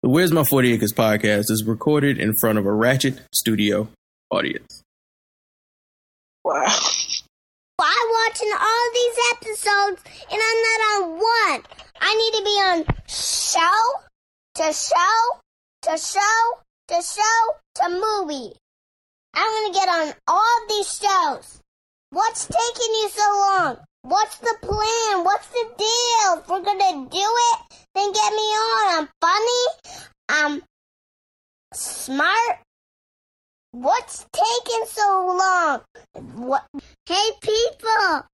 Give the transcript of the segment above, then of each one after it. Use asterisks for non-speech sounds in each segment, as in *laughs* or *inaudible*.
The Where's My 40 Acres podcast is recorded in front of a Ratchet Studio audience. Wow. I'm watching all these episodes and I'm not on one. I need to be on show to show to show to show to movie. I'm gonna get on all these shows. What's taking you so long? What's the plan? What's the deal? If we're gonna do it, then get me on. I'm funny. I'm smart. What's taking so long? What? Hey, people.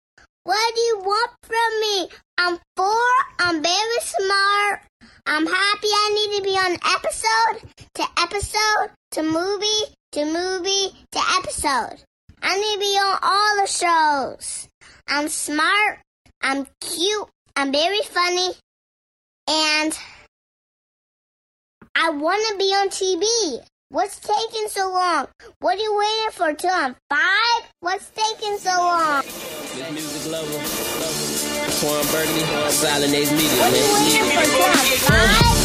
What do you want from me? I'm four. I'm very smart. I'm happy I need to be on episode to episode to movie to movie to episode. I need to be on all the shows. I'm smart. I'm cute. I'm very funny. And I want to be on TV. What's taking so long? What are you waiting for till I'm five? What's taking so long? This music lover, Quan Burgundy, Silent Age Media, What are you waiting for till I'm five?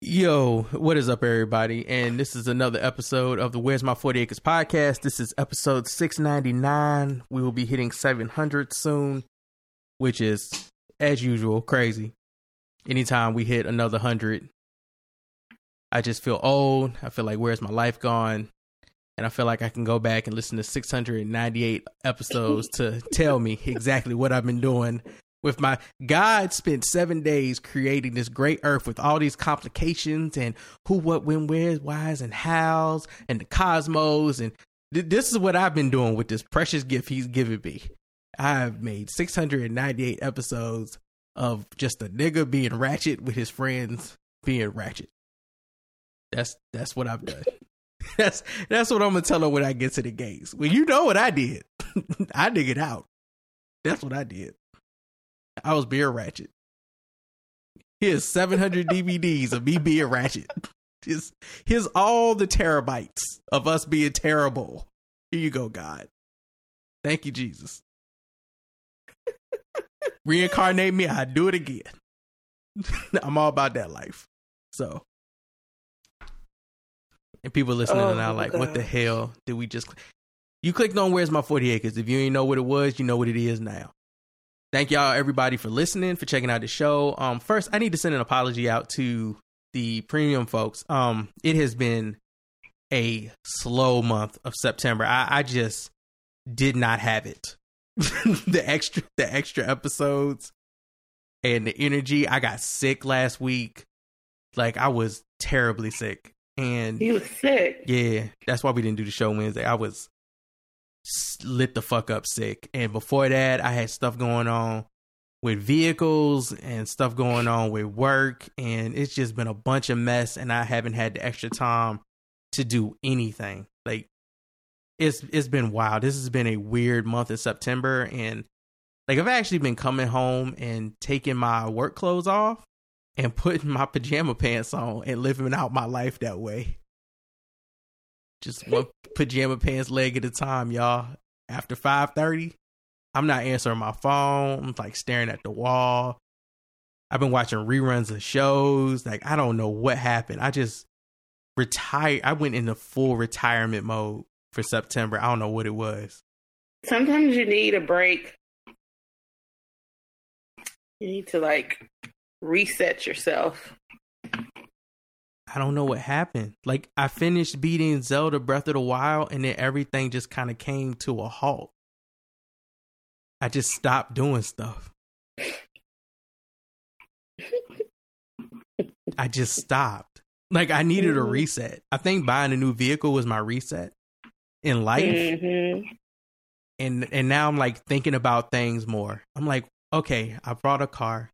Yo, what is up, everybody? And this is another episode of the Where's My 40 Acres podcast. This is episode 699. We will be hitting 700 soon, which is, as usual, crazy. Anytime we hit another 100, I just feel old. I feel like, where's my life gone? And I feel like I can go back and listen to 698 episodes to tell me exactly what I've been doing with my God spent seven days creating this great earth with all these complications and who, what, when, where's, why's, and how's, and the cosmos. And th- this is what I've been doing with this precious gift he's given me. I've made 698 episodes of just a nigga being ratchet with his friends being ratchet. That's that's what I've done. *laughs* That's that's what I'm gonna tell her when I get to the gates. Well, you know what I did. *laughs* I dig it out. That's what I did. I was being ratchet. Here's 700 *laughs* DVDs of me being ratchet. Here's, here's all the terabytes of us being terrible. Here you go, God. Thank you, Jesus. Reincarnate me, I do it again. I'm all about that life. So, and people listening Oh, now like, what the hell did we just? You clicked on Where's My 40 Acres. If you ain't know what it was, you know what it is now. Thank y'all, everybody, for listening, for checking out the show. Um, first, I need to send an apology out to the premium folks. Um, it has been a slow month of September. I, I just did not have it. *laughs* the extra, the extra episodes, and the energy. I got sick last week. Like I was terribly sick, and He was sick. yeah, that's why we didn't do the show Wednesday. I was lit the fuck up sick. And before that, I had stuff going on with vehicles and stuff going on with work. And it's just been a bunch of mess. And I haven't had the extra time to do anything. Like, it's it's been wild. This has been a weird month in September. And like, I've actually been coming home and taking my work clothes off and putting my pajama pants on and living out my life that way just one *laughs* pajama pants leg at a time, y'all. After five thirty, I'm not answering my phone. I'm like staring at the wall. I've been watching reruns of shows. Like I don't know what happened. I just retired. I went into full retirement mode for September. I don't know what it was. Sometimes you need a break. You need to like reset yourself. I don't know what happened. Like I finished beating Zelda Breath of the Wild, and then everything just kind of came to a halt. I just stopped doing stuff. I just stopped. Like I needed a Mhm. reset. I think buying a new vehicle was my reset in life. hmm And and now I'm like thinking about things more. I'm like, okay, I brought a car.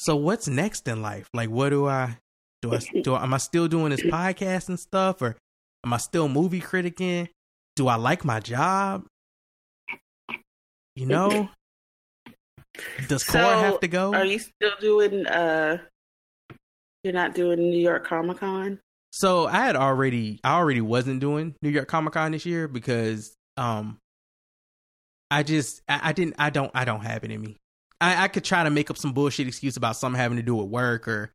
So what's next in life? Like, what do I do? I do? I, am I still doing this podcast and stuff, or am I still movie criticking? Do I like my job? You *laughs* know, does So, Cora have to go? Are you still doing? uh You're not doing New York Comic Con. So I had already I already wasn't doing New York Comic Con this year because um I just I, I didn't I don't I don't have it in me. I, I could try to make up some bullshit excuse about something having to do with work or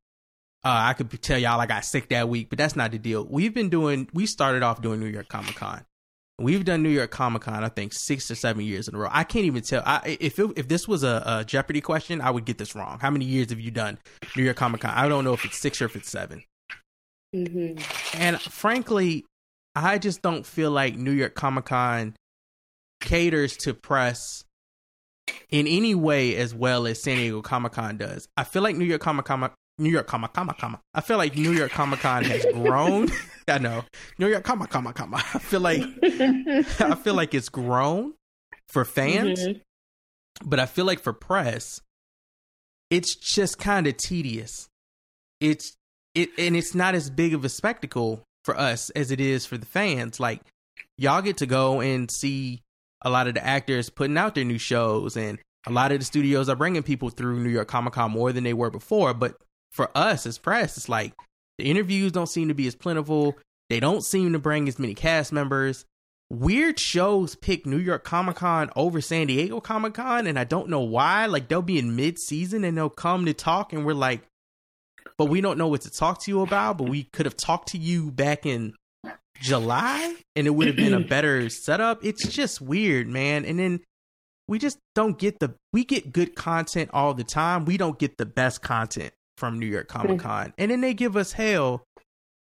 uh, I could tell y'all I got sick that week, but that's not the deal. We've been doing we started off doing New York Comic Con. We've done New York Comic Con I think six or seven years in a row. I can't even tell. I, if it, if this was a, a Jeopardy question, I would get this wrong. How many years have you done New York Comic Con? I don't know if it's six or if it's seven. hmm And frankly, I just don't feel like New York Comic Con caters to press in any way as well as San Diego Comic Con does. I feel like New York Comic Con, New York Comic Comic Con. I feel like New York Comic Con has *laughs* grown. *laughs* I know New York Comic Comic Con. I feel like *laughs* I feel like it's grown for fans, Mhm. but I feel like for press, it's just kind of tedious. It's it and it's not as big of a spectacle for us as it is for the fans. Like y'all get to go and see a lot of the actors putting out their new shows and a lot of the studios are bringing people through New York Comic Con more than they were before, but for us as press, it's like the interviews don't seem to be as plentiful. They don't seem to bring as many cast members. Weird shows pick New York Comic Con over San Diego Comic Con, and I don't know why. Like they'll be in mid season and they'll come to talk, and we're like, but we don't know what to talk to you about. But we could have talked to you back in July, and it would have been a *clears throat* better setup. It's just weird, man. And then we just don't get the we get good content all the time. We don't get the best content from New York Comic hmm. Con, and then they give us hell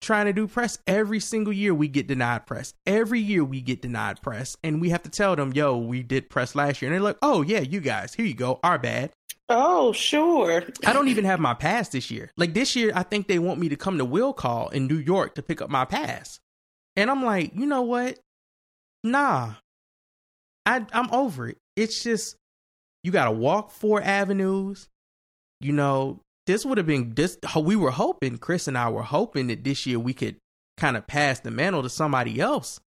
trying to do press every single year. We get denied press every year. We get denied press, and we have to tell them, "Yo, we did press last year," and they're like, "Oh yeah, you guys, here you go, our bad." Oh, sure. I don't even have my pass this year. Like this year, I think they want me to come to Will Call in New York to pick up my pass. And I'm like, you know what? Nah. I I'm over it. It's just you gotta walk four avenues. You know, this would have been this we were hoping, Chris and I were hoping that this year we could kind of pass the mantle to somebody else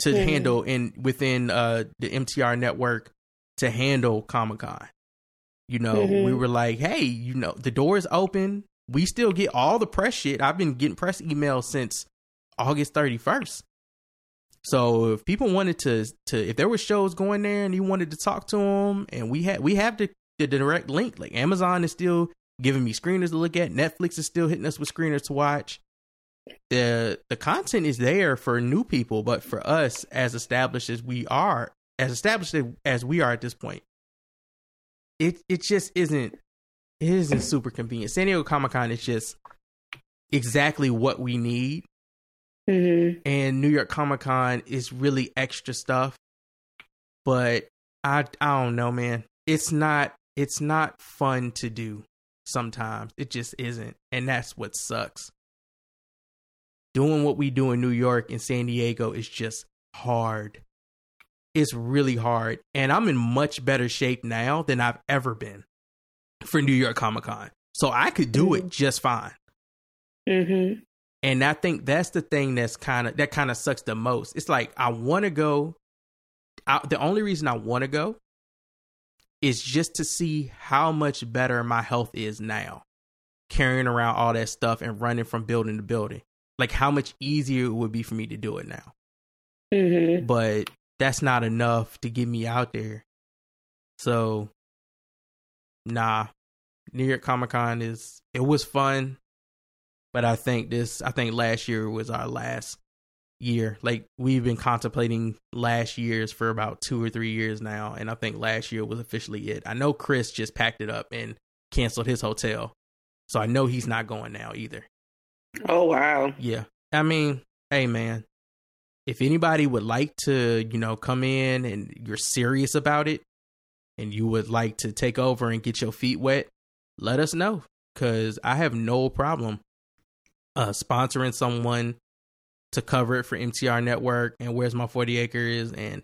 to Mhm. handle in within uh the MTR network to handle Comic Con. You know, Mhm. we were like, hey, you know, the door is open. We still get all the press shit. I've been getting press emails since August 31st. So if people wanted to to if there were shows going there and you wanted to talk to them and we had we have the, the direct link like Amazon is still giving me screeners to look at, Netflix is still hitting us with screeners to watch. The the content is there for new people, but for us as established as we are, as established as we are at this point, it it just isn't it isn't super convenient. San Diego Comic Con is just exactly what we need hmm and New York Comic Con is really extra stuff. But I I don't know, man. It's not it's not fun to do sometimes. It just isn't. And that's what sucks. Doing what we do in New York and San Diego is just hard. It's really hard. And I'm in much better shape now than I've ever been for New York Comic Con. So I could do it just fine. hmm And I think that's the thing that's kind of that kind of sucks the most. It's like I want to go. I, the only reason I want to go is just to see how much better my health is now, carrying around all that stuff and running from building to building. Like how much easier it would be for me to do it now. hmm But that's not enough to get me out there. So, nah, New York Comic Con is it was fun, but I think this I think last year was our last year. Like we've been contemplating last year's for about two or three years now, and I think last year was officially it. I know Chris just packed it up and canceled his hotel, so I know he's not going now either. Oh, wow. Yeah. I mean, hey man, if anybody would like to, you know, come in and you're serious about it and you would like to take over and get your feet wet, let us know cuz I have no problem uh sponsoring someone to cover it for MTR network and where's my 40 acres and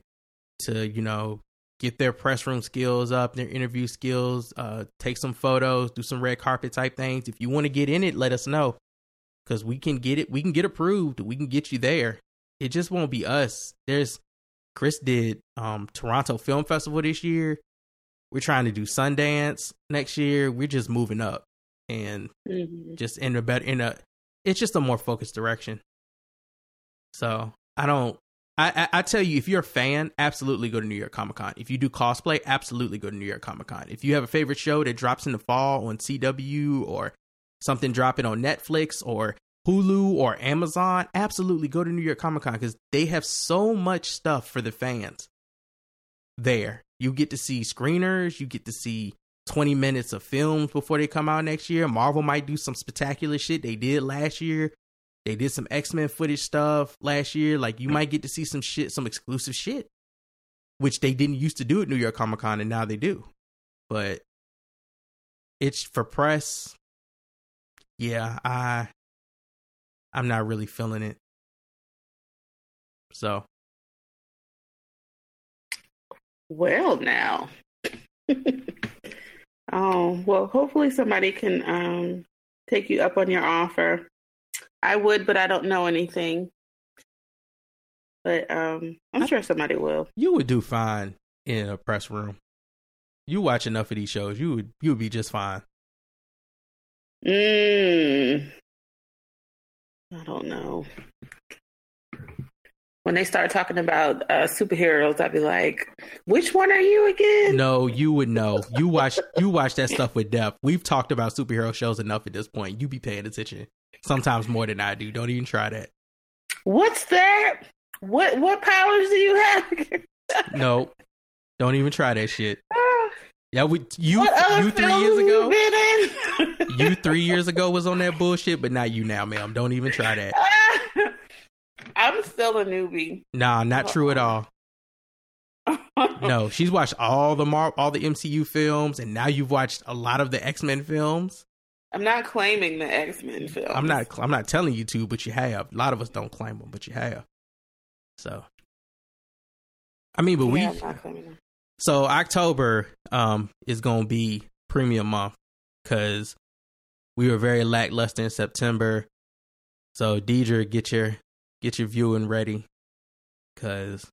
to, you know, get their press room skills up, their interview skills, uh, take some photos, do some red carpet type things. If you want to get in it, let us know because we can get it. We can get approved. We can get you there. It just won't be us. There's Chris did um, Toronto Film Festival this year. We're trying to do Sundance next year. We're just moving up and Mhm. just in a better in a. It's just a more focused direction. So I don't. I, I I tell you, if you're a fan, absolutely go to New York Comic Con. If you do cosplay, absolutely go to New York Comic Con. If you have a favorite show that drops in the fall on CW or something dropping on Netflix or Hulu or Amazon, absolutely go to New York Comic Con because they have so much stuff for the fans there. You get to see screeners, you get to see 20 minutes of films before they come out next year. Marvel might do some spectacular shit they did last year. They did some X Men footage stuff last year. Like you mm. might get to see some shit, some exclusive shit, which they didn't used to do at New York Comic Con, and now they do. But it's for press. Yeah, I, I'm not really feeling it. So Well, now. *laughs* oh, well, hopefully somebody can um, take you up on your offer. I would, but I don't know anything. But um, I'm sure somebody will. you would do fine in a press room. You watch enough of these shows, you would you would be just fine. Mm. I don't know. When they start talking about uh, superheroes, I'd be like, "Which one are you again?" No, you would know. You watch you watch that stuff with depth. We've talked about superhero shows enough at this point. You be paying attention. Sometimes more than I do. Don't even try that. What's that? What what powers do you have? *laughs* No. Don't even try that shit. *sighs* Yeah, we you you three years ago. in? *laughs* You three years ago was on that bullshit, but not you now, ma'am. Don't even try that. *laughs* I'm still a newbie. Nah, not true at all. *laughs* No, she's watched all the Mar- all the MCU films, and now you've watched a lot of the X Men films. I'm not claiming the X Men film. I'm not I'm not telling you to, but you have. A lot of us don't claim them, but you have. So, I mean, but we Yeah, I'm not claiming them. so October um is gonna be premium month because we were very lackluster in September. So Deidre, get your get your viewing ready because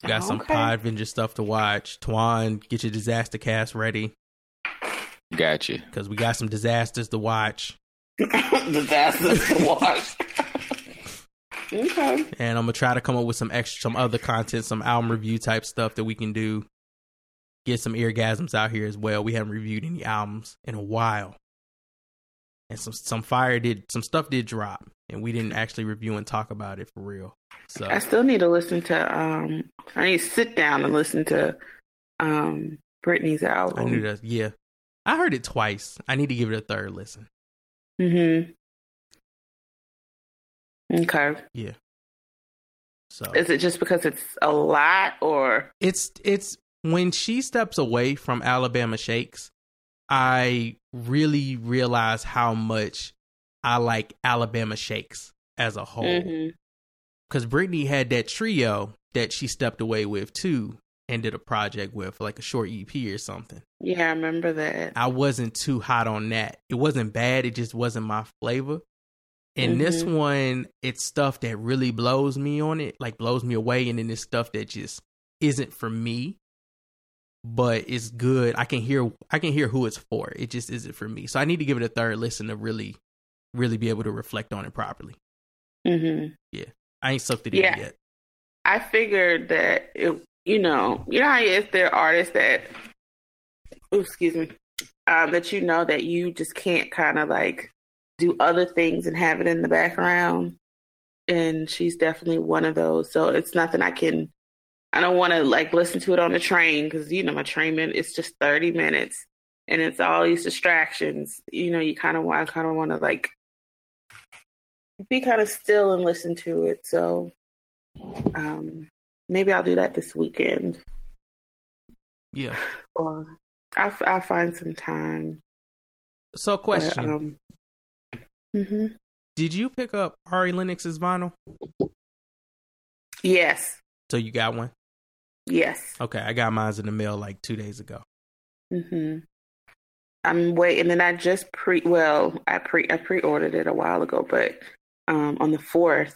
we got some Okay. Pod Avenger stuff to watch. Twan, get your disaster cast ready Gotcha. because we got some disasters to watch. *laughs* Disasters to watch. *laughs* okay. and I'm gonna try to come up with some extra, some other content, some album review type stuff that we can do. Get some eargasms out here as well. We haven't reviewed any albums in a while, and some some fire did some stuff did drop, and we didn't actually review and talk about it for real. So I still need to listen to. Um, I need to sit down and listen to um Brittany's I album. knew that. Yeah, I heard it twice. I need to give it a third listen. Mm-hmm. Okay. Yeah. So Is it just because it's a lot, or it's it's when she steps away from Alabama Shakes, I really realize how much I like Alabama Shakes as a whole. Mm-hmm. Because Brittany had that trio that she stepped away with too and did a project with, like a short EP or something. yeah, I remember that. I wasn't too hot on that. It wasn't bad, it just wasn't my flavor. And this mm-hmm. one, it's stuff that really blows me on it, like blows me away, and then it's stuff that just isn't for me. But it's good. I can hear I can hear who it's for. It just isn't for me. So I need to give it a third listen to really, really be able to reflect on it properly. hmm Yeah, I ain't sucked it Yeah. in yet. I figured that it, you know, you know how if there are artists that, excuse me, um, that you know that you just can't kind of like do other things and have it in the background, and she's definitely one of those. So it's nothing I can. I don't want to like listen to it on the train because you know my train minute it's just thirty minutes and it's all these distractions. You know, you kind of want, kind of want to like be kind of still and listen to it. So um, maybe I'll do that this weekend, Yeah. or I'll, I'll find some time. So But, question. um, mhm. Did you pick up Ari Lennox's vinyl? Yes, So you got one? Yes. Okay, I got mine in the mail like two days ago. hmm I'm waiting, and I just pre. Well, I pre. I pre-ordered it a while ago, but um, on the fourth.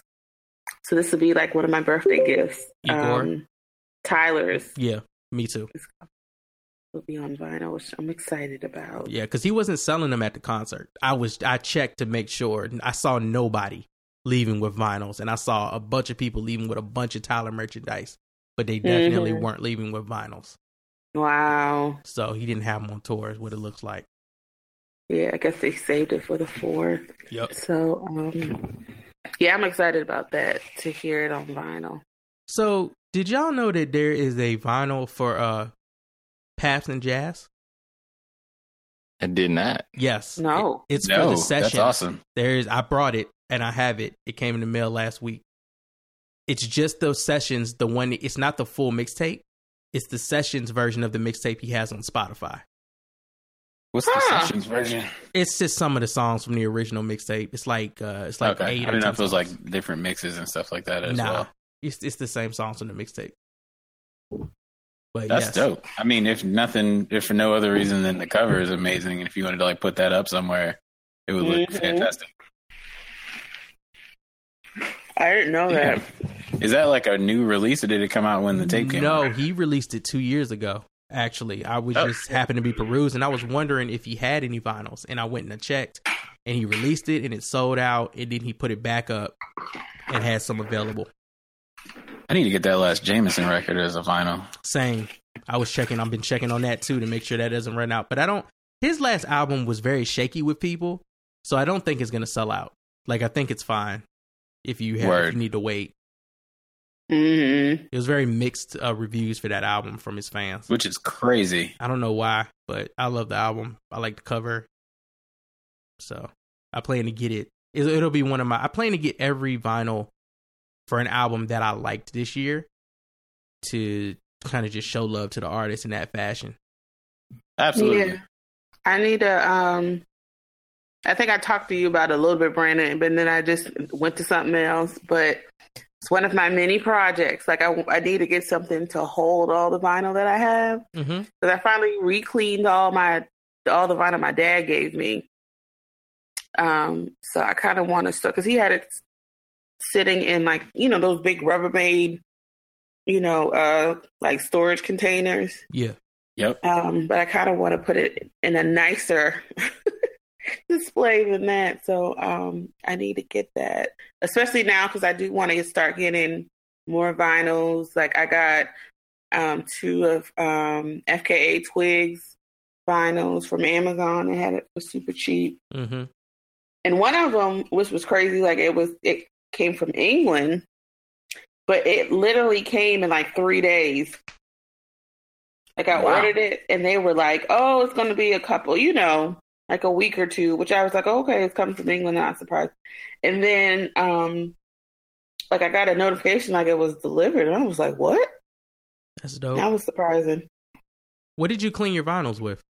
So this will be like one of my birthday gifts. Igor? Um, Tyler's Yeah, me too. will be on vinyl, which I'm excited about. Yeah, because he wasn't selling them at the concert. I was I checked to make sure. I saw nobody leaving with vinyls, and I saw a bunch of people leaving with a bunch of Tyler merchandise, but they definitely Mhm. weren't leaving with vinyls. Wow. So he didn't have them on tour. Is what it looks like. Yeah, I guess they saved it for the fourth. Yep. So, um, yeah, I'm excited about that to hear it on vinyl. So did y'all know that there is a vinyl for uh Paps and Jazz? I did not. Yes. No. It- it's for the session. that's awesome. There's I brought it and I have it. It came in the mail last week. It's just those sessions, the one it's not the full mixtape. It's the sessions version of the mixtape he has on Spotify. What's Huh. the sessions version? It's just some of the songs from the original mixtape. It's like uh it's like okay, eight I or didn't know if it was like different mixes and stuff like that as nah. well. It's it's the same songs from the mixtape. But That's yes. dope. I mean, if nothing, if for no other reason than the cover is amazing, and if you wanted to like put that up somewhere, it would look Mhm. fantastic. I didn't know that. Is that like a new release, or did it come out when the tape came No, out? he released it two years ago. Actually, I was Oh, just happened to be perusing. I was wondering if he had any vinyls, and I went and checked, and he released it, and it sold out, and then he put it back up and had some available. I need to get that last Jameson record as a vinyl. Same. I was checking. I've been checking on that too to make sure that doesn't run out. But I don't. His last album was very shaky with people, so I don't think it's gonna sell out. Like I think it's fine if you have if you need to wait. hmm It was very mixed uh, reviews for that album from his fans. which is crazy. I don't know why, but I love the album. I like the cover. So I plan to get it. It'll, it'll be one of my. I plan to get every vinyl for an album that I liked this year to kind of just show love to the artist in that fashion. Absolutely. Yeah. I need to. Um, I think I talked to you about it a little bit, Brandon, but then I just went to something else. But it's one of my many projects. Like I, I need to get something to hold all the vinyl that I have. Mm-hmm. Because I finally re-cleaned all my all the vinyl my dad gave me. Um, so I kind of want to start because he had it sitting in like you know those big Rubbermaid, you know, uh, like storage containers. Yeah. Yep. Um, but I kind of want to put it in a nicer *laughs* *laughs* display than that. So um, I need to get that, especially now because I do want to start getting more vinyls. Like I got um, two of um, FKA Twigs vinyls from Amazon. They had it for super cheap, Mm-hmm. and one of them, which was crazy, like it was it came from England, but it literally came in like three days. Like I Wow. ordered it, and they were like, "Oh, it's going to be a couple, you know, like a week or two, Which I was like, "Okay, it's coming from England, not surprised." And then, um, like I got a notification like it was delivered, and I was like, "What?" That's dope. That was surprising. what did you clean your vinyls with?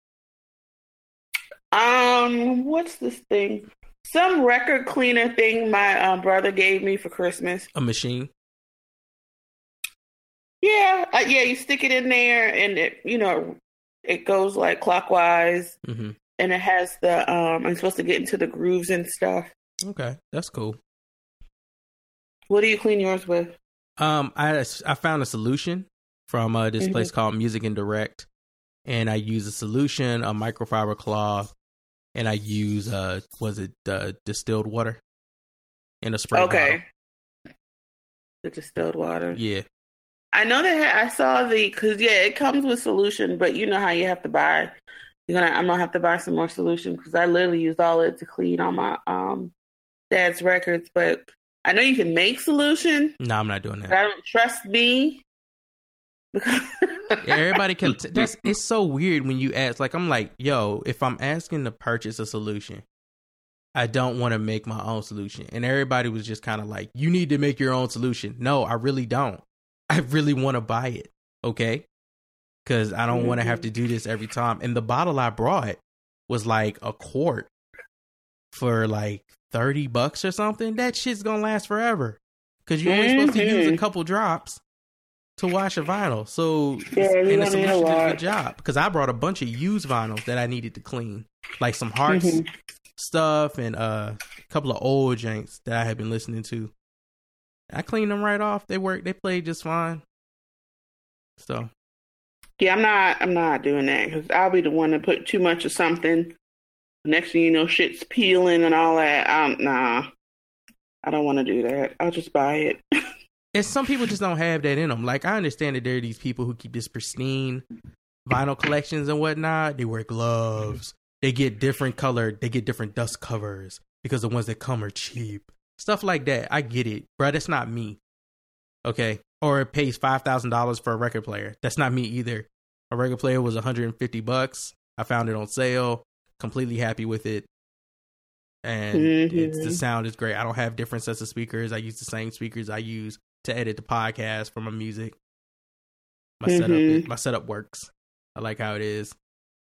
Um, what's this thing? Some record cleaner thing my um, brother gave me for Christmas. A machine. Yeah, uh, yeah. You stick it in there, and it, you know, it goes like clockwise, Mm-hmm. And it has the um. I'm supposed to get into the grooves and stuff. Okay, that's cool. What do you clean yours with? Um, I I found a solution from uh, this Mhm. place called Music and Direct, and I use a solution, a microfiber cloth, and I use uh, was it uh, distilled water in a spray Okay. The distilled water. Yeah, I know that I saw the because yeah, it comes with solution, but you know how you have to buy. You're gonna. I'm gonna have to buy some more solution because I literally used all it to clean all my um dad's records. But I know you can make solution. no, I'm not doing that. I don't trust me *laughs* because everybody can. T- that's it's so weird when you ask. Like I'm like, yo, if I'm asking to purchase a solution, I don't want to make my own solution. And everybody was just kind of like, you need to make your own solution. No, I really don't. I really want to buy it. Okay, because I don't want to have to do this every time. And the bottle I brought was like a quart for like thirty bucks or something. That shit's gonna last forever. Because you're only supposed to use a Mhm. couple drops. to wash a vinyl. So Yeah, and the don't a solution did a lot. good job because I brought a bunch of used vinyls that I needed to clean, like some hearts Mhm. stuff and uh, a couple of old janks that I had been listening to. I cleaned them right off. They worked. They played just fine. So Yeah, I'm not. I'm not doing that because I'll be the one to put too much of something. Next thing you know, shit's peeling and all that. Um, nah, I don't want to do that. I'll just buy it. *laughs* and some people just don't have that in them. Like I understand that there are these people who keep this pristine vinyl collections and whatnot. They wear gloves. They get different color. They get different dust covers because the ones that come are cheap. Stuff like that. I get it, bro. That's not me. Okay, or it pays five thousand dollars for a record player. That's not me either. A record player was one hundred and fifty bucks. I found it on sale. Completely happy with it. And it's the sound is great. I don't have different sets of speakers. I use the same speakers I use to edit the podcast for my music. My setup Mhm. my setup works. I like how it is.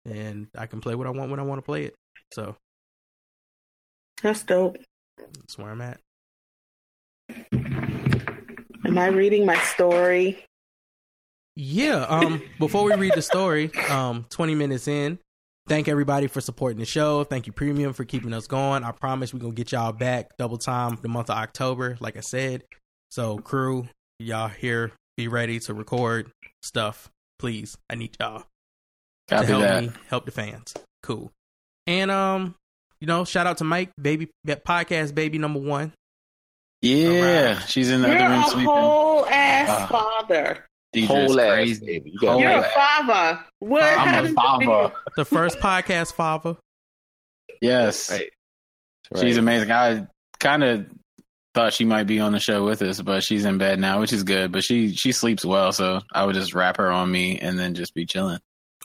And I can play what I want when I want to play it. So That's dope. that's where I'm at. Am I reading my story? Yeah. Um. Before we read the story, um, twenty minutes in. Thank everybody for supporting the show. Thank you, Premium, for keeping us going. I promise we're gonna get y'all back double time the month of October, like I said. So, crew, y'all here, be ready to record stuff. Please, I need y'all to help that. me help the fans. Cool. And um, you know, shout out to Mike, baby, podcast baby number one. Yeah, Alright. she's in the You're other room a sleeping. whole ass Ah. father. DJ Whole is ass crazy. baby. You whole you're a ass. father. What I'm a father. The first podcast father. Yes, Right. she's amazing. I kind of thought she might be on the show with us, but she's in bed now, which is good. But she she sleeps well, so I would just wrap her on me and then just be chilling.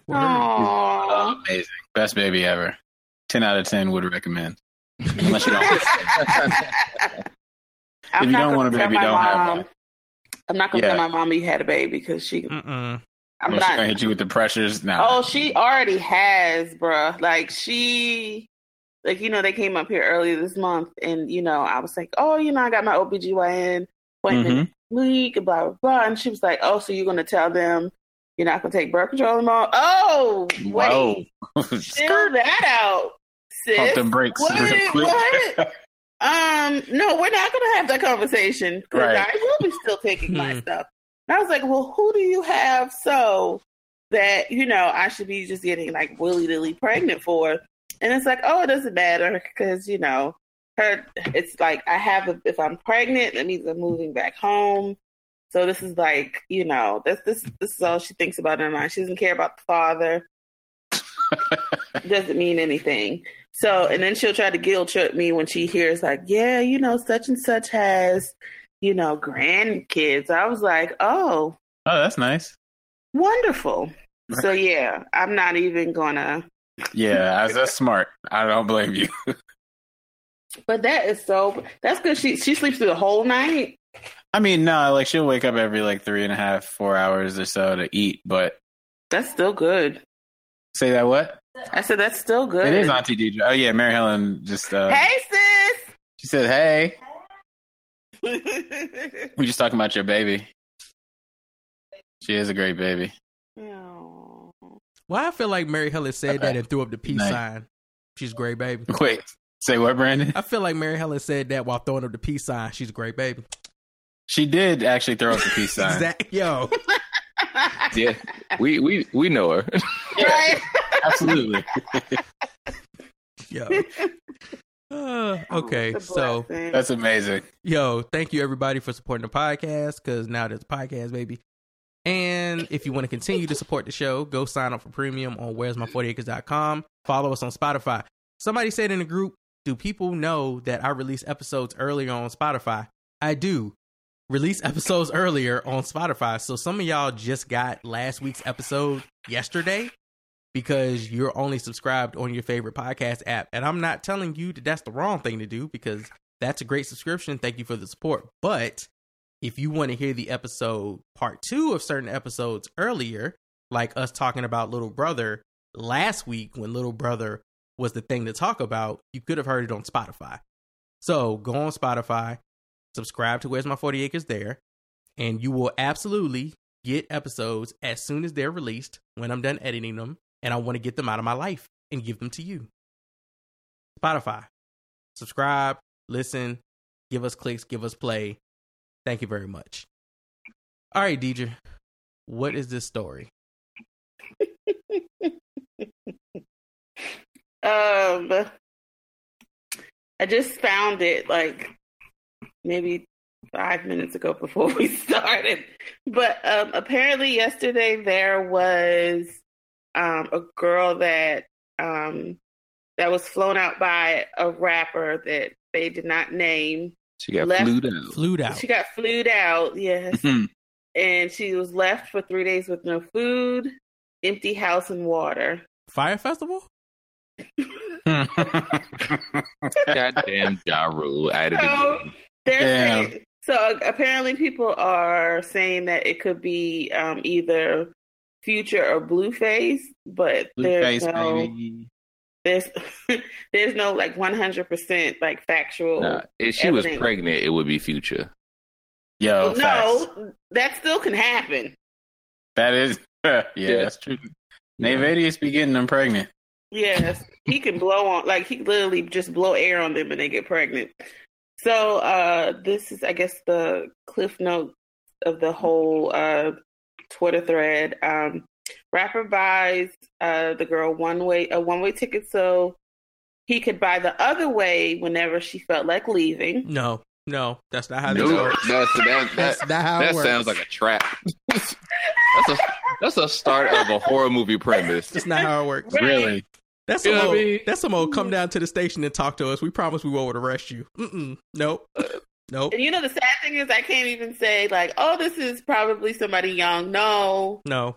me? Aw. Amazing, best baby ever. Ten out of ten would recommend. *laughs* Unless you don't. *laughs* I'm if you not don't gonna want a tell baby, my don't have mom- one. I'm not gonna Yeah. tell my mom you had a baby because she. Mm-mm. I'm I'm just not. gonna hit you with the pressures now. Oh, she already has, bruh. Like she, like you know, they came up here earlier this month, and you know, I was like, oh, you know, I got my OBGYN appointment Mhm. week, and blah blah blah. And she was like, oh, so you're gonna tell them you're not gonna take birth control anymore? Oh, wait, Whoa. *laughs* chill that out, sis. Pump them brakes What? real quick. What? *laughs* Um, no, we're not gonna have that conversation because Right. I will be still taking my Hmm. stuff. And I was like, well, who do you have so that you know I should be just getting like willy nilly pregnant for? And it's like, oh, it doesn't matter because you know her. It's like I have a, if I'm pregnant, that means I'm moving back home. So this is like you know this this this is all she thinks about in her mind. She doesn't care about the father. *laughs* doesn't mean anything. So, and then she'll try to guilt trip me when she hears like, yeah, you know, such and such has, you know, grandkids. I was like, oh, Oh, that's nice. wonderful. So yeah, I'm not even gonna. Yeah, that's, that's smart. I don't blame you. *laughs* But that is so. That's good. She she sleeps through the whole night. I mean, no, like she'll wake up every like three and a half, four hours or so to eat. But That's still good. say that what? I said that's still good. It is Auntie Deidre. Oh yeah, Mary Helen just uh, Hey sis. she said, "Hey, *laughs* sis. we just talking about your baby. She is a great baby. Why I feel like Mary Helen said that and threw up the peace Nice. sign. She's a great baby. Wait, say what, Brandon? I feel like Mary Helen said that while throwing up the peace sign. She's a great baby. She did actually throw up the peace sign. *laughs* Exact- Yo, Yeah, we we we know her. right. *laughs* Absolutely. yo. *laughs* Uh, okay, It's so. That's amazing. yo, thank you everybody for supporting the podcast because now there's a podcast, baby. And if you want to continue to support the show, go sign up for premium on where's my 40acres.com. Follow us on Spotify. Somebody said in the group, do people know that I release episodes earlier on Spotify? I do. Release episodes earlier on Spotify. So some of y'all just got last week's episode yesterday because you're only subscribed on your favorite podcast app. And I'm not telling you that that's the wrong thing to do because that's a great subscription. Thank you for the support. But if you want to hear the episode part two of certain episodes earlier, like us talking about Little Brother last week when Little Brother was the thing to talk about, you could have heard it on Spotify. So go on Spotify, subscribe to Where's My 40 Acres there, and you will absolutely get episodes as soon as they're released when I'm done editing them, and I want to get them out of my life and give them to you. Spotify. Subscribe, listen, give us clicks, give us play. Thank you very much. All right, Deidre, what is this story? *laughs* Um, I just found it like maybe five minutes ago before *laughs* we started. But um, apparently, yesterday there was um, a girl that um, that was flown out by a rapper that they did not name. She got Left- flued out. Flued out. She got flued out, yes, Mhm. and she was left for three days with no food, empty house, and water. Fyre Festival? *laughs* Goddamn Ja Rule out of So- Damn. saying, so apparently people are saying that it could be um, either Future or Blueface, but there's Blueface, no baby. there's *laughs* there's no like 100 percent like factual. Nah, if she was pregnant, it would be future. Yo, facts. no, that still can happen. that is *laughs* yeah, Yeah. that's true. Nate Vadius be getting them pregnant. Yes, he can blow on like he literally just blow air on them and they get pregnant. So uh this is I guess the cliff note of the whole uh Twitter thread. Um rapper buys uh the girl one way a one way ticket so he could buy the other way whenever she felt like leaving. No, no, that's not how this Nope. works. That's that. That's That, not how it that works. sounds like a trap. that's a that's a start of a horror movie premise. That's not how it works. Right. Really? That's You some know what I mean? that's some old come down to the station and talk to us. We promise we won't arrest you. Mm-mm. Nope. Nope. And you know the sad thing is I can't even say like, oh, this is probably somebody young. No. No.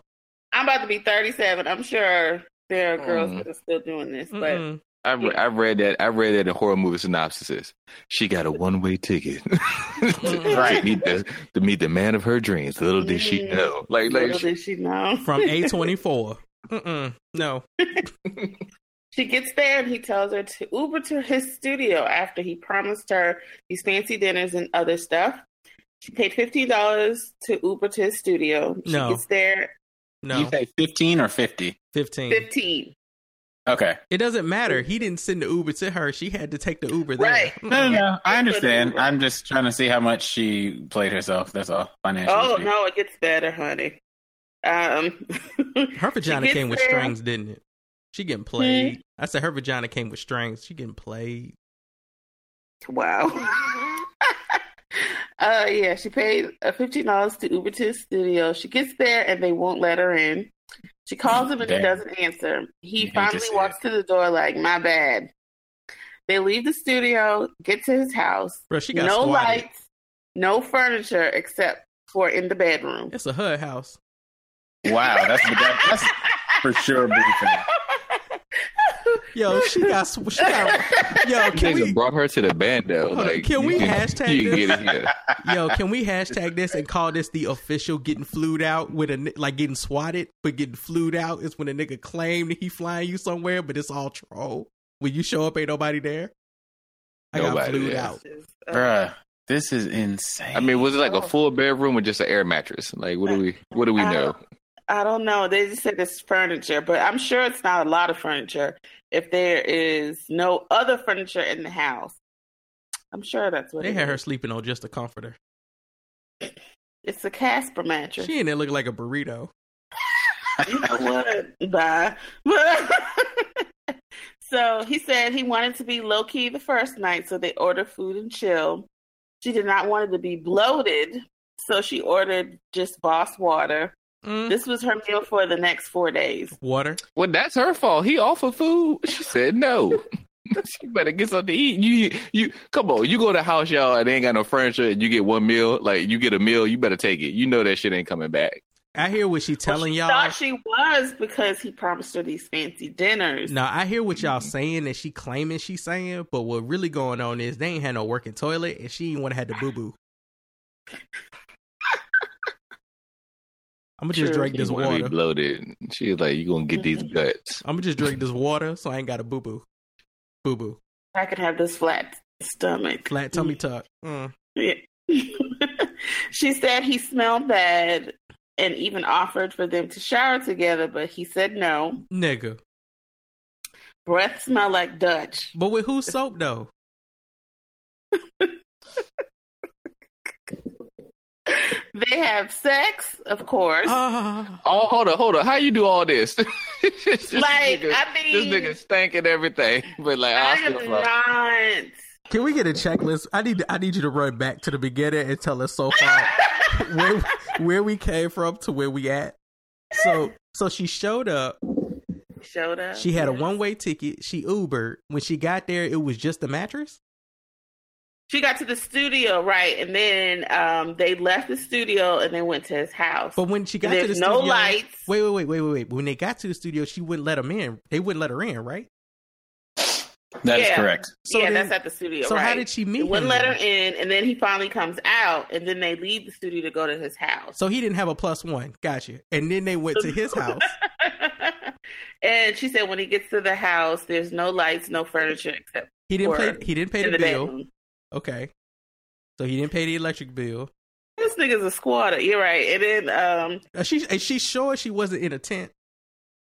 I'm about to be 37. I'm sure there are girls Mm. that are still doing this, but Mm-mm. I re- I read that I've read that in horror movie synopsises. She got a one way ticket Right. *laughs* to, meet the, to meet the man of her dreams. Little did she Mhm. know. Like little like did she know. From A24. *laughs* No. *laughs* She gets there and he tells her to Uber to his studio after he promised her these fancy dinners and other stuff. She paid fifteen dollars to Uber to his studio. She No. gets there No. You say fifteen or fifty? 15. fifteen. Okay. It doesn't matter. He didn't send the Uber to her. She had to take the Uber there. Right. *laughs* No, no, no. I understand. I'm just trying to see how much she played herself. That's all. Financially. Oh no, it gets better, honey. Um, *laughs* Her vagina gets came with there. strings, didn't it? She getting played. I said her vagina came with strings. She getting played. Wow. *laughs* uh yeah, she paid uh, fifteen dollars to Uber to his studio. She gets there and they won't let her in. She calls him and he doesn't answer. He hate to finally see walks to the door like, "My bad." They leave the studio, get to his house. Bro, she got no squatted. lights, no furniture except for in the bedroom. It's a HUD house. Wow, that's that, that's *laughs* for sure. Blueface. Yo, *laughs* she got she got Yo, can we brought her to the bando. Hold on, Like can you we hashtag can this? get. Yo, can we hashtag this and call this the official getting flued out with a like getting swatted, but getting flued out is when a nigga claim that he flying you somewhere, but it's all troll. When you show up, ain't nobody there. I got Nobody flued there. out. Uh, Bruh, this is insane. I mean, was it like a oh. full bedroom or just an air mattress? Like, what do we what do we know? I don't know. They just said it's furniture, but I'm sure it's not a lot of furniture if there is no other furniture in the house. I'm sure that's what They had her sleeping on just a comforter. It's a Casper mattress. She there looking like a burrito. *laughs* you know what? Bye. *laughs* so he said he wanted to be low key the first night, so they ordered food and chill. She did not want it to be bloated, so she ordered just Voss water. Mm, This was her meal for the next four days. water. Well, that's her fault. He offered food. She said no. *laughs* she better get something to eat. You you come on. You go to the house y'all and they ain't got no furniture and you get one meal. Like you get a meal, you better take it. You know that shit ain't coming back. I hear what she telling she y'all. Thought she was because he promised her these fancy dinners. Now I hear what y'all saying that she claiming she saying, but what really going on is they ain't had no working toilet and she ain't want to have the boo boo. *laughs* I'm gonna just drink this You be water. bloated. She was like, you gonna get these guts. I'm gonna just drink this water so I ain't got a boo boo. Boo boo. I could have this flat stomach. Flat tummy tuck. Mm. Yeah. *laughs* she said he smelled bad. and even offered for them to shower together, but he said no. Nigga. Breath smell like Dutch. But with whose soap though? *laughs* They have sex, of course. Ah. Oh, hold on, hold on. How you do all this? *laughs* this like, nigga, I mean, this nigga stinking everything, but like I I still am fuck. not. Can we get a checklist? I need I need you to run back to the beginning and tell us so far *laughs* where where we came from to where we at. So so she showed up. Showed up. She had a one way ticket. She Ubered. When she got there, it was just a mattress. She got to the studio, right, and then um, they left the studio and they went to his house. But when she got to the There's studio, no lights. Wait, wait, wait, wait, wait, wait. When they got to the studio, she wouldn't let them in. They wouldn't let her in, right? That is Yeah. correct. So yeah, then- that's at the studio. so how did she meet They wouldn't him let her in, and then he finally comes out, and then they leave the studio to go to his house. So he didn't have a plus one. Gotcha. And then they went to his *laughs* house. and she said when he gets to the house, there's no lights, no furniture except He didn't Or pay. He didn't pay the the bill. bedroom. Okay. So he didn't pay the electric bill. This nigga's a squatter. You're right. And then um, Uh, she is she sure she wasn't in a tent? *laughs*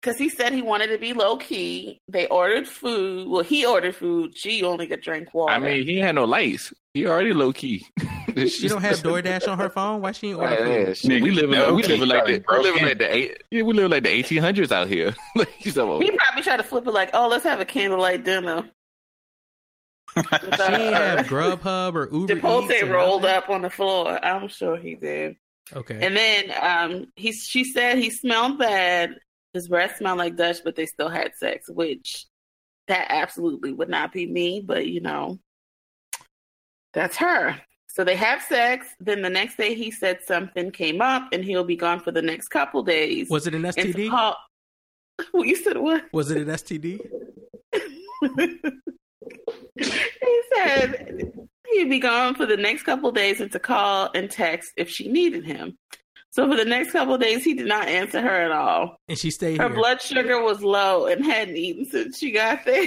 because he said he wanted to be low key. They ordered food. Well, he ordered food. She only could drink water. I mean, he had no lights. He already low key. *laughs* She don't have DoorDash on her phone. Why she ain't order Yeah, food? shit, we live in No, we okay, live like probably the we live in like the eight, yeah, we live in like the eighteen hundreds out here. *laughs* like he's he probably tried to flip it like, oh, let's have a candlelight dinner. She ain't have Grubhub or Uber Eats. Chipotle rolled up on the floor. I'm sure he did. Okay. And then um, he she said he smelled bad. His breath smelled like Dutch, but they still had sex, which that absolutely would not be me. But you know, that's her. So they have sex. Then the next day, he said something came up, and he'll be gone for the next couple days. was it an STD? call- Well, *laughs* you said what? Was it an STD? *laughs* he said he'd be gone for the next couple days and to call and text if she needed him. So for the next couple days, he did not answer her at all. And she stayed Her here. blood sugar was low and hadn't eaten since she got there.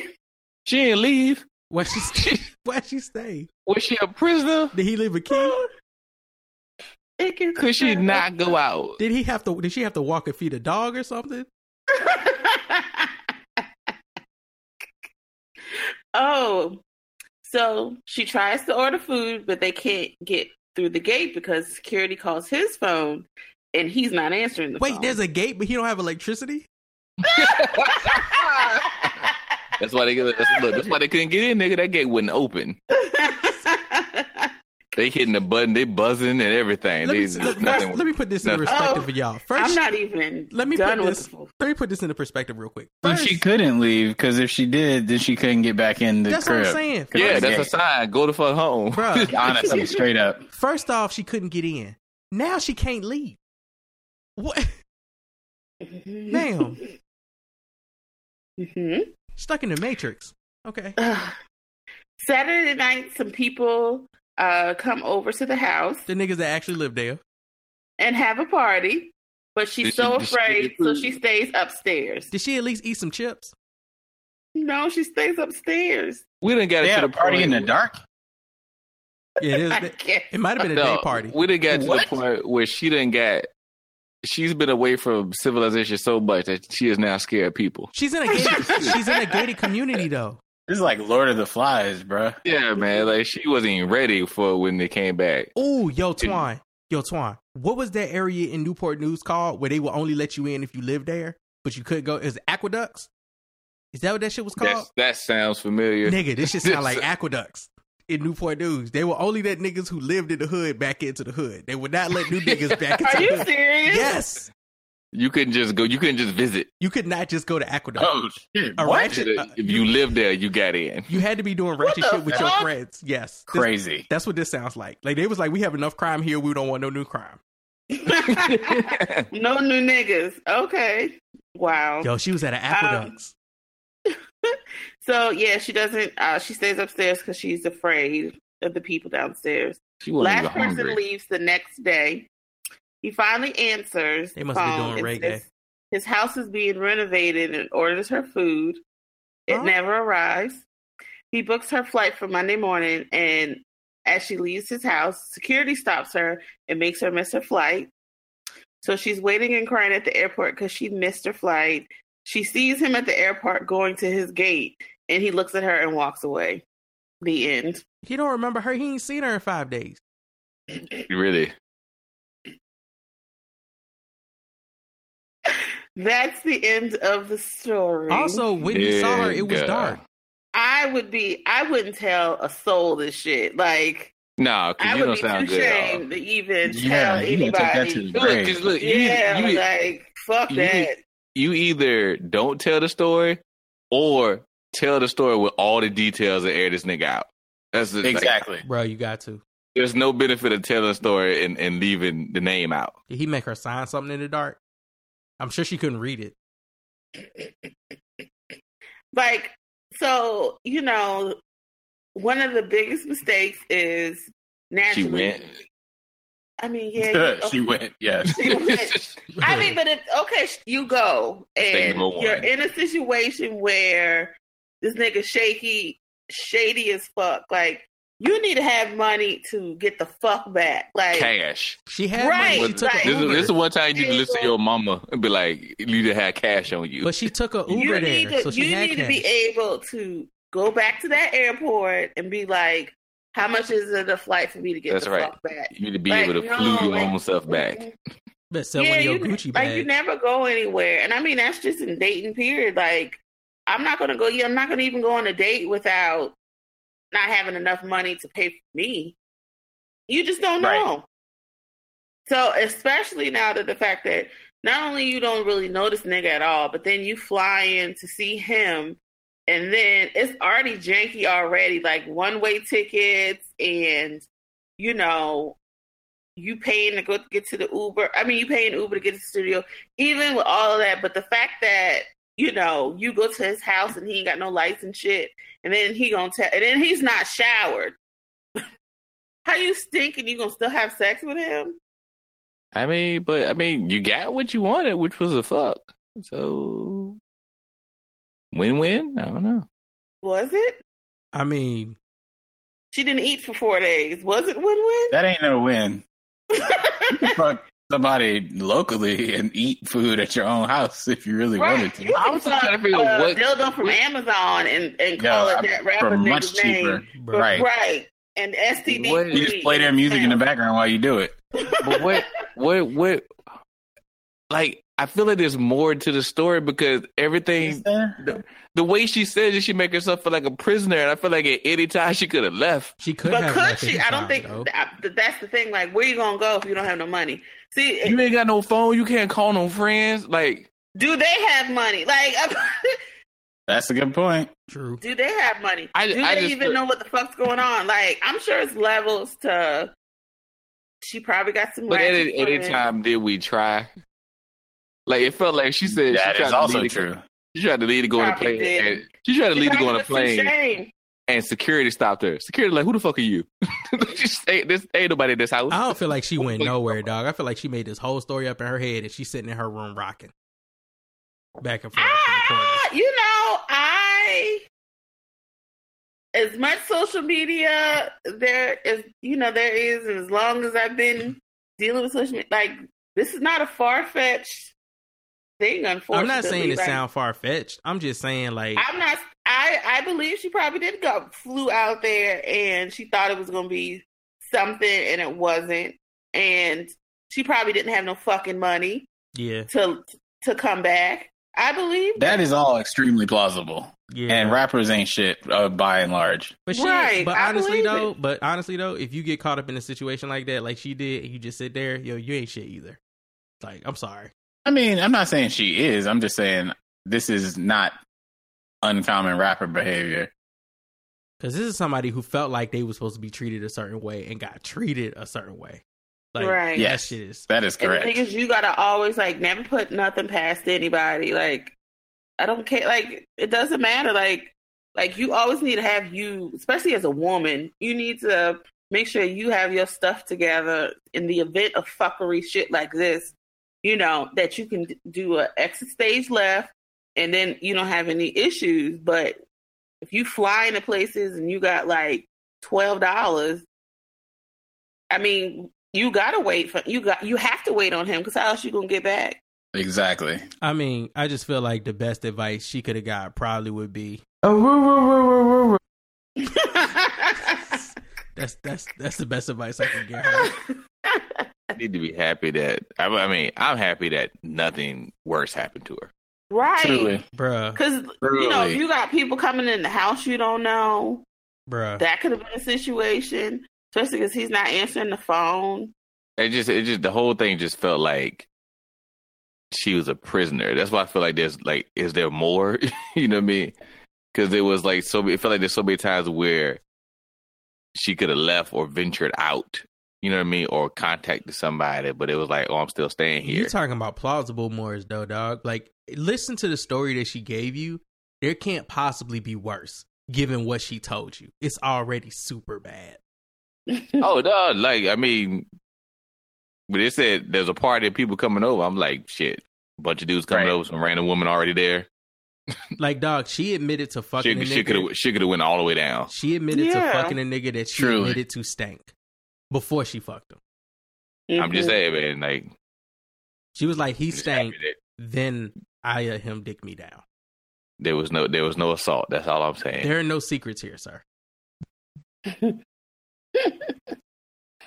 she didn't leave. Why she stay? *laughs* Why she stay? Was she a prisoner? Did he leave a key? Could she not go out? Did he have to? Did she have to walk and feed a dog or something? *laughs* oh, so she tries to order food, but they can't get through the gate because security calls his phone and he's not answering the phone. Wait, phone. there's a gate, but he don't have electricity. That's why they that's, look, that's why they couldn't get in, nigga. That gate wouldn't open. *laughs* They hitting the button, they buzzing and everything. Let me, They, let, nothing. let me put this in perspective Oh, for y'all. First, I'm not even let me done put with this. the Let me put this into perspective real quick. First, she couldn't leave because if she did, then she couldn't get back in the that's what crib. I'm saying. yeah, First- that's a sign. Go to fuck home. Bruh. *laughs* Honestly, straight up. First off, she couldn't get in. Now she can't leave. What? Damn. hmm Stuck in the matrix. Okay. Saturday night, some people uh, come over to the house The niggas that actually live there. and have a party, but she's Did so she afraid, get so she stays upstairs. Did she at least eat some chips? No, she stays upstairs. We didn't get They it to the party point. in the dark. Yeah, it is. *laughs* It might have been a No, day party. We didn't get to the point where she didn't get. She's been away from civilization so much that she is now scared of people. She's in a *laughs* gated, she's in a gated community though. This is like Lord of the Flies, bro. Yeah, man. Like she wasn't even ready for when they came back. Oh, yo, Twan. Yo, Twan. What was that area in Newport News called where they will only let you in if you live there, but you couldn't go? Is aqueducts? Is that what that shit was called? That's, that sounds familiar. Nigga, this shit sound like *laughs* aqueducts in Newport News. They were only let niggas who lived in the hood back into the hood. They would not let new *laughs* niggas back into Are the you hood. serious? Yes. You couldn't just go. You couldn't just visit. You could not just go to aqueduct. Oh shit! A What? ratchet- uh, if you lived there, you got in. You had to be doing ratchet shit with your friends. Yes. This- Crazy. that's what this sounds like. Like they was like, we have enough crime here. We don't want no new crime. *laughs* no new niggas. Okay. Wow. Yo, she was at an aqueducts. *laughs* So yeah, she doesn't. Uh, she stays upstairs because she's afraid of the people downstairs. She Last person hungry. leaves the next day. He finally answers. They the must be doing reggae. says His house is being renovated and orders her food. It Huh? never arrives. He books her flight for Monday morning, and as she leaves his house. Security stops her and makes her miss her flight. So she's waiting and crying at the airport because she missed her flight. She sees him at the airport going to his gate, and he looks at her and walks away. The end. He don't remember her. He ain't seen her in five days. Really? That's the end of the story. Also, when he saw her, it was Yeah. dark. I would be. I wouldn't tell a soul this shit. Like No, because I you would don't be sound too good. at all. ashamed to even Yeah, tell you gotta take that anybody. to the Look, grave. 'cause look, you, yeah, you, like fuck you- that. you either don't tell the story or tell the story with all the details and air this nigga out. That's the, like, Exactly. Bro, you got to. there's no benefit of telling a story and, and leaving the name out. Did he make her sign something in the dark? I'm sure she couldn't read it. *laughs* Like so, you know, one of the biggest mistakes is She naturally. went. I mean, *laughs* yeah, you- she went. Yes. *laughs* She went. I mean, but if okay, you go and you're in a situation where this nigga shaky, shady as fuck. Like you need to have money to get the fuck back. Like cash. she had Right, money. She took right. This is, Uber. this is one time you need to listen to your mama and be like, you need to have cash on you. but she took a you Uber need there, to so she you had need cash. to be able to go back to that airport and be like, how much is it a flight for me to get That's the right. fuck back? you need to be Like, able to no, flew your like- own self back. *laughs* But sell one of your you, Gucci like you never go anywhere, and I mean that's just in dating period. Like I'm not gonna go. Yeah, I'm not gonna even go on a date without not having enough money to pay for me. You just don't Right. know. So especially now that the fact that not only you don't really know this nigga at all, but then you fly in to see him, and then it's already janky already, like one way tickets, and you know you paying to go get to the Uber. I mean, you paying Uber to get to the studio, even with all of that. But the fact that you know you go to his house and he ain't got no lights and shit, and then he gonna tell, and then he's not showered. *laughs* How you stink and you gonna still have sex with him? I mean, but I mean, you got what you wanted, which was a fuck. So win win? I don't know. Was it? I mean, She didn't eat for four days. Was it win win? That ain't no win. win? You can fuck somebody locally and eat food at your own house if you really wanted to. You I can was trying to fuck, figure uh, what- dildo from Amazon and and Yeah, call it that rapper much cheaper. name. bro, Right. Right. And STD. What- You just play their music in the background while you do it. *laughs* But what, what, what? Like, I feel like there's more to the story because everything, the, the way she says it, she make herself feel like a prisoner, and I feel like at any time she could have left. she could But have. could left she? I don't think that, that's the thing. Like, where you gonna go if you don't have no money? See, You ain't got no phone. You can't call no friends. Like, do they have money? Like, *laughs* That's a good point. True. do they have money? I- do I they just even feel- know what the fuck's going on? Like, I'm sure it's levels to. She probably got some. Money. But at any time did we try? Like, it felt like she said That she is tried also to lead true. She tried to lead to go on a plane. she tried to lead to go on a plane, shame. And security stopped her. Security like, who the fuck are you? *laughs* Just ain't this ain't nobody in this house. I don't feel like she went *laughs* nowhere, dog. I feel like she made this whole story up in her head, and she's sitting in her room rocking back and forth. in. Ah, you know, I as much social media there is, you know, there is, as long as I've been dealing with social media, like this is not a far fetched thing. Unfortunately, I'm not saying it Like, sound far fetched. I'm just saying like I'm not. I I believe she probably did go flew out there and she thought it was going to be something and it wasn't, and she probably didn't have no fucking money yeah, to to come back. I believe That is all extremely plausible. yeah. And rappers ain't shit uh, by and large. But she, Right, but I honestly though, it. but honestly though, if you get caught up in a situation like that, like she did, and you just sit there, yo, you ain't shit either. Like, I'm sorry. I mean, I'm not saying she is. I'm just saying this is not uncommon rapper behavior. Because this is somebody who felt like they were supposed to be treated a certain way and got treated a certain way. Like, Right. that Yes. shit is. That is And the correct. thing is, you gotta always like never put nothing past anybody. Like, I don't care. Like, it doesn't matter. Like, like you always need to have you, especially as a woman, you need to make sure you have your stuff together in the event of fuckery shit like this. You know that you can do a exit stage left, and then you don't have any issues. But if you fly into places and you got like twelve dollars, I mean, you gotta wait for you got you have to wait on him because how else you gonna get back? Exactly. I mean, I just feel like the best advice she could have got probably would be *laughs* that's that's that's the best advice I can give her. I *laughs* need to be happy that I, I mean I'm happy that nothing worse happened to her. Right? Truly. Bruh, Because you know, if you got people coming in the house you don't know, bruh. that could have been a situation. Especially because he's not answering the phone. It just it just the whole thing just felt like she was a prisoner. That's why I feel like there's like is there more? *laughs* you know what I mean? Because it was like so it felt like there's so many times where she could have left or ventured out. You know what I mean? Or contacted somebody, but it was like, oh, I'm still staying here. You're talking about plausible Morris though, dog? Like, listen to the story that she gave you. There can't possibly be worse, given what she told you. It's already super bad. *laughs* oh dog. like I mean, but it said there's a party of people coming over. I'm like, shit, a bunch of dudes coming Right. over, some random woman already there. *laughs* Like, dog, she admitted to fucking She, she could have she could have went all the way down. She admitted Yeah. to fucking a nigga that she Truly. admitted to stank before she fucked him. I'm just saying, man. Like She was like, he just stank, then I uh, him dick me down. There was no there was no assault. That's all I'm saying. There are no secrets here, sir. *laughs*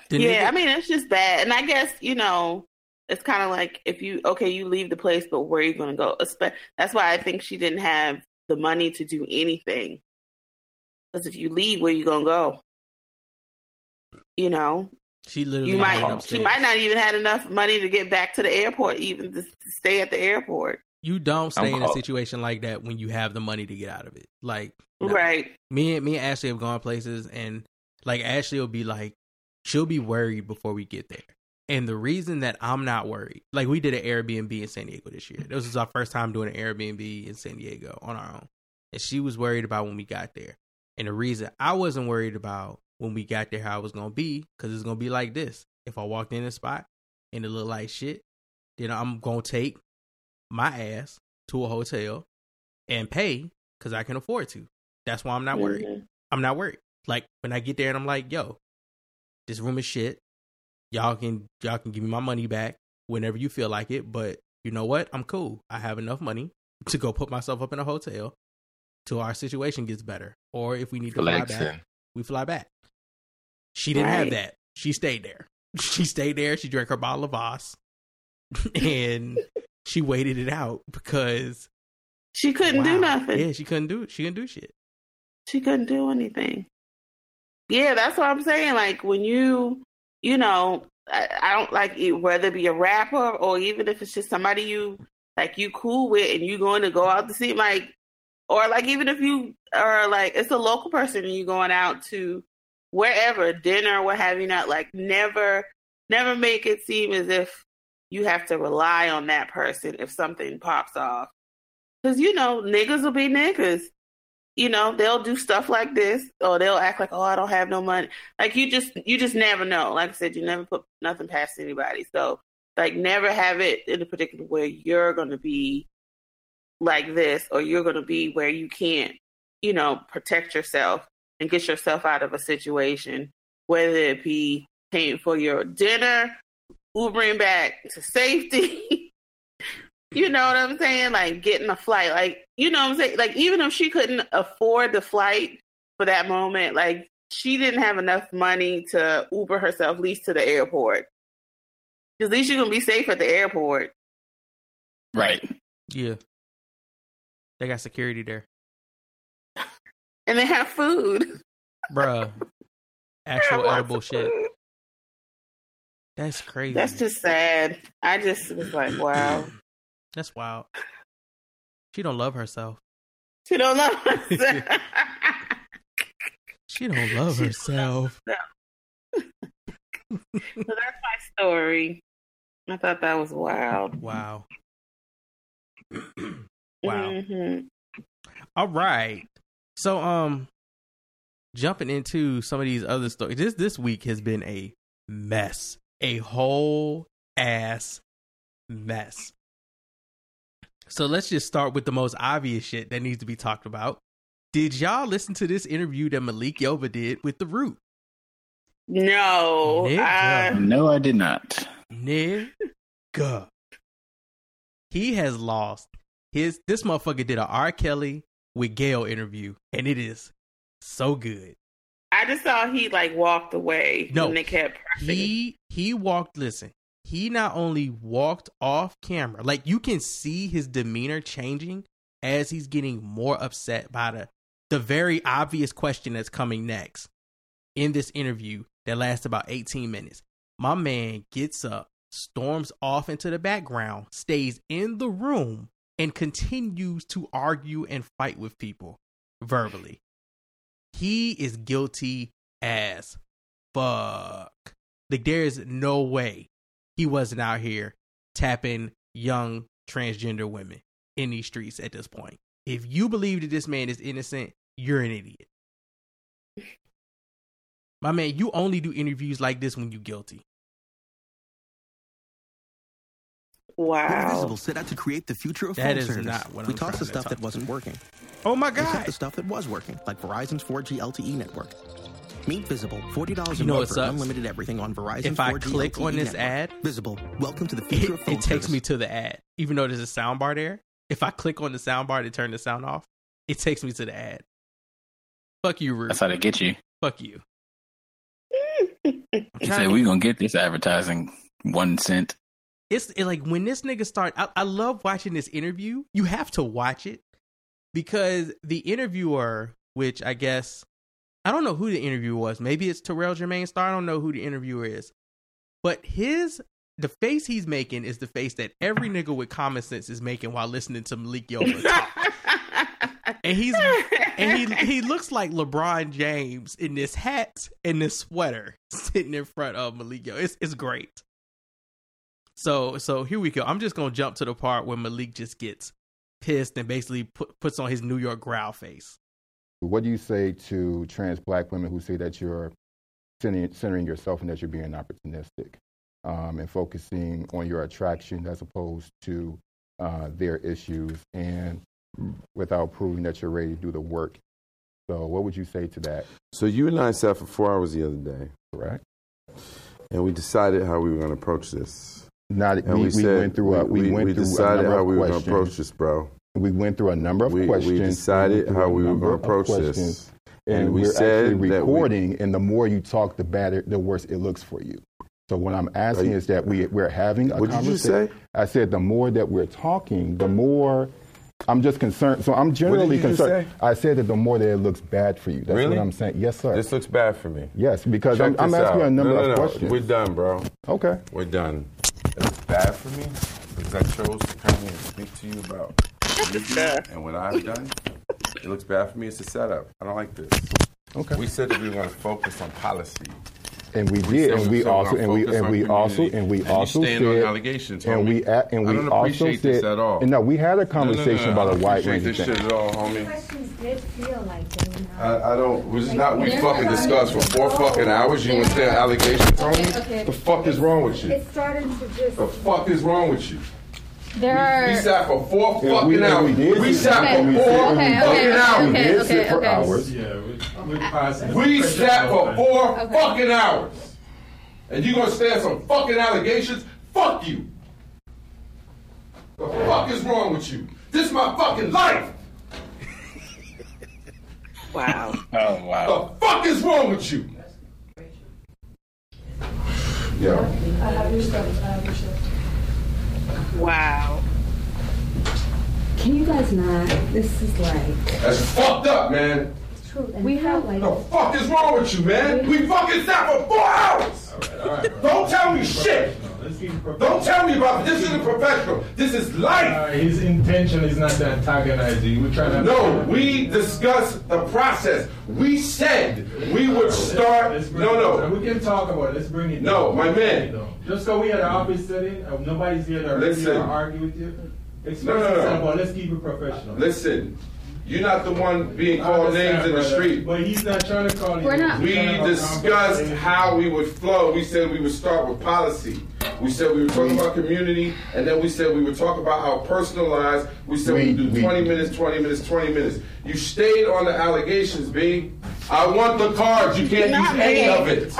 Yeah, nigga- I mean it's just bad, and I guess you know it's kind of like if you okay, you leave the place, but where are you going to go? That's why I think she didn't have the money to do anything. Because if you leave, where you going to go? You know, she literally you might upstairs. she might not even had enough money to get back to the airport, even to, to stay at the airport. You don't stay I'm in a situation like that when you have the money to get out of it. Like, no. Right? me and me and Ashley have gone places, and like Ashley will be like, she'll be worried before we get there. And the reason that I'm not worried, like we did an Airbnb in San Diego this year. This was our first time doing an Airbnb in San Diego on our own, and she was worried about when we got there. And the reason I wasn't worried about when we got there how I was gonna be, because it's gonna be like this: if I walked in a spot and it looked like shit, then I'm gonna take my ass to a hotel and pay because I can afford to. That's why I'm not worried. Mhm. I'm not worried. Like when I get there and I'm like, yo, this room is shit. Y'all can y'all can give me my money back whenever you feel like it. But you know what? I'm cool. I have enough money *laughs* to go put myself up in a hotel till our situation gets better. Or if we need to fly back, we fly back. She didn't have that. She stayed there. *laughs* She stayed there. She drank her bottle of Voss, *laughs* and she waited it out because She couldn't do nothing. Yeah, she couldn't do. She couldn't do shit. she couldn't do anything. Yeah, that's what I'm saying. Like when you, you know, I, I don't like it, whether it be a rapper or even if it's just somebody you like you cool with and you going to go out to see like, or like even if you are like it's a local person and you going out to wherever dinner, what have you not, like never, never make it seem as if you have to rely on that person if something pops off. Because you know niggas will be niggas. You know they'll do stuff like this or they'll act like oh i don't have no money. Like you just you just never know. Like i said you never put nothing past anybody. So like never have it in a particular where you're going to be like this or you're going to be where you can't you know protect yourself and get yourself out of a situation whether it be paying for your dinner ubering back to safety *laughs* You know what I'm saying? Like getting a flight. Like, you know what I'm saying? Like, even if she couldn't afford the flight for that moment, like, she didn't have enough money to Uber herself, at least to the airport. 'Cause At least you're going to be safe at the airport. Right. Yeah. They got security there. And they have food. Bruh. *laughs* Actual edible shit. food. That's crazy. That's just sad. I just was like, *clears throat* wow. That's wild. She don't love herself. She don't know. *laughs* herself. She don't love She don't herself. so that's my story. I thought that was wild. Wow. *clears throat* wow. Mhm. All right. So um jumping into some of these other stories. This this week has been a mess. A whole ass mess. So let's just start with the most obvious shit that needs to be talked about. Did y'all listen to this interview that Malik Yoba did with The Root? No, I, No, I did not. Nigga. He has lost his. This motherfucker did a R. Kelly with Gayle interview, and it is so good. I just saw he like walked away No, they kept pressing. He he walked. Listen, he not only walked off camera, like you can see his demeanor changing as he's getting more upset by the the very obvious question that's coming next in this interview that lasts about 18 minutes. My man gets up, storms off into the background, stays in the room, and continues to argue and fight with people verbally. He is guilty as fuck. Like there is no way he wasn't out here tapping young transgender women in these streets at this point. If you believe that this man is innocent, you're an idiot. My man, you only do interviews like this when you're guilty. Wow. Visible set out to create the future of That phone is service. not what we I'm tossed the to stuff talk that wasn't working. Oh my We kept god. the stuff that was working, like Verizon's 4G LTE network. Meet Visible, forty dollars a You month for sucks? unlimited everything on Verizon. If I 4G click LTE on this network. ad, Visible, welcome to the future It, of phone it takes service. me to the ad. Even though there's a sound bar there, if I click on the sound bar to turn the sound off, it takes me to the ad. Fuck you, Root. That's how they get you. Fuck you. you say we gonna get this advertising one cent. It's it, like when this nigga start I, I love watching this interview. You have to watch it because the interviewer which i guess i don't know who the interviewer was. Maybe it's Terrell Jermaine Starr. I don't know who the interviewer is. But his the face he's making is the face that every nigga with common sense is making while listening to malik yoba *laughs* talk. And he's and he he looks like LeBron James in this hat and this sweater *laughs* sitting in front of Malik. Yo, it's it's great. So so here we go. I'm just gonna jump to the part where Malik just gets pissed and basically put, puts on his New York growl face. What do you say to trans black women who say that you're centering, centering yourself and that you're being opportunistic um, and focusing on your attraction as opposed to uh, their issues and without proving that you're ready to do the work? So, what would you say to that? So you and I sat for four hours the other day, Correct? and we decided how we were going to approach this. Not, And we, we, we said went through a, we, went through a decided number how of we were going to questions. approach this, bro. We went through a number of We, we decided how we were going to approach this. And, And we we're said actually we- recording, and the more you talk, the better, the worse it looks for you. So what I'm asking you- is that we we're having a What did you say? I said the more that we're talking, the more I'm just concerned. So I'm generally concerned. say? I said that the more that it looks bad for you. That's Really? what I'm saying. Yes, sir. This looks bad for me. yes, because Check I'm, I'm asking you out. a number no, no, of no. questions. We're done, bro. okay. We're done. It looks bad for me because I chose to come here and speak to you about me *laughs* and what I've done. It looks bad for me. It's a setup. I don't like this. Okay. We said that we were going to focus on policy. And we did, and we we said we're also, and we, and we also, and we And also stand on said, allegations, and we, a- and we also said, at all. and no, we had a conversation No, no, no, about I a don't wide range of this things. shit at all, homie. questions did feel like they, you know. I, I don't. This is not. We fucking discussed for four fucking hours. You want allegations, homie? okay. The fuck is wrong with you? It's starting to just. The fuck is wrong with you? There We are. sat for four Yeah, fucking we- hours. we did We sat Okay. for four Okay, okay, fucking hours. We okay, did okay, sit for okay. hours. Yeah, we, we sat for four Okay. fucking hours. And you gonna stand some fucking allegations? Fuck you. The fuck is wrong with you? This is my fucking life. *laughs* wow. Oh wow. The fuck is wrong with you? Yo. Wow. Can you guys not? This is like. That's fucked up, man. True. We have like. The fuck is wrong with you, man? We fucking sat for four hours. Don't tell me shit. Let's keep it Don't tell me about this. This isn't professional. This is life. Uh, his intention is not to antagonize you. We're trying to. No, we discussed the process. We said we would start. Let's bring No, it- no. We can talk about it. Let's bring it. No, down. my man. Just so we had an office setting, uh, nobody's here to argue Listen. argue with you. Express No, no, no. yourself, but let's keep it professional. Listen, you're not the one being called names in the brother, street. But he's not trying to call you. We're not- We He's trying to have a discussed how we would flow. We said we would start with policy. We said we were talking about community, and then we said we would talk about our personal lives. We said we, We- would do we- 20 minutes, 20 minutes, 20 minutes. You stayed on the allegations, B. I want the cards. You can't Not use any me. of it.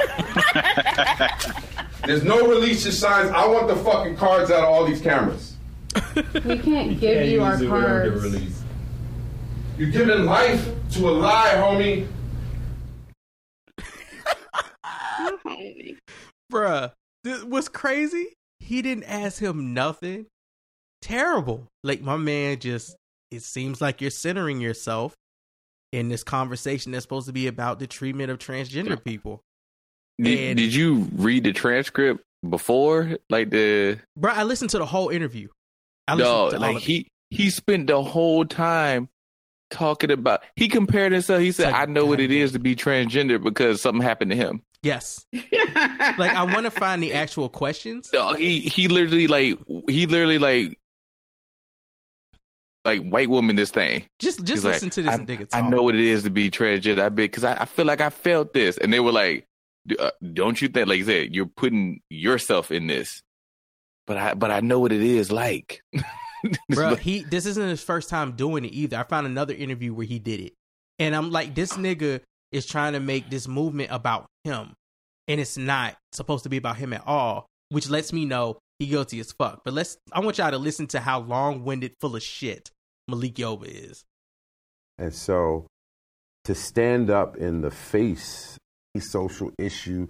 *laughs* There's no release your signs. I want the fucking cards out of all these cameras. We can't give Can't you our it cards. release. You're giving life to a lie, homie. *laughs* Bruh, this, what's crazy? He didn't ask him nothing. Terrible. Like my man just it seems like you're centering yourself in this conversation that's supposed to be about the treatment of transgender people. Did, And- did you read the transcript before? Like the Bro, I listened to the whole interview. I listened no, to like he he spent the whole time talking about. He compared himself. He said, "I know what it is to be transgender because something happened to him." Yes. *laughs* like I want to find the actual questions. No, he he literally like he literally like like white woman this thing. Just just He's like, listen to this I, nigga I know what it is to be transgender. I bet because I, I feel like I felt this, and they were like, uh, "Don't you think?" Like you said, you're putting yourself in this, but I but I know what it is like. *laughs* Bro, he this isn't his first time doing it either. I found another interview where he did it. And I'm like, this nigga is trying to make this movement about him. And it's not supposed to be about him at all, which lets me know he guilty as fuck. But let's I want y'all to listen to how long winded full of shit Malik Yoba is. And so to stand up in the face of social issue,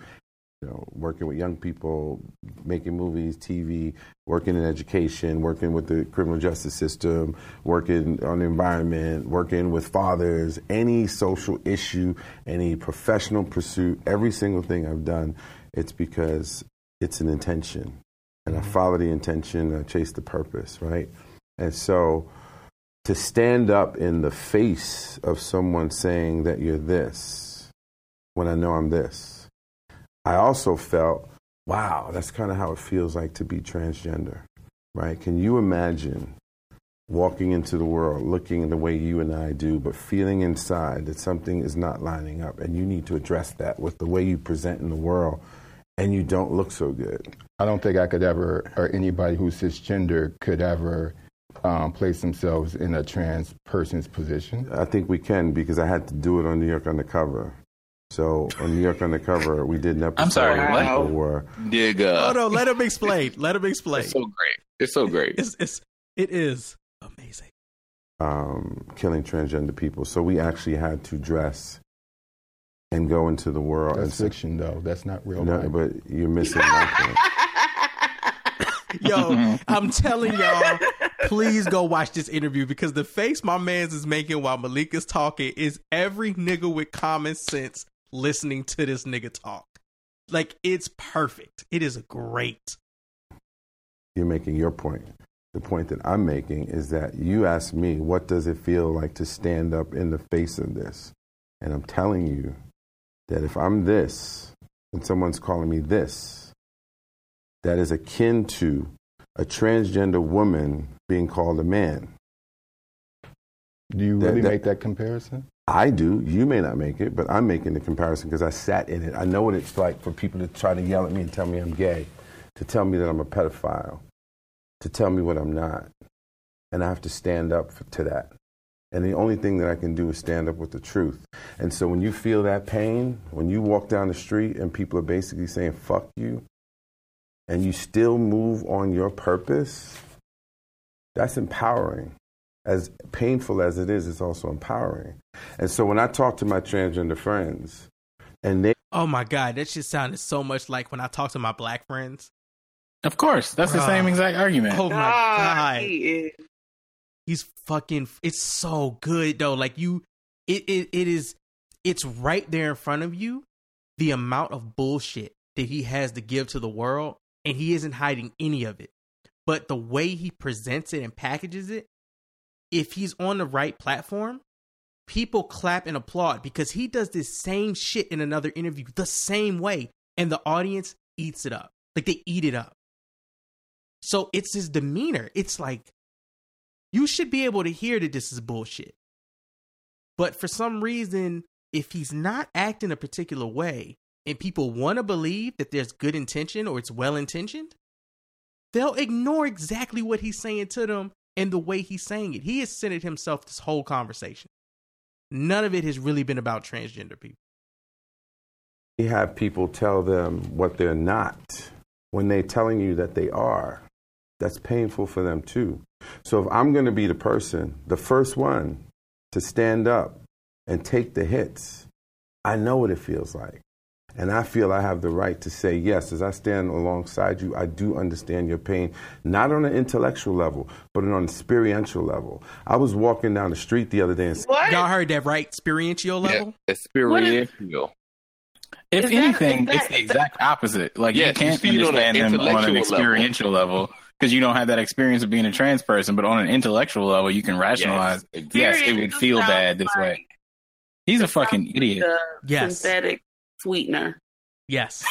you know, working with young people, making movies, TV, working in education, working with the criminal justice system, working on the environment, working with fathers, any social issue, any professional pursuit, every single thing I've done, it's because it's an intention. And I mm-hmm. follow the intention, I chase the purpose, right? And so to stand up in the face of someone saying that you're this when I know I'm this. I also felt, wow, that's kind of how it feels like to be transgender, right? Can you imagine walking into the world looking the way you and I do, but feeling inside that something is not lining up and you need to address that with the way you present in the world and you don't look so good? I don't think I could ever, or anybody who's cisgender could ever um, place themselves in a trans person's position. I think we can because I had to do it on New York Undercover. So on New York Undercover, we did an episode. I'm sorry, what? Where Nigga. Oh no, let him explain. Let him explain. It's so great. It's so great. It's, it's it is. um, killing transgender people. So we actually had to dress and go into the world. That's and fiction, though. That's not real No, life. but you're missing my point. Yo, *laughs* I'm telling y'all, please go watch this interview because the face my man's is making while Malik is talking is every nigga with common sense listening to this nigga talk. Like it's perfect. It is great. You're making your point. The point that I'm making is that you asked me, what does it feel like to stand up in the face of this? And I'm telling you that if I'm this and someone's calling me this, that is akin to a transgender woman being called a man. Do you That- really that- make that comparison? I do. You may not make it, but I'm making the comparison because I sat in it. I know what it's like for people to try to yell at me and tell me I'm gay, to tell me that I'm a pedophile, to tell me what I'm not. And I have to stand up to that. And the only thing that I can do is stand up with the truth. And so when you feel that pain, when you walk down the street and people are basically saying, fuck you, and you still move on your purpose, that's empowering. As painful as it is, it's also empowering. And so when I talk to my transgender friends, and they Oh my god, that shit sounded so much like when I talk to my black friends. Of course, that's the Bruh. same ah. exact argument. Oh my ah, God, god. he is. He's fucking it's so good though. Like you it, it it is it's right there in front of you the amount of bullshit that he has to give to the world and he isn't hiding any of it. But the way he presents it and packages it, if he's on the right platform, people clap and applaud because he does this same shit in another interview the same way and the audience eats it up. Like they eat it up. So it's his demeanor. It's like you should be able to hear that this is bullshit. But for some reason, if he's not acting a particular way and people want to believe that there's good intention or it's well intentioned, they'll ignore exactly what he's saying to them and the way he's saying it. He has centered himself this whole conversation. none of it has really been about transgender people. You have people tell them what they're not when they're telling you that they are. That's painful for them too. So if I'm going to be the person, the first one to stand up and take the hits, I know what it feels like. And I feel I have the right to say, yes, as I stand alongside you, I do understand your pain, not on an intellectual level, but on an experiential level. I was walking down the street the other day and What? Y'all heard that right? Experiential level. Experiential. If Is that- anything, it's the exact opposite. Like Yes, you can't you see on an understand them on an intellectual level. experiential level because you don't have that experience of being a trans person. But on an intellectual level, you can rationalize. Yes, Yes, it would feel bad this sounds way. He's a fucking idiot. The Yes. synthetic sweetener. Yes.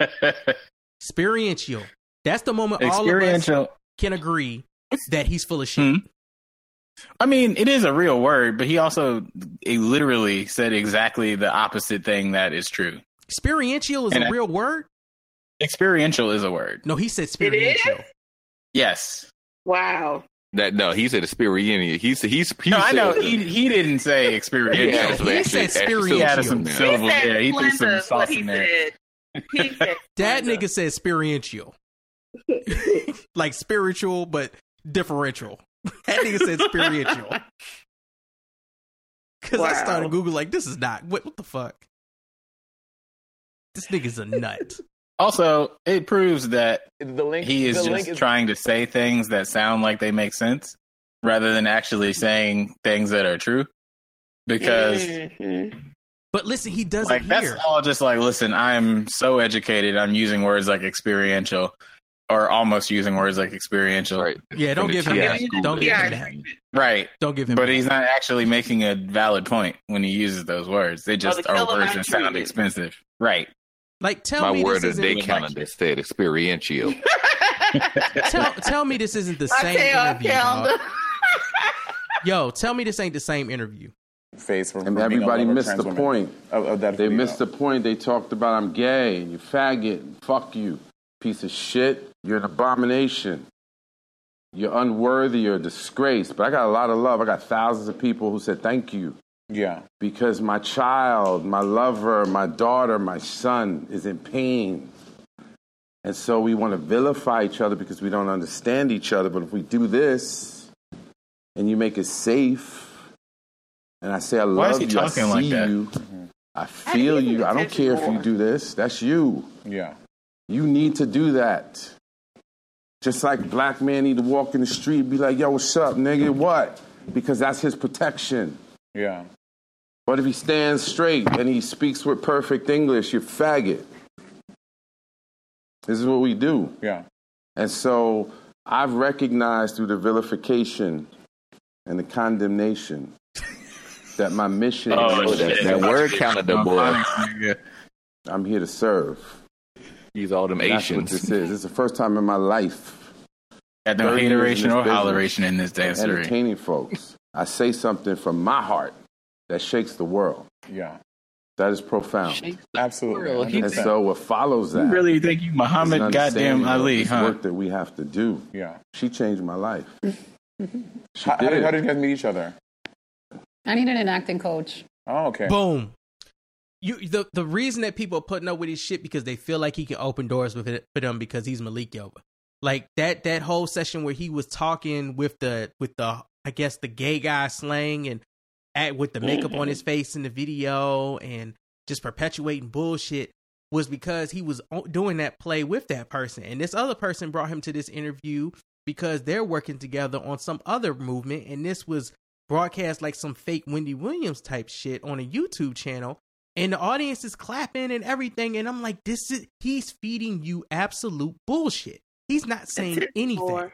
*laughs* Experiential. That's the moment all of us can agree that he's full of shit. Hmm? I mean, it is a real word, but he also he literally said exactly the opposite thing that is true. Experiential is And a I- real word. Experiential is a word. No, he said It is? experiential. Yes. Wow. That no, he said experiential. He's he's he said, No, I know he he didn't say *laughs* experiential. Yeah, He actually- said actually- He added some syllables. Said Yeah, he threw some Splenda is what sauce he in there. said. He said *laughs* *laughs* That nigga said experiential. like spiritual, but differential. That nigga said experiential. Because I started Google like, this is not, what, what the fuck? This nigga's a nut. Also, it proves that The link. he is just link is- trying to say things that sound like they make sense rather than actually saying things that are true. Because. *laughs* But listen, he does like it that's all just like listen, I'm so educated, I'm using words like experiential or almost using words like experiential. Right. Yeah, don't give him TS that. Don't give him that. Right. Don't give him But that. he's not actually making a valid point when he uses those words. They just the are Calamine words that sound expensive. Right. Like, tell My me word this of isn't the day like- calendar said experiential. *laughs* tell, tell me this isn't the My same interview. *laughs* Yo, tell me this ain't the same interview. face from And from everybody missed the woman. point. Of, of that They video. missed the point. They talked about I'm gay and you faggot. And fuck you, piece of shit. You're an abomination. You're unworthy. You're a disgrace. But I got a lot of love. I got thousands of people who said thank you Yeah. because my child, my lover, my daughter, my son is in pain. And so we want to vilify each other because we don't understand each other. But if we do this and you make it safe, and I say I Why is love he you, I talking like see that? you, mm-hmm. I feel you. I don't care if you do this. That's you. Yeah. You need to do that. Just like black man need to walk in the street and be like, yo, what's up, nigga? What? Because that's his protection. Yeah. But if he stands straight and he speaks with perfect English, you're faggot. This is what we do. Yeah. And so I've recognized through the vilification and the condemnation that my mission Oh, is that, that word calendar boy. I'm here to serve. He's all them That's what Asians. this is. This is the first time in my life Got no 30 in hateration or this business, holleration in this dance series. entertaining folks. I say something from my heart that shakes the world. Yeah. That is profound. Absolutely. And so what follows that? You really think you is Muhammad goddamn Ali, this huh? work that we have to do. Yeah. She changed my life. *laughs* How, how, did, how did you guys meet each other? I needed an acting coach. Oh, okay. Boom. You the the reason that people are putting up with his shit because they feel like he can open doors with it for them because he's Malik Yoba. Like that that whole session where he was talking with the with the I guess the gay guy slang and at with the makeup on his face in the video and just perpetuating bullshit was because he was doing that play with that person. And this other person brought him to this interview because they're working together on some other movement. And this was broadcast like some fake Wendy Williams type shit on a YouTube channel. And the audience is clapping and everything. And I'm like this is he's feeding you absolute bullshit. He's not saying anything.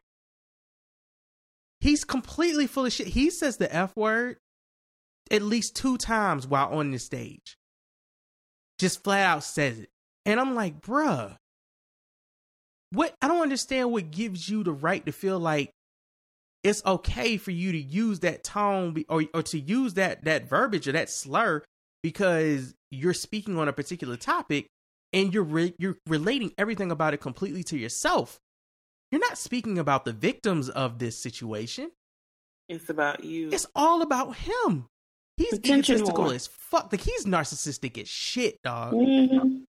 He's completely full of shit. He says the F word at least two times while on the stage. Just flat out says it. And I'm like, bruh, what I don't understand what gives you the right to feel like it's okay for you to use that tone or or to use that that verbiage or that slur because you're speaking on a particular topic and you're re- you're relating everything about it completely to yourself. You're not speaking about the victims of this situation. It's about you. It's all about him. He's Attention egotistical whore. as fuck. Like he's narcissistic as shit, dog. Mhm.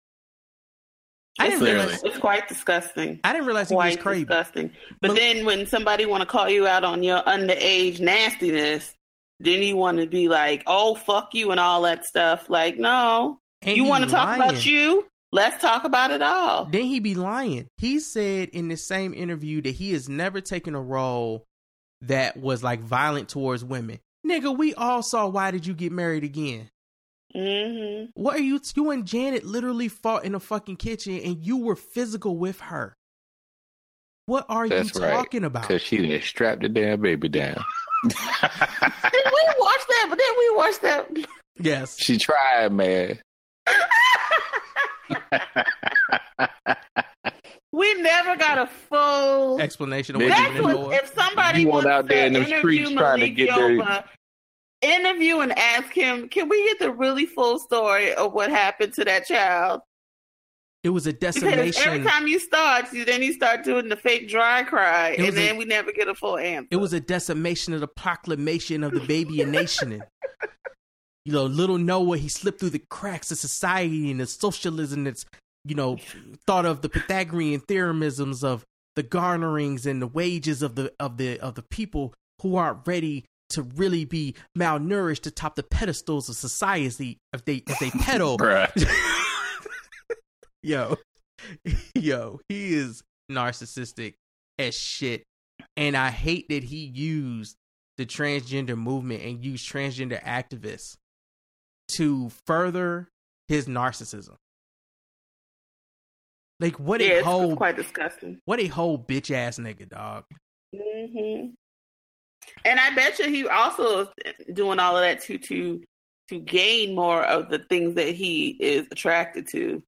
I didn't it's, realize. it's quite disgusting. I didn't realize he was Quite crazy. disgusting. But then when somebody want to call you out on your underage nastiness, then you want to be like, "Oh, fuck you" and all that stuff. Like, no, And you want to talk lying. about you? Let's talk about it all. Then he be lying. He said in the same interview that he has never taken a role that was like violent towards women. Nigga, we all saw why did you get married again? Mm-hmm. What are you you and Janet literally fought in the fucking kitchen and you were physical with her. What are That's you right. talking about? Because she done strapped the damn baby down. *laughs* Did we watch that? But then we watched that. Yes. She tried, man. *laughs* We never got a full Explanation of what That's you what, if somebody You wants went out there in the them interview streets trying to Malik get their- interview and ask him, can we get the really full story of what happened to that child? It was a decimation. Because decimation. every time you start, you then you start doing the fake dry cry, It and was a- then we never get a full answer. It was a decimation of the proclamation of the baby and nation. you know, little Noah, he slipped through the cracks of society and the socialism that's, you know, thought of the Pythagorean theoremisms of the garnerings and the wages of the of the of the people who aren't ready to really be malnourished to top the pedestals of society if they if they pedal. *laughs* *laughs* Yo, *laughs* yo, he is narcissistic as shit. And I hate that he used the transgender movement and used transgender activists to further his narcissism. Like what yeah, a whole quite disgusting. what a whole bitch ass nigga, dog. hmm And I bet you he also is doing all of that to to to gain more of the things that he is attracted to.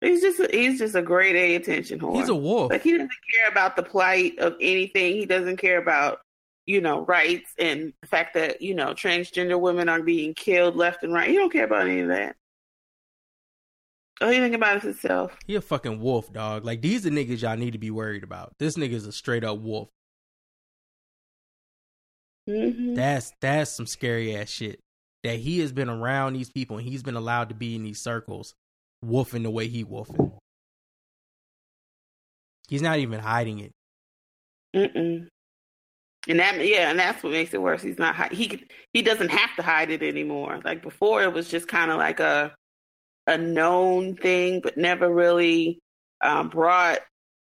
He's just a, he's just a grade A attention whore. He's a wolf. Like he doesn't care about the plight of anything. He doesn't care about you know rights and the fact that you know transgender women are being killed left and right. He don't care about any of that. All he think about is himself. He a fucking wolf, dog. Like these are niggas y'all need to be worried about. This nigga's a straight up wolf. Mm-hmm. That's that's some scary ass shit. That he has been around these people and he's been allowed to be in these circles, wolfing the way he wolfing. He's not even hiding it. Mm-mm. And that, yeah, and that's what makes it worse. He's not he he doesn't have to hide it anymore. Like before, it was just kind of like a a known thing, but never really um, brought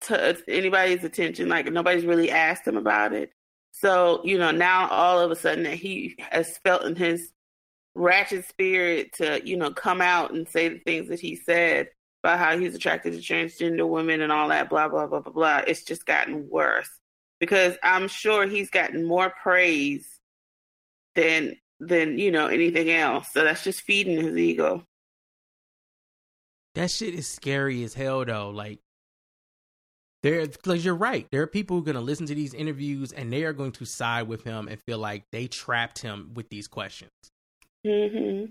to anybody's attention. Like nobody's really asked him about it. So you know, now all of a sudden that he has felt in his ratchet spirit to you know come out and say the things that he said about how he's attracted to transgender women and all that blah blah blah blah blah. It's just gotten worse because I'm sure he's gotten more praise than than you know anything else. So that's just feeding his ego. That shit is scary as hell though. Like there because you're right. There are people who are gonna listen to these interviews and they are going to side with him and feel like they trapped him with these questions. hmm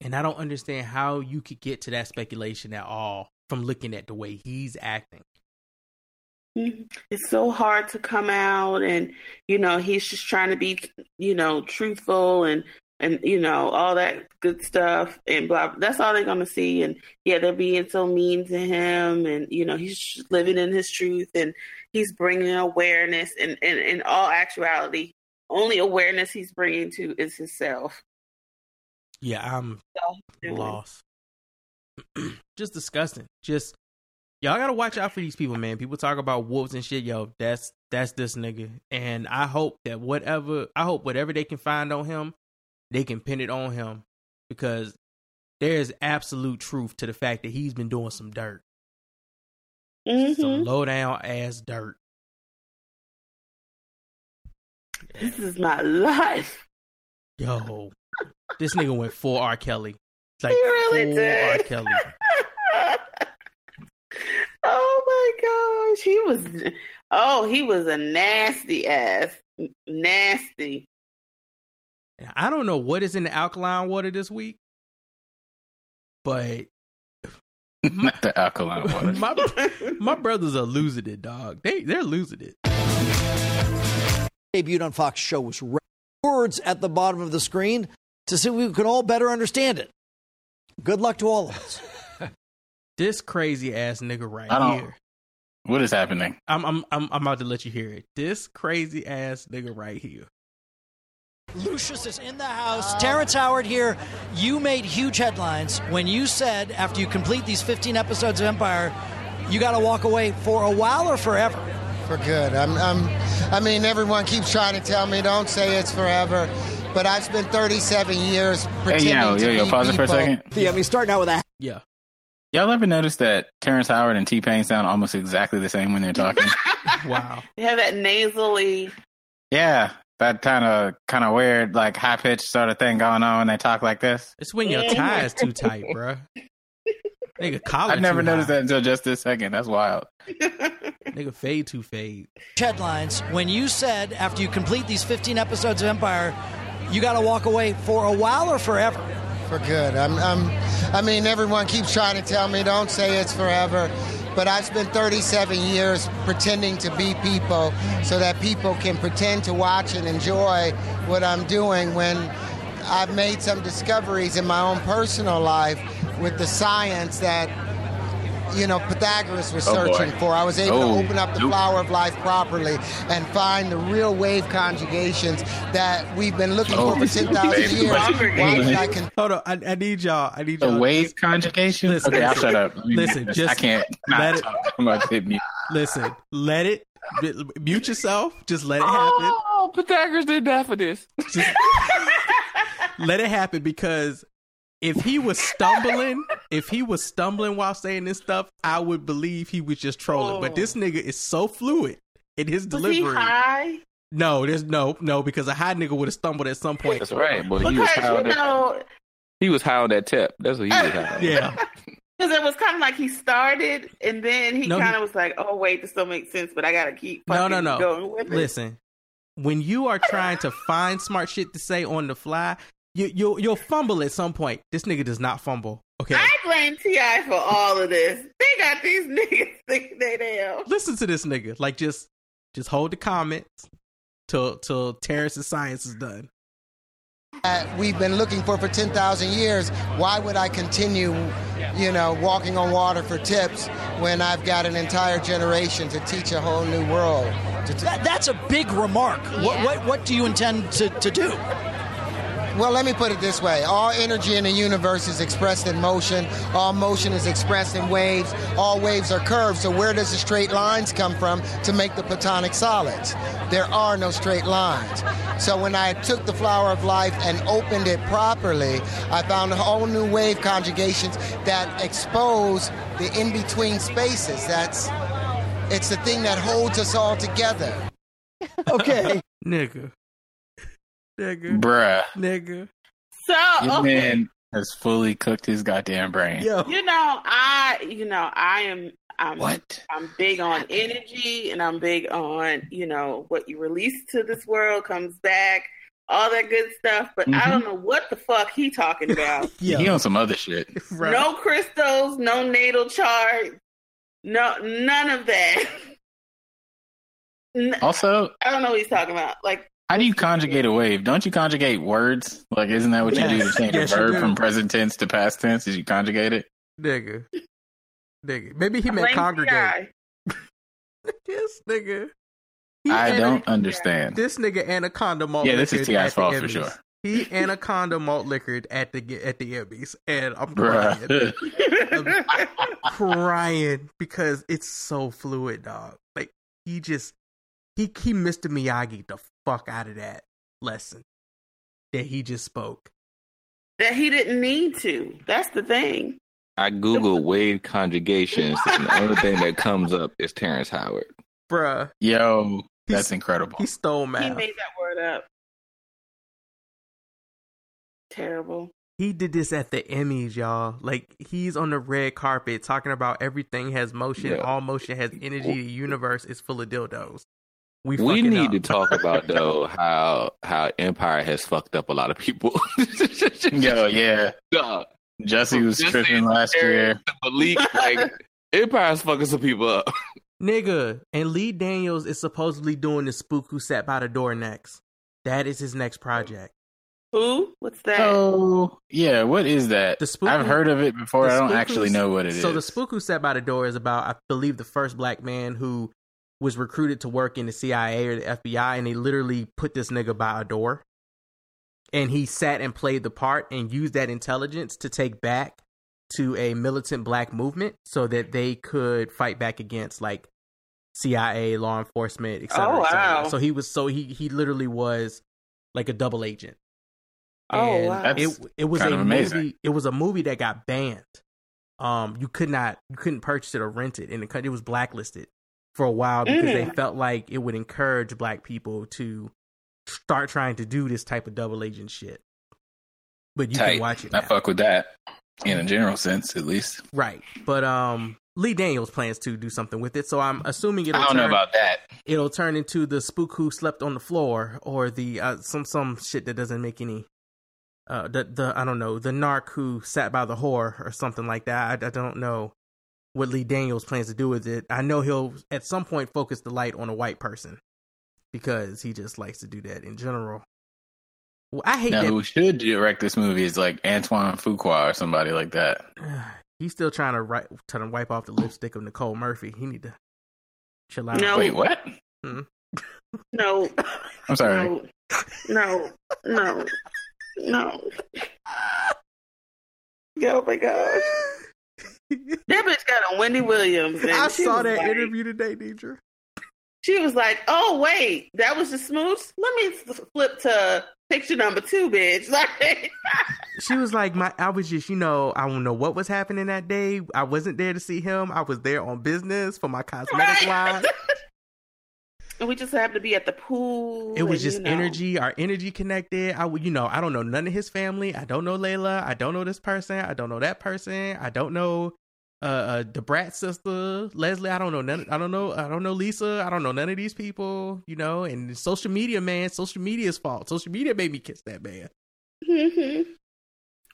And I don't understand how you could get to that speculation at all from looking at the way he's acting. Mhm. It's so hard to come out, and you know he's just trying to be, you know, truthful and and you know all that good stuff and blah. That's all they're gonna see, and yeah, they're being so mean to him, and you know he's living in his truth, and he's bringing awareness, and and in all actuality, only awareness he's bringing to is himself. Yeah, I'm So, lost. *clears throat* Just disgusting. Just y'all gotta watch out for these people, man. People talk about wolves and shit. Yo, that's that's this nigga. And I hope that whatever I hope whatever they can find on him, they can pin it on him because there is absolute truth to the fact that he's been doing some dirt, mm-hmm. some low down ass dirt. This is my life. Yo, this nigga went full R. Kelly. Like He really did. R. Kelly. *laughs* oh my gosh, he was. Oh, he was a nasty ass, nasty. I don't know what is in the alkaline water this week, but *laughs* Not the alkaline *laughs* water. my my brothers are losing it, dog. They they're losing it. debuted on Fox show was words at the bottom of the screen. to see we could all better understand it. Good luck to all of us. *laughs* This crazy ass nigga right I don't- here. What is happening? I'm I'm I'm I'm about to let you hear it. This crazy ass nigga right here. Lucius is in the house. Terrence Howard here. You made huge headlines when you said after you complete these 15 episodes of Empire, you got to walk away for a while or forever. for good. I'm, I'm, I mean, everyone keeps trying to tell me don't say it's forever, but I've spent 37 years Hey, pretending yo, to yo, yo, be pause it for a people. second. Yeah, I mean, starting out with that. Yeah. Y'all ever notice that Terrence Howard and T-Pain sound almost exactly the same when they're talking? *laughs* wow. They have that nasally. yeah, that kind of kind of weird, like high pitched sort of thing going on when they talk like this. It's when your tie is too tight, bruh. Nigga, collar I never too noticed high. that until just this second. That's wild. *laughs* Nigga, fade to fade. Headlines when you said after you complete these 15 episodes of Empire, you got to walk away for a while or forever. For good. I'm, I'm, I mean, everyone keeps trying to tell me don't say it's forever, but I've spent 37 years pretending to be people so that people can pretend to watch and enjoy what I'm doing when I've made some discoveries in my own personal life with the science that you know Pythagoras was Oh, boy. searching for. I was able Oh, to open up the nope. flower of life properly and find the real wave conjugations that we've been looking Oh, for for 10,000 years. Why conjugation. would I con- Hold on, I, I need y'all. I need The y'all. wave conjugation. Listen, okay, I'll shut up. *laughs* Listen, just I can't. Not let it- I'm about to hit mute. Listen, let it mute yourself. Just let it happen. Oh, Pythagoras did that for this. *laughs* Let it happen because if he was stumbling, if he was stumbling while saying this stuff, I would believe he was just trolling. But this nigga is so fluid in his Was he delivery. high? No, there's no, no, because a high nigga would have stumbled at some point. That's right, but he was high on that. know, He was high on that tip. That's what he was high. on. *laughs* Yeah. *laughs* because it was kind of like he started and then he No, kind of was like, "Oh wait, this don't make sense," but I gotta keep No, fucking no, no. going with it. Listen, when you are trying to find smart shit to say on the fly, you you'll you'll fumble at some point. This nigga does not fumble. Okay. I blame T.I. for all of this. They got these *laughs* niggas thinking they damn. Listen to this nigga. Like just just hold the comments till till Terrence's science is done. that we've been looking for for 10,000 years, why would I continue, you know, walking on water for tips when I've got an entire generation to teach a whole new world? T- That, that's a big remark. What, what, what do you intend to, to do? Well, let me put it this way. All energy in the universe is expressed in motion. All motion is expressed in waves. All waves are curved. So where does the straight lines come from to make the platonic solids? There are no straight lines. So when I took the flower of life and opened it properly, I found a whole new wave conjugations that expose the in-between spaces. That's it's the thing that holds us all together. Okay. *laughs* Nigga. Nigga. Bruh. Nigga. So This okay. man has fully cooked his goddamn brain. Yo. You know, I you know, I am I'm What? I'm big on energy and I'm big on, you know, what you release to this world comes back, all that good stuff, but I Mhm. don't know what the fuck he talking *laughs* about. Yeah. He on some other shit. *laughs* Right. No crystals, no natal chart, no none of that. *laughs* Also, I don't know what he's talking about. Like how do you conjugate a wave? Don't you conjugate words? Like, isn't that what you do to *laughs* change Yes, a verb from present tense to past tense? Is you conjugate it? Nigga. Nigga. Maybe he meant congregate. Ti. This *laughs* nigga. He I ana- don't understand. This nigga anaconda malt Yeah, this is liquored T.I.'s at the fault for sure. He anaconda malt liquored at the at the Emmys, and I'm crying. *laughs* I'm crying because it's so fluid, dog. Like he just he he Mr. Miyagi the fuck out of that lesson that he just spoke. that he didn't need to. That's the thing. I Google *laughs* wave conjugations, and the only thing that comes up is Terrence Howard. Bruh, Yo, that's He's- incredible. he stole math. He made that word up. Terrible. He did this at the Emmys, y'all. Like he's on the red carpet talking about everything has motion, Yeah. all motion has energy. The universe is full of dildos. We, We need up. to talk about though how how Empire has fucked up a lot of people. *laughs* Yo, yeah. Dog. Jesse was Jesse tripping last year. Malik, like Empire's fucking some people up. *laughs* Nigga, and Lee Daniels is supposedly doing the spook who sat by the door next. That is his next project. Who? What's that? Oh, yeah. What is that? The spook. I've heard of it before. I don't actually know what it is. so the spook who sat by the door is about, I believe, the first black man who was recruited to work in the CIA or the FBI, and they literally put this nigga by a door, and he sat and played the part and used that intelligence to take back to a militant black movement so that they could fight back against like CIA, law enforcement, etc. Oh, wow. So he was so he he literally was like a double agent. Oh, And wow. It it was kind a amazing. movie. It was a movie that got banned. Um, you could not you couldn't purchase it or rent it in the country. It was blacklisted for a while because they Mm. felt like it would encourage black people to start trying to do this type of double agent shit. But you Tight. can watch it. I fuck with that in a general sense, at least. Right. But um Lee Daniels plans to do something with it, so I'm assuming it'll I don't know turn- about that. It'll turn into the spook who slept on the floor or the uh, some some shit that doesn't make any uh the the I don't know, the narc who sat by the whore or something like that. I, I don't know what Lee Daniels plans to do with it. I know he'll at some point focus the light on a white person because he just likes to do that in general. Well, I hate Now, that who should direct this movie is like Antoine Fuqua or somebody like that. *sighs* He's still trying to write, trying to wipe off the lipstick of Nicole Murphy. He need to chill out. No. Wait, what? Hmm. No. *laughs* I'm sorry. No. No. No. No. *laughs* Oh my gosh. *laughs* That bitch got a Wendy Williams. I saw that like- interview today, Deidre. She was like, "Oh wait, that was the smooch. Let me flip to picture number two, bitch." *laughs* Like, She was like, "My, I was just, you know, I don't know what was happening that day. I wasn't there to see him. I was there on business for my cosmetic line. *laughs* and we just happened to be at the pool. It was and, just you know. energy. Our energy connected. I, would- you know, I don't know none of his family. I don't know Layla. I don't know this person. I don't know that person. I don't know uh, uh the brat sister Leslie. I don't know none. I don't know. I don't know Lisa. I don't know none of these people. You know, and social media, man. Social media's fault. Social media made me kiss that man. Mm-hmm.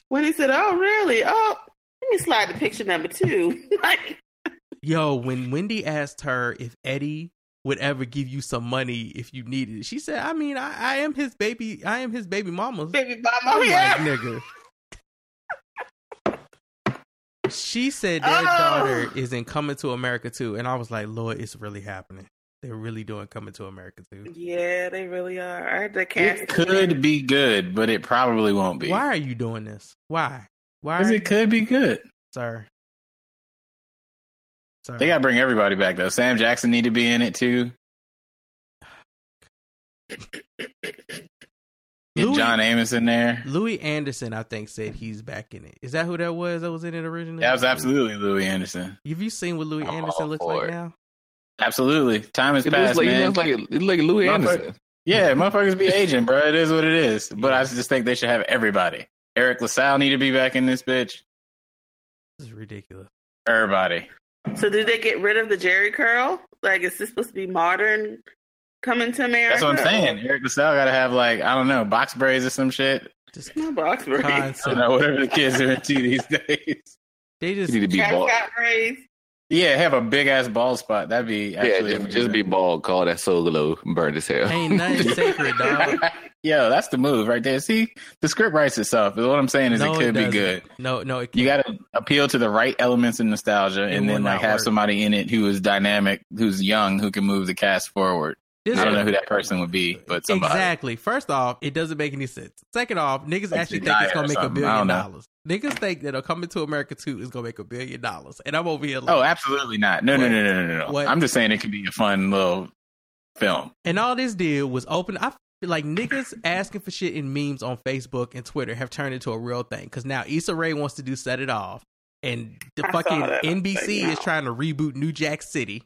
When he said, "Oh really? Oh, let me slide to picture number two. *laughs* like, Yo, when Wendy asked her if Eddie would ever give you some money if you needed it, she said, "I mean, I, I am his baby. I am his baby mama. Baby I'm mama, like, yeah. nigga." She said their Oh. daughter is in Coming to America too, and I was like, "Lord, it's really happening. They're really doing Coming to America too." Yeah, they really are. I had to cast It could be good, but it probably won't be. Why are you doing this? Why? Why? Because are it could be good. sir? Sir. They got to bring everybody back though. Sam Jackson need to be in it too. Get Louis- John Amos in there. Louie Anderson, I think, said he's back in it. Is that who that was that was in it originally? That was absolutely Louie Anderson. Have you seen what Louie I'm Anderson looks for like it. now? Absolutely. Time has It looks passed, like, it man. looks like, it looks like Louie Anderson. Yeah, *laughs* motherfuckers be aging, bro. It is what it is. But I just think they should have everybody. Eric LaSalle need to be back in this bitch. This is ridiculous. Everybody. So did they get rid of the Jheri curl? Like, is this supposed to be modern? Coming to America? That's what I'm saying. Eric LaSalle got to have like I don't know box braids or some shit. Just no box braids. I don't know whatever the kids are into these *laughs* days. They just need to be Cat bald. braids. Yeah, have a big ass bald spot. That'd be Yeah, actually just, just be bald. Call that solo burn as hell. Ain't nothing *laughs* sacred, dog. Yo, that's the move right there. See, the script writes itself. What I'm saying is No, it it could be good. No, no, it You got to appeal to the right elements in nostalgia, It and then like have work. somebody in it who is dynamic, who's young, who can move the cast forward. This I don't know who that person would be, but somebody. Exactly. First off, it doesn't make any sense. Second off, niggas Like actually think it's gonna make a billion dollars. Niggas think that a coming to America two is gonna make a billion dollars, and I'm over here. Oh, like, Oh, absolutely not. No, no, What? no, no, no, no. What? I'm just saying it could be a fun little film. And all this deal was open. I feel like niggas asking for shit in memes on Facebook and Twitter have turned into a real thing. Because now Issa Rae wants to do Set It Off, and the I fucking. NBC is trying to reboot New Jack City.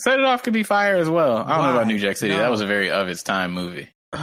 Set It Off could be fire as well. I don't know about New Jack City. No. That was a very of its time movie. *sighs*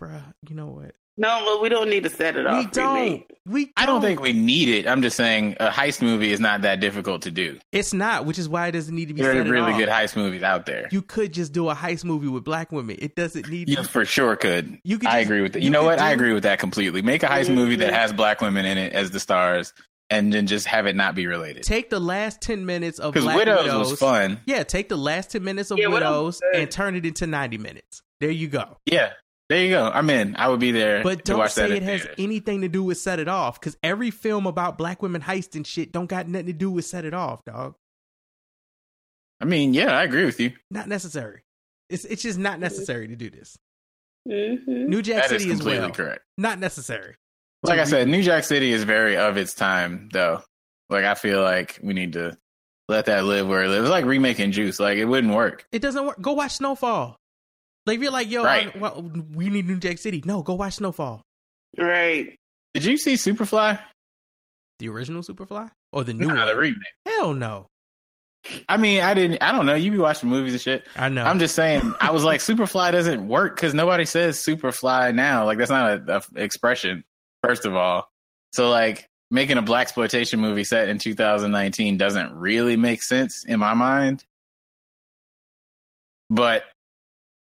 Bruh, you know what? No, well, we don't need to set it We off. don't. remake. We I don't think we need it. I'm just saying a heist movie is not that difficult to do. It's not, which is why it doesn't need to be. There Set are really Off. good heist movies out there. You could just do a heist movie with black women. It doesn't need. You for sure could. You could I just- agree with that. you You know could what? I agree with that completely. Make a heist movie that has black women in it as the stars, and then just have it not be related. Take the last ten minutes of 'Cause Black Widows Widows. was fun. Yeah, take the last ten minutes of Yeah, Widows Widows was good. and turn it into ninety minutes. There you go. Yeah, There you go. I'm in. I would be there But to don't watch say in it has theaters. anything to do with Set It Off, because every film about black women heist and shit don't got nothing to do with Set It Off, dog. I mean, yeah, I agree with you. Not necessary. It's it's just not necessary to do this. Mm-hmm. New Jack That is City is completely well. correct. Not necessary. Like I said, New Jack City is very of its time, though. Like I feel like we need to let that live where it lives. It's like remaking Juice. Like it wouldn't work. It doesn't work. Go watch Snowfall. Like if you're like, yo, Right. I- well, we need New Jack City. No, go watch Snowfall. Right. Did you see Superfly? The original Superfly or the new Nah, one? the remake. Hell no. I mean, I didn't. I don't know. You be watching movies and shit. I know. I'm just saying. I was like, *laughs* Superfly doesn't work because nobody says Superfly now. Like that's not a, a expression. First of all, so like making a black exploitation movie set in 2019 doesn't really make sense in my mind. But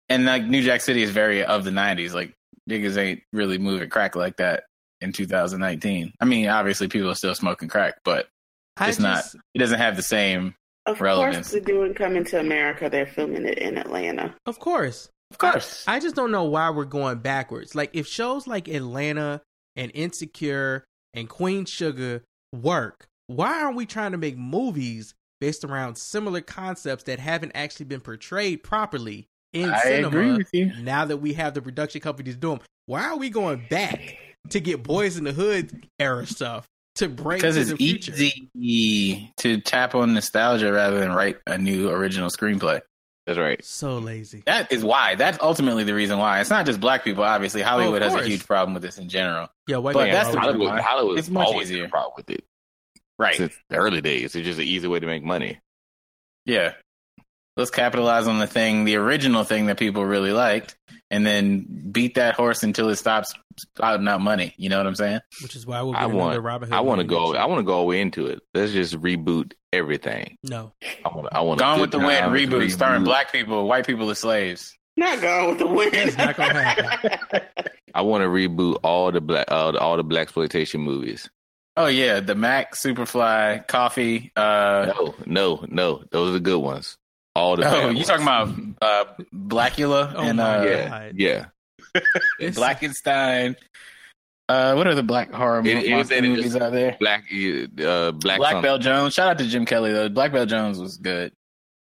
and like New Jack City is very of the 90s. Like niggas ain't really moving crack like that in 2019. I mean, obviously people are still smoking crack, but I it's not. It doesn't have the same Of relevance. course, they're doing Coming to America. They're filming it in Atlanta. Of course. Of course. I just don't know why we're going backwards. Like if shows like Atlanta and Insecure and Queen Sugar work, why aren't we trying to make movies based around similar concepts that haven't actually been portrayed properly in I cinema? agree with you. Now that we have the production companies doing, why are we going back to get Boys in the Hood era stuff to bring because it's easy to tap on nostalgia rather than write a new original screenplay. That's right. So lazy. That is why. That's ultimately the reason why. It's not just black people. Obviously, Hollywood has a huge problem with this in general. Yeah, white but people that's are the always- reason Hollywood, why. Hollywood It's is much always easier. had a problem with it. Right. Since the early days, it's just an easy way to make money. Yeah. Let's capitalize on the thing, the original thing that people really liked, and then beat that horse until it stops spouting out money. You know what I'm saying? Which is why we'll I get want. Robin Hood. I want to go. I want to go all into it. Let's just reboot everything. No. I want. I want. Gone with the Wind reboot, starring black people, white people as slaves. Not Gone with the Wind. It's not gonna happen. *laughs* I want to reboot all the black, uh, all the black exploitation movies. Oh yeah, the Mack, Superfly, Coffy. Uh, No, no, no. Those are the good ones. All the. oh, you talking about uh, Blackula Oh and my uh, Yeah, yeah. It's- Blackenstein. Uh, what are the black horror It- it- it movies out there? Black, uh, black, Black something. Belt Jones. Shout out to Jim Kelly though. Black Belt Jones was good.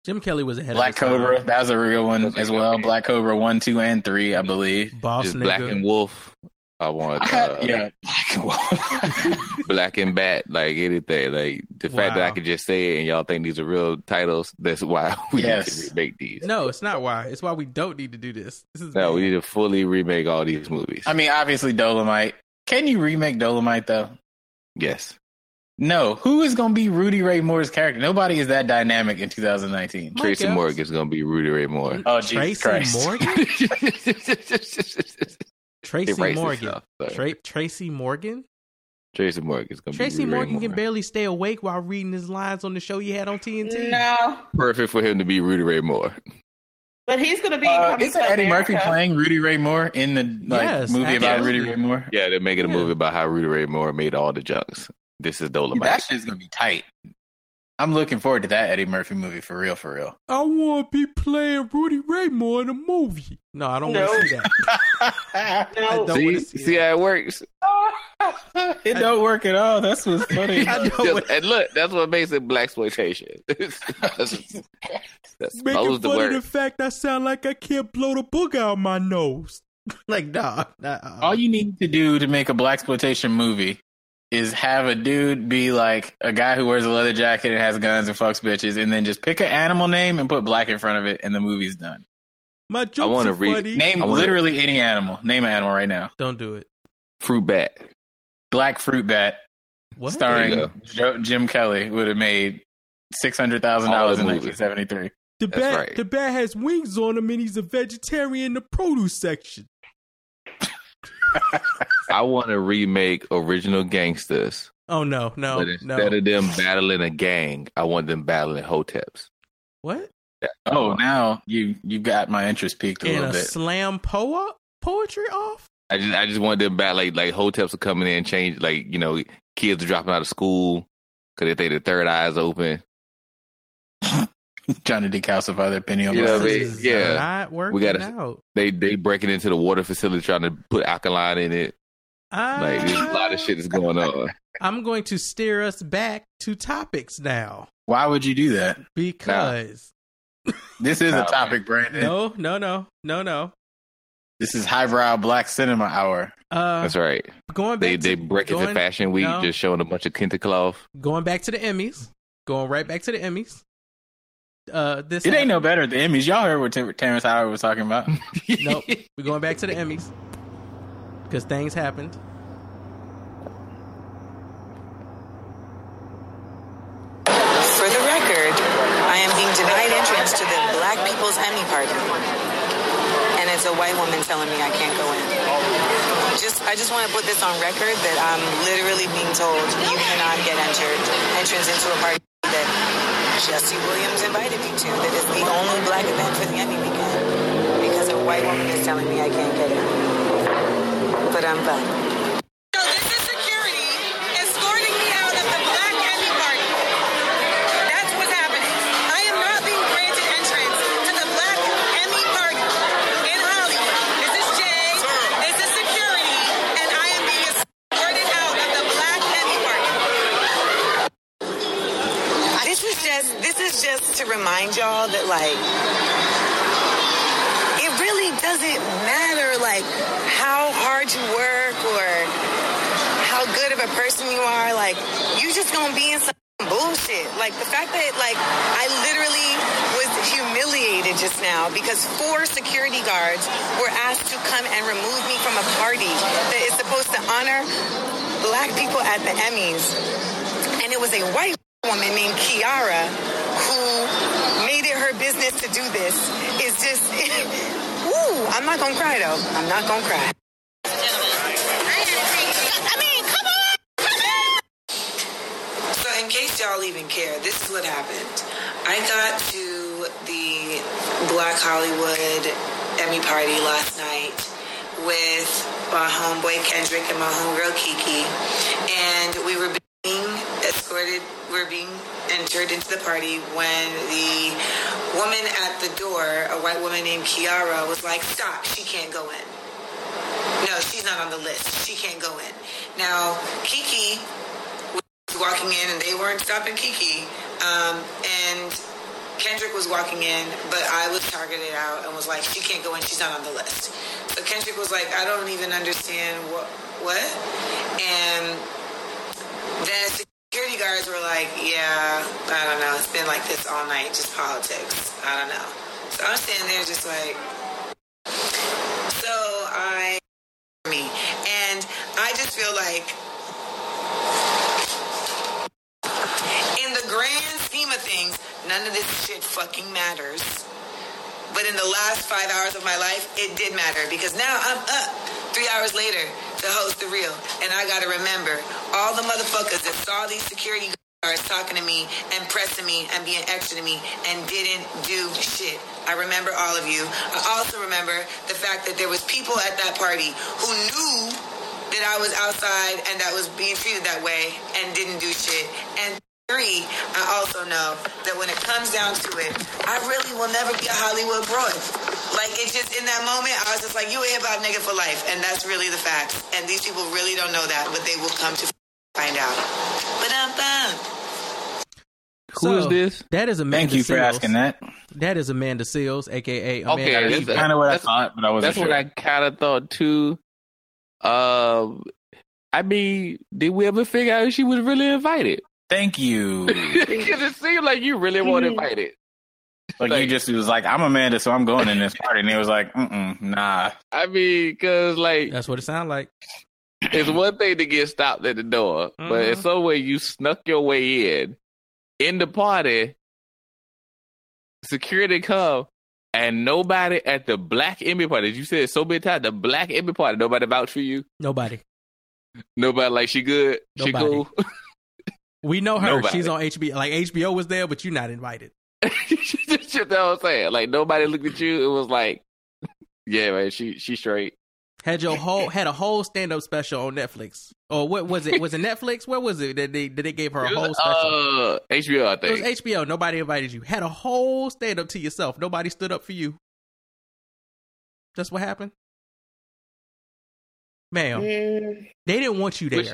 Jim Kelly was ahead Black of his time. Cobra, that was a real one as well. Black Cobra one, two, and three, I believe. Boss Just nigga. Black and Wolf. I want. Uh, yeah, Black and White. *laughs* Black and Bat, like anything. Like the fact that I Wow. could just say it and y'all think these are real titles, that's why *laughs* we Yes. need to remake these. No, it's not why. It's why we don't need to do this. This is No, bad. we need to fully remake all these movies. I mean, obviously Dolomite. Can you remake Dolomite though? yes. No. Who is going to be Rudy Ray Moore's character? Nobody is that dynamic in 2019. Mike Tracy Epps. Morgan is going to be Rudy Ray Moore. Oh, Jesus Tracy Christ. Morgan. *laughs* It Tracy Morgan. itself, sorry. Tra- Tracy Morgan. Tracy Morgan is going to be Tracy Rudy Ray can Moore. barely stay awake while reading his lines on the show you had on TNT. No, Perfect for him to be Rudy Ray Moore. but he's going to be. Uh, isn't to Eddie Murphy playing Rudy Ray Moore in the like Yes, movie about absolutely. Rudy Ray Moore? Yeah, they're making a Yeah. movie about how Rudy Ray Moore made all the junks. This is Dolomite. That shit's gonna be tight. I'm looking forward to that Eddie Murphy movie for real, for real. I want to be playing Rudy Ray Moore in a movie. No, I don't No. want to see that. *laughs* I No, don't see, see, see that. how it works. *laughs* it don't work at all. That's what's funny. *laughs* Just- and look, that's what makes it black exploitation. that's, that's making those the fun of the fact I sound like I can't blow the book out of my nose. like, nah. nah all you need to do to make a black exploitation movie is have a dude be like a guy who wears a leather jacket and has guns and fucks bitches, and then just pick an animal name and put black in front of it, and the movie's done. my jokes wanna read- funny. Name wanna- literally any animal. Name an animal right now. Don't do it. Fruit bat. Black fruit bat, What? There you starring Jo- Jim Kelly, would have made six hundred thousand dollars in nineteen seventy three. The That's bat, right. the bat has wings on him, and he's a vegetarian in the produce section. *laughs* I want to remake original gangsters, Oh no, no, but no. instead of them battling a gang, I want them battling hoteps. what? Oh, now you you got my interest peaked a In little a bit. slam poa poetry off? I just I just want them battle like like hoteps are coming in, change like you know kids are dropping out of school because they think the third eye is open. *laughs* Trying to decalcify their pineal You know what I mean? Yeah. not working we gotta, out. They they breaking into the water facility trying to put alkaline in it. Like there's a lot of shit is going on. *laughs* I'm going to steer us back to topics now Why would you do that? because This is a topic, Brandon. no, no, no, no, no. This is highbrow black cinema hour. Uh, That's right. going They back they to, break into going- Fashion Week, no. just showing a bunch of kente cloth. going back to the Emmys. Going right back to the Emmys. Uh, this It ain't no better at the Emmys. Y'all heard what Ter- Terrence Howard was talking about. *laughs* nope. *laughs* We're going back to the Emmys because things happened. For the record, I am being denied entrance to the Black People's Emmy Party. And it's a white woman telling me I can't go in. Just I just want to put this on record that I'm literally being told you cannot get entered entrance into a party that Jesse Williams invited me to that is the only black event for the Emmy weekend. Because a white woman is telling me I can't get in. But I'm back. Remind y'all that like it really doesn't matter like how hard you work or how good of a person you are. Like you just gonna be in some bullshit. Like the fact that like I literally was humiliated just now because four security guards were asked to come and remove me from a party that is supposed to honor black people at the Emmys. And it was a white woman named Kiara who made it her business to do this. It's just, *laughs* woo, I'm not gonna cry though. I'm not gonna cry. I mean, come on! So, in case y'all even care, this is what happened. I got to the Black Hollywood Emmy party last night with my homeboy Kendrick and my homegirl Kiki, and we were being escorted. We were being entered into the party when the woman at the door, a white woman named Kiara, was like, "Stop! She can't go in." No, she's not on the list. She can't go in. Now, Kiki was walking in, and they weren't stopping Kiki. Um, and Kendrick was walking in, but I was targeted out and was like, she can't go in. She's not on the list. So Kendrick was like, I don't even understand what. What? And then guards were like, yeah, I don't know. It's been like this all night, just politics. I don't know. So I'm standing there just like, so I, me. And I just feel like, in the grand scheme of things, none of this shit fucking matters. But in the last five hours of my life, it did matter because now I'm up three hours later to host the real. And I gotta remember all the motherfuckers that saw these security guards talking to me and pressing me and being extra to me and didn't do shit. I remember all of you. I also remember the fact that there was people at that party who knew that I was outside and that was being treated that way and didn't do shit. And three, I also know that when it comes down to it, I really will never be a Hollywood broad. Like it's just in that moment, I was just like, you a hip hop nigga for life, and that's really the fact. And these people really don't know that, but they will come to find out. But um, Who is this? That is Amanda Thank you for Seales. asking that. That is Amanda Seales, aka Amanda. Okay, Eva. that's Kinda what I that's- thought, but I wasn't That's what. I kind of thought too. Um, I mean, did we ever figure out if she was really invited? Thank you. *laughs* Because it seemed like you really weren't invited. Like, you just was like, I'm a Amanda, so I'm going in this party, and it was like, mm nah. I mean, because like That's what it sounded like. it's one thing to get stopped at the door, but in Mhm. some way you snuck your way in. In the party, security come, and nobody at the Black Emmy party. You said so many times the Black Emmy party. Nobody vouch for you. Nobody. Nobody like she good. She cool. We know her. Nobody. She's on HBO. Like HBO was there, but you're not invited. *laughs* *laughs* Shit, that I'm saying. Like nobody looked at you. It was like, yeah, man, she she straight. Had your whole had a whole stand up special on Netflix. Or what was it? Was it Netflix? Where was it that they that they gave her a whole special? Uh, HBO, I It think. was HBO. Nobody invited you. Had a whole stand up to yourself. Nobody stood up for you. That's what happened, ma'am. Mm, They didn't want you Was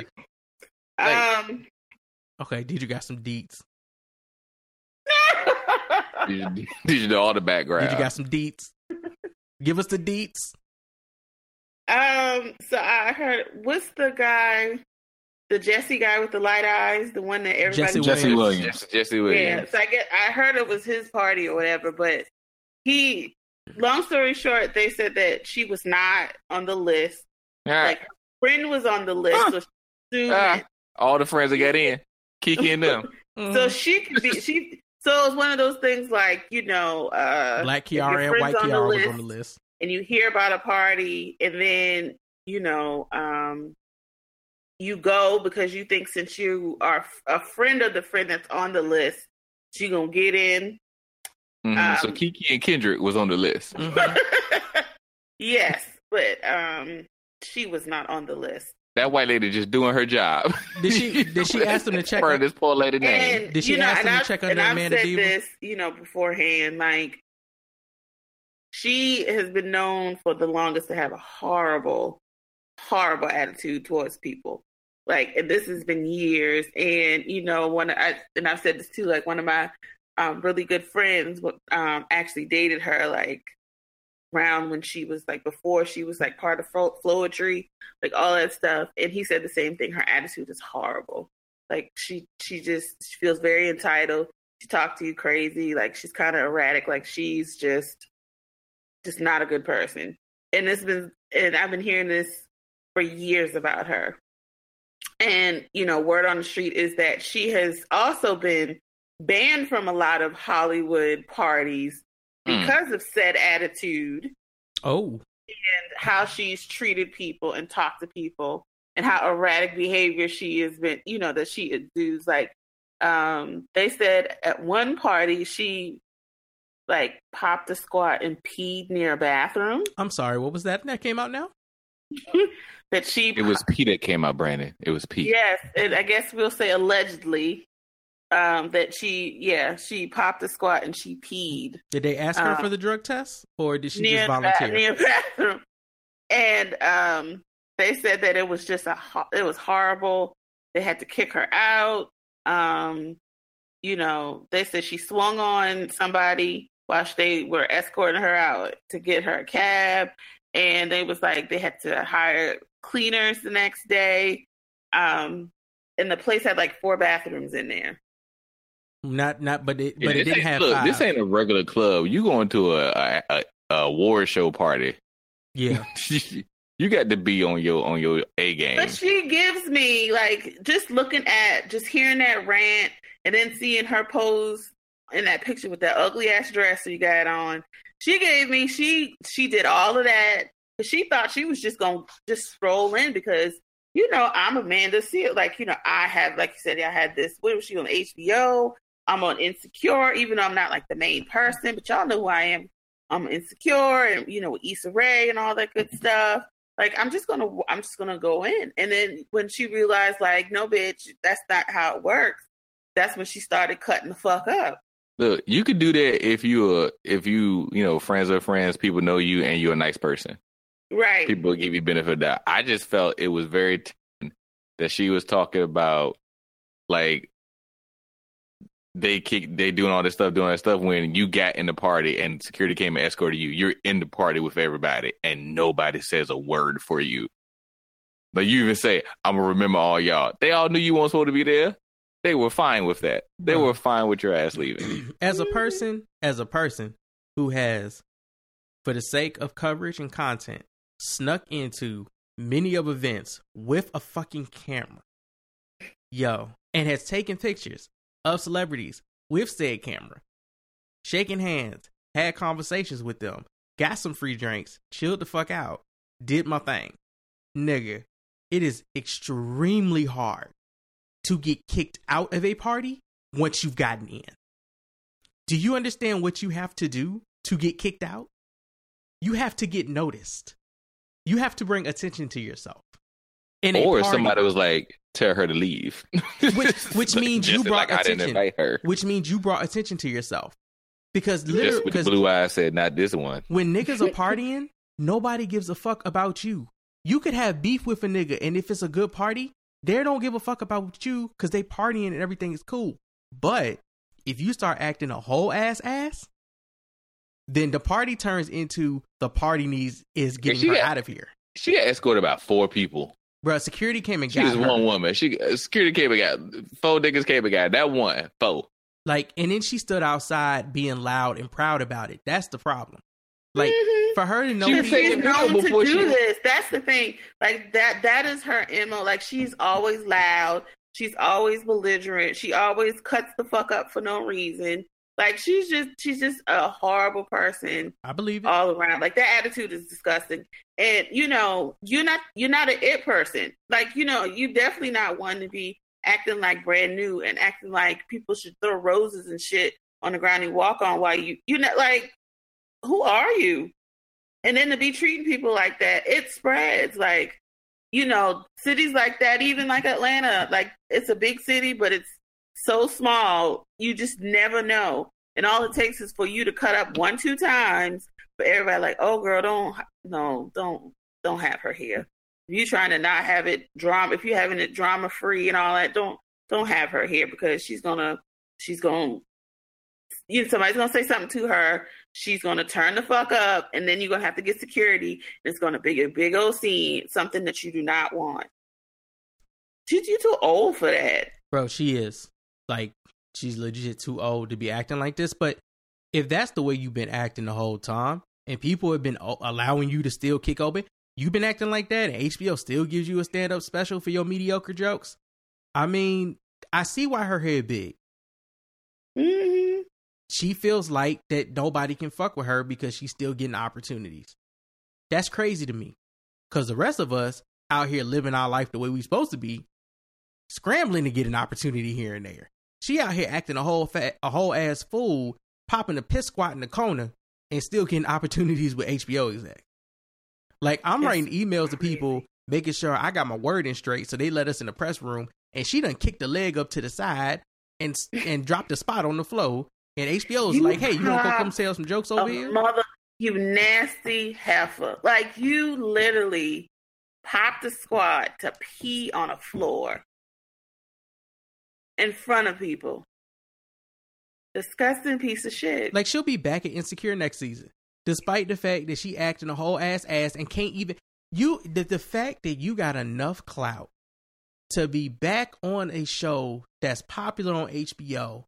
there. um, *laughs* Okay, did you got some deets? Did you, did you know all the background? Did you got some deets? Give us the deets. um. So I heard. What's the guy? The Jesse guy with the light eyes, the one that everybody. Jesse Williams. Jesse, Jesse Yeah, so I get. I heard it was his party or whatever, but he. Long story short, they said that she was not on the list. Like her friend was on the list, so she Ah, all the friends that got in, Kiki and them. *laughs* So she could be she. So it's one of those things like you know, uh, Black if Kiara and White on the Kiara was on the list. and you hear about a party, and then you know, um, you go because you think since you are a friend of the friend that's on the list, she gonna get in. Mhm, so Um, Kiki and Kendrick was on the list. *laughs* Yes, but um, she was not on the list. That white lady just doing her job. Did she? *laughs* Did she ask them to check? Burn this poor lady name. And Did she you know, ask and them to I've- check and under I've Amanda said Diva? this, you know, beforehand. Like she has been known for the longest to have a horrible, horrible attitude towards people. Like, and this has been years. And you know, one I and I've said this too. Like one of my um, really good friends um, actually dated her. Like when she was like before she was like part of Flo- Floetry, like all that stuff. And he said the same thing. Her attitude is horrible. Like she she just she feels very entitled. She talks to you crazy. Like she's kind of erratic. Like she's just just not a good person. And it's been and I've been hearing this for years about her. And you know, word on the street is that she has also been banned from a lot of Hollywood parties Hmm. because of said attitude Oh, and how she's treated people and talked to people and how erratic behavior she has been, you know, that she exudes. Like, um, they said at one party she like popped a squat and peed near a bathroom. I'm sorry. What was that? That came out now. *laughs* that she It was P that came out, Brandon. It was P. Yes, and I guess we'll say allegedly um, that she, yeah, she popped a squat and she peed Did they ask her Uh, for the drug test, or did she just volunteer? near bathroom, and um, they said that it was just a ho- it was horrible. They had to kick her out. Um, you know, they said she swung on somebody while they were escorting her out to get her a cab, and they was like they had to hire cleaners the next day. Um, and the place had like four bathrooms in there. Not, not, but it, Yeah, but it didn't ain't- have look, five. This ain't a regular club. You going to a a, a, a award show party? Yeah, *laughs* you got to be on your on your A game. But she gives me like just looking at just hearing that rant and then seeing her pose in that picture with that ugly ass dress you got on. She gave me she she did all of that. Because she thought she was just gonna just stroll in because you know I'm Amanda Seal. Like you know I have like you said I had this. What was she on HBO? I'm on Insecure, even though I'm not like the main person, but y'all know who I am. I'm Insecure, and you know with Issa Rae and all that good stuff like I'm just gonna I'm just gonna go in. And then when she realized like, no bitch, that's not how it works, that's when she started cutting the fuck up. Look, you could do that if you are if you you know friends are friends, people know you, and you're a nice person. Right. People give you benefit of that. I just felt it was very t- that she was talking about like they kick they doing all this stuff, doing that stuff when you got in the party and security came and escorted you. You're in the party with everybody and nobody says a word for you. Like you even say, I'm gonna remember all y'all. They all knew you weren't supposed to be there. They were fine with that. They were fine with your ass leaving. *clears throat* as a person, as a person who has, for the sake of coverage and content, snuck into many of events with a fucking camera, yo, and has taken pictures of celebrities with said camera, shaking hands, had conversations with them, got some free drinks, chilled the fuck out, did my thing, nigga. It is extremely hard to get kicked out of a party once you've gotten in. Do you understand what you have to do to get kicked out? You have to get noticed. You have to bring attention to yourself. In or somebody was like, tell her to leave. which *laughs* which means you brought like I didn't attention. invite her. Which means you brought attention to yourself. Because Just literally, because blue eyes said, not this one. when niggas are *laughs* partying, nobody gives a fuck about you. You could have beef with a nigga, and if it's a good party, they don't give a fuck about you because they partying and everything is cool. But if you start acting a whole ass ass, then the party turns into the party needs is getting her got- out of here. She got escorted about four people. Bro, security came and She got was her. one woman. She uh, security came and got four niggas came and got that one four. Like, and then she stood outside being loud and proud about it. That's the problem. Like, for her to know, Because people- she's known to do this. That's the thing. Like that. That is her mo. Like she's always loud. She's always belligerent. She always cuts the fuck up for no reason. Like she's just she's just a horrible person. I believe it. all around. Like that attitude is disgusting. And you know, you're not you're not an it person. Like you know, you definitely not one to be acting like brand new and acting like people should throw roses and shit on the ground and walk on while you you know like who are you? And then to be treating people like that, it spreads. Like, you know, cities like that, even like Atlanta, like it's a big city, but it's so small, you just never know. And all it takes is for you to cut up one, two times, but everybody like, oh girl, don't no, don't don't have her here. If you're trying to not have it drama if you're having it drama free and all that, don't don't have her here because she's gonna she's gonna you know, somebody's gonna say something to her. She's gonna turn the fuck up, and then you're gonna have to get security. And it's gonna be a big old scene, something that you do not want. She's you too old for that. bro, she is like she's legit too old to be acting like this. But if that's the way you've been acting the whole time, and people have been allowing you to still kick open, you've been acting like that, and HBO still gives you a stand up special for your mediocre jokes. I mean, I see why her head big. Mm-hmm. She feels like that nobody can fuck with her because she's still getting opportunities. That's crazy to me. Cause the rest of us out here living our life the way we supposed to be, scrambling to get an opportunity here and there. She out here acting a whole fat, a whole ass fool, popping a piss squat in the corner, and still getting *laughs* opportunities with HBO exec. Like I'm writing emails to people, making sure I got my word in straight, so they let us in the press room. And she done kicked the leg up to the side and *laughs* and dropped the spot on the floor. And HBO's You like, "Hey, you want to come tell some jokes over here?" Mother, you nasty heifer! Like you literally popped a squat to pee on a floor in front of people. Disgusting piece of shit. Like she'll be back at Insecure next season, despite the fact that she acting a whole ass ass and can't even you the, the fact that you got enough clout to be back on a show that's popular on HBO,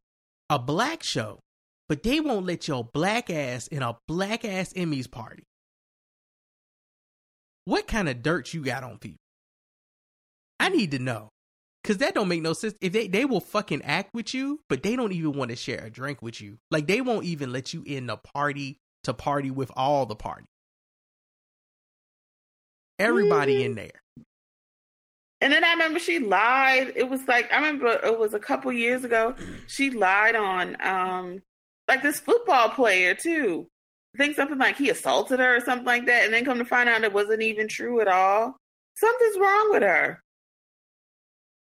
a black show, but they won't let your black ass in a black ass Emmys party. What kind of dirt you got on people? I need to know. Cause that don't make no sense. If they they will fucking act with you, but they don't even want to share a drink with you. Like they won't even let you in the party to party with all the party. Everybody in there. And then I remember she lied. It was like I remember it was a couple years ago. She lied on um like this football player too. I think something like he assaulted her or something like that, and then come to find out it wasn't even true at all. Something's wrong with her.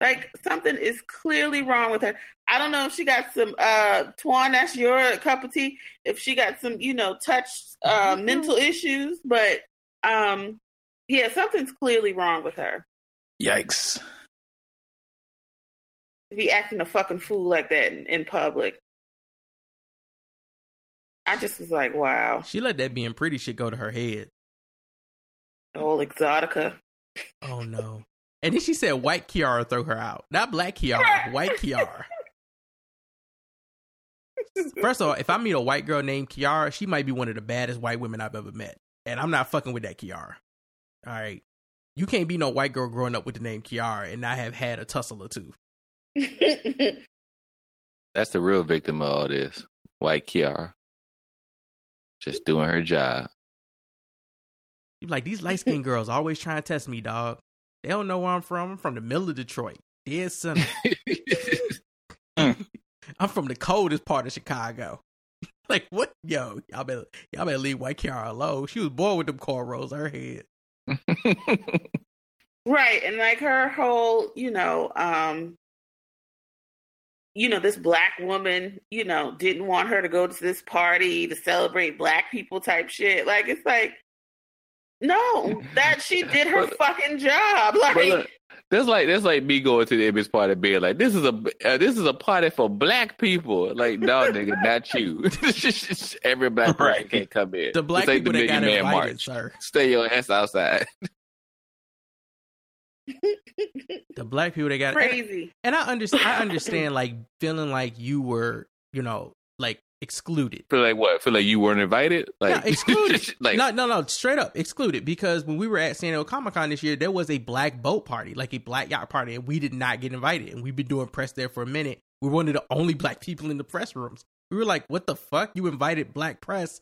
Like something is clearly wrong with her. I don't know if she got some uh Twan, that's your cup of tea. If she got some, you know, touch uh, mental issues, but um yeah, something's clearly wrong with her. Yikes. to be acting a fucking fool like that in, in public. I just was like, wow, She let that being pretty shit go to her head. old exotica. Oh no. And then she said white Kiara throw her out. Not black Kiara, white Kiara. First of all, if I meet a white girl named Kiara, she might be one of the baddest white women I've ever met. And I'm not fucking with that Kiara. All right. You can't be no white girl growing up with the name Kiara and not have had a tussle or two. *laughs* That's the real victim of all this. White Kiara. Just doing her job. You like these light skinned girls always trying to test me, dog. They don't know where I'm from. I'm from the middle of Detroit. Dead center. *laughs* I'm from the coldest part of Chicago. *laughs* like what? Yo, y'all better y'all better leave White Kiara alone. She was born with them cornrows her head. *laughs* Right, and like her whole, you know, um you know, this black woman, you know, didn't want her to go to this party to celebrate black people type shit. Like it's like no, that she did her fucking job. Like But look, that's like that's like me going to the image party and being like, "This is a uh, this is a party for black people." Like, no, nigga, not you. *laughs* Every black person can't come in. The black This ain't people that got Man invited, March. sir. Stay your ass outside. *laughs* The black people that got Crazy. And, and I understand. I understand, like feeling like you were, you know, like excluded. Feel like what? Feel like you weren't invited? Like no, excluded. *laughs* like no, no, no, straight up excluded. Because when we were at San Diego Comic Con this year, there was a black boat party, like a black yacht party, and we did not get invited. And we've been doing press there for a minute. We were one of the only black people in the press rooms. We were like, "What the fuck? You invited black press?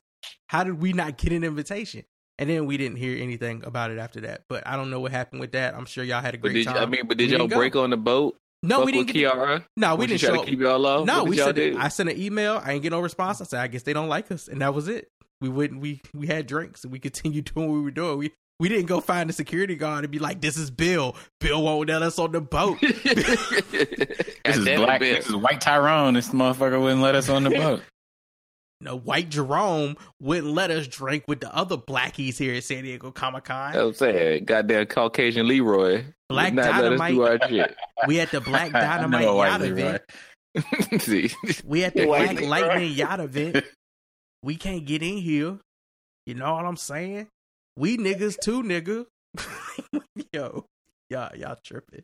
How did we not get an invitation?" And then we didn't hear anything about it after that. But I don't know what happened with that. I'm sure y'all had a But great did time. I mean, but did y'all didn't go. break on the boat? No, Fuck we didn't with get- Kiara. No, we didn't show to keep y'all off. No, What we did sent. do? I sent an email. I didn't get no response. I said, I guess they don't like us, and that was it. We wouldn't. We we had drinks and we *laughs* continued doing what we were doing. We we didn't go find the security guard and be like, "This is Bill. Bill won't let us on the boat." *laughs* *laughs* This is black. Bill. This is white Tyrone. This motherfucker wouldn't let us on the boat. no, white Jerome wouldn't let us drink with the other blackies here at San Diego Comic Con. I'm saying, goddamn Caucasian Leroy. Black not Dynamite. We had the Black *laughs* Dynamite white yacht event. *laughs* We had the *laughs* Black Leroy. Lightning yacht event. We can't get in here. You know what I'm saying? We niggas too, nigga. Yo, y'all, y'all tripping.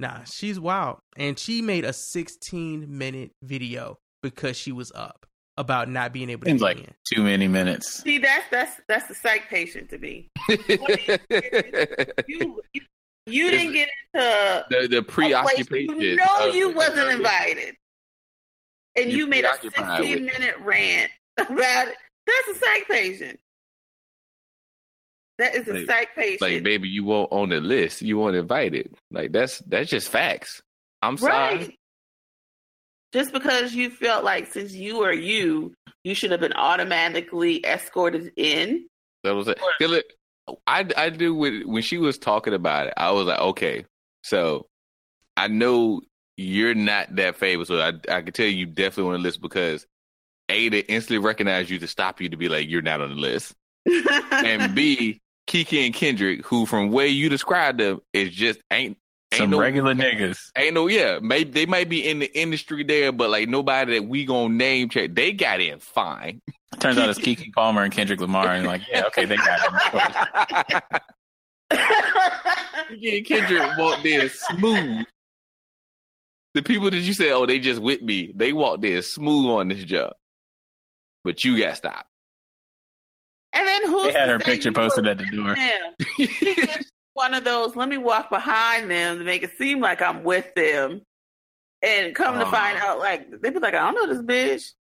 Nah, she's wild. And she made a 16 minute video because she was up about not being able to Seems like in. too many minutes. See, that's that's that's the psych patient to be. *laughs* you, you you didn't get into the the preoccupation. You know you wasn't invited, and You're you made a preoccupied sixteen with- minute rant about it. That's a psych patient. That is a Like- psych patient. Like, baby, you won't on the list. You won't invited. Like that's that's just facts. I'm sorry. Just because you felt like since you are you, you should have been automatically escorted in. That was it. Feel it. I I do with when she was talking about it. I was like, okay, so I know you're not that famous, so I I can tell you definitely on the list because a they instantly recognize you to stop you to be like you're not on the list, and b *laughs* Keke and Kendrick, who from way you described them, is just ain't. Ain't Some no, regular niggas. Ain't no, yeah. Maybe they might be in the industry there, but like nobody that we gonna name check. They got in fine. Turns out it's Keke Palmer and Kendrick Lamar, and like, yeah, okay, they got it. *laughs* Yeah, Kendrick walked in smooth. The people that you said, oh, they just with me, they walked in smooth on this job. But you got stopped. And then who They had her picture posted at the door. *laughs* Yeah. One of those, let me walk behind them to make it seem like I'm with them. And come to Oh. find out, like, they'd be like, I don't know this bitch.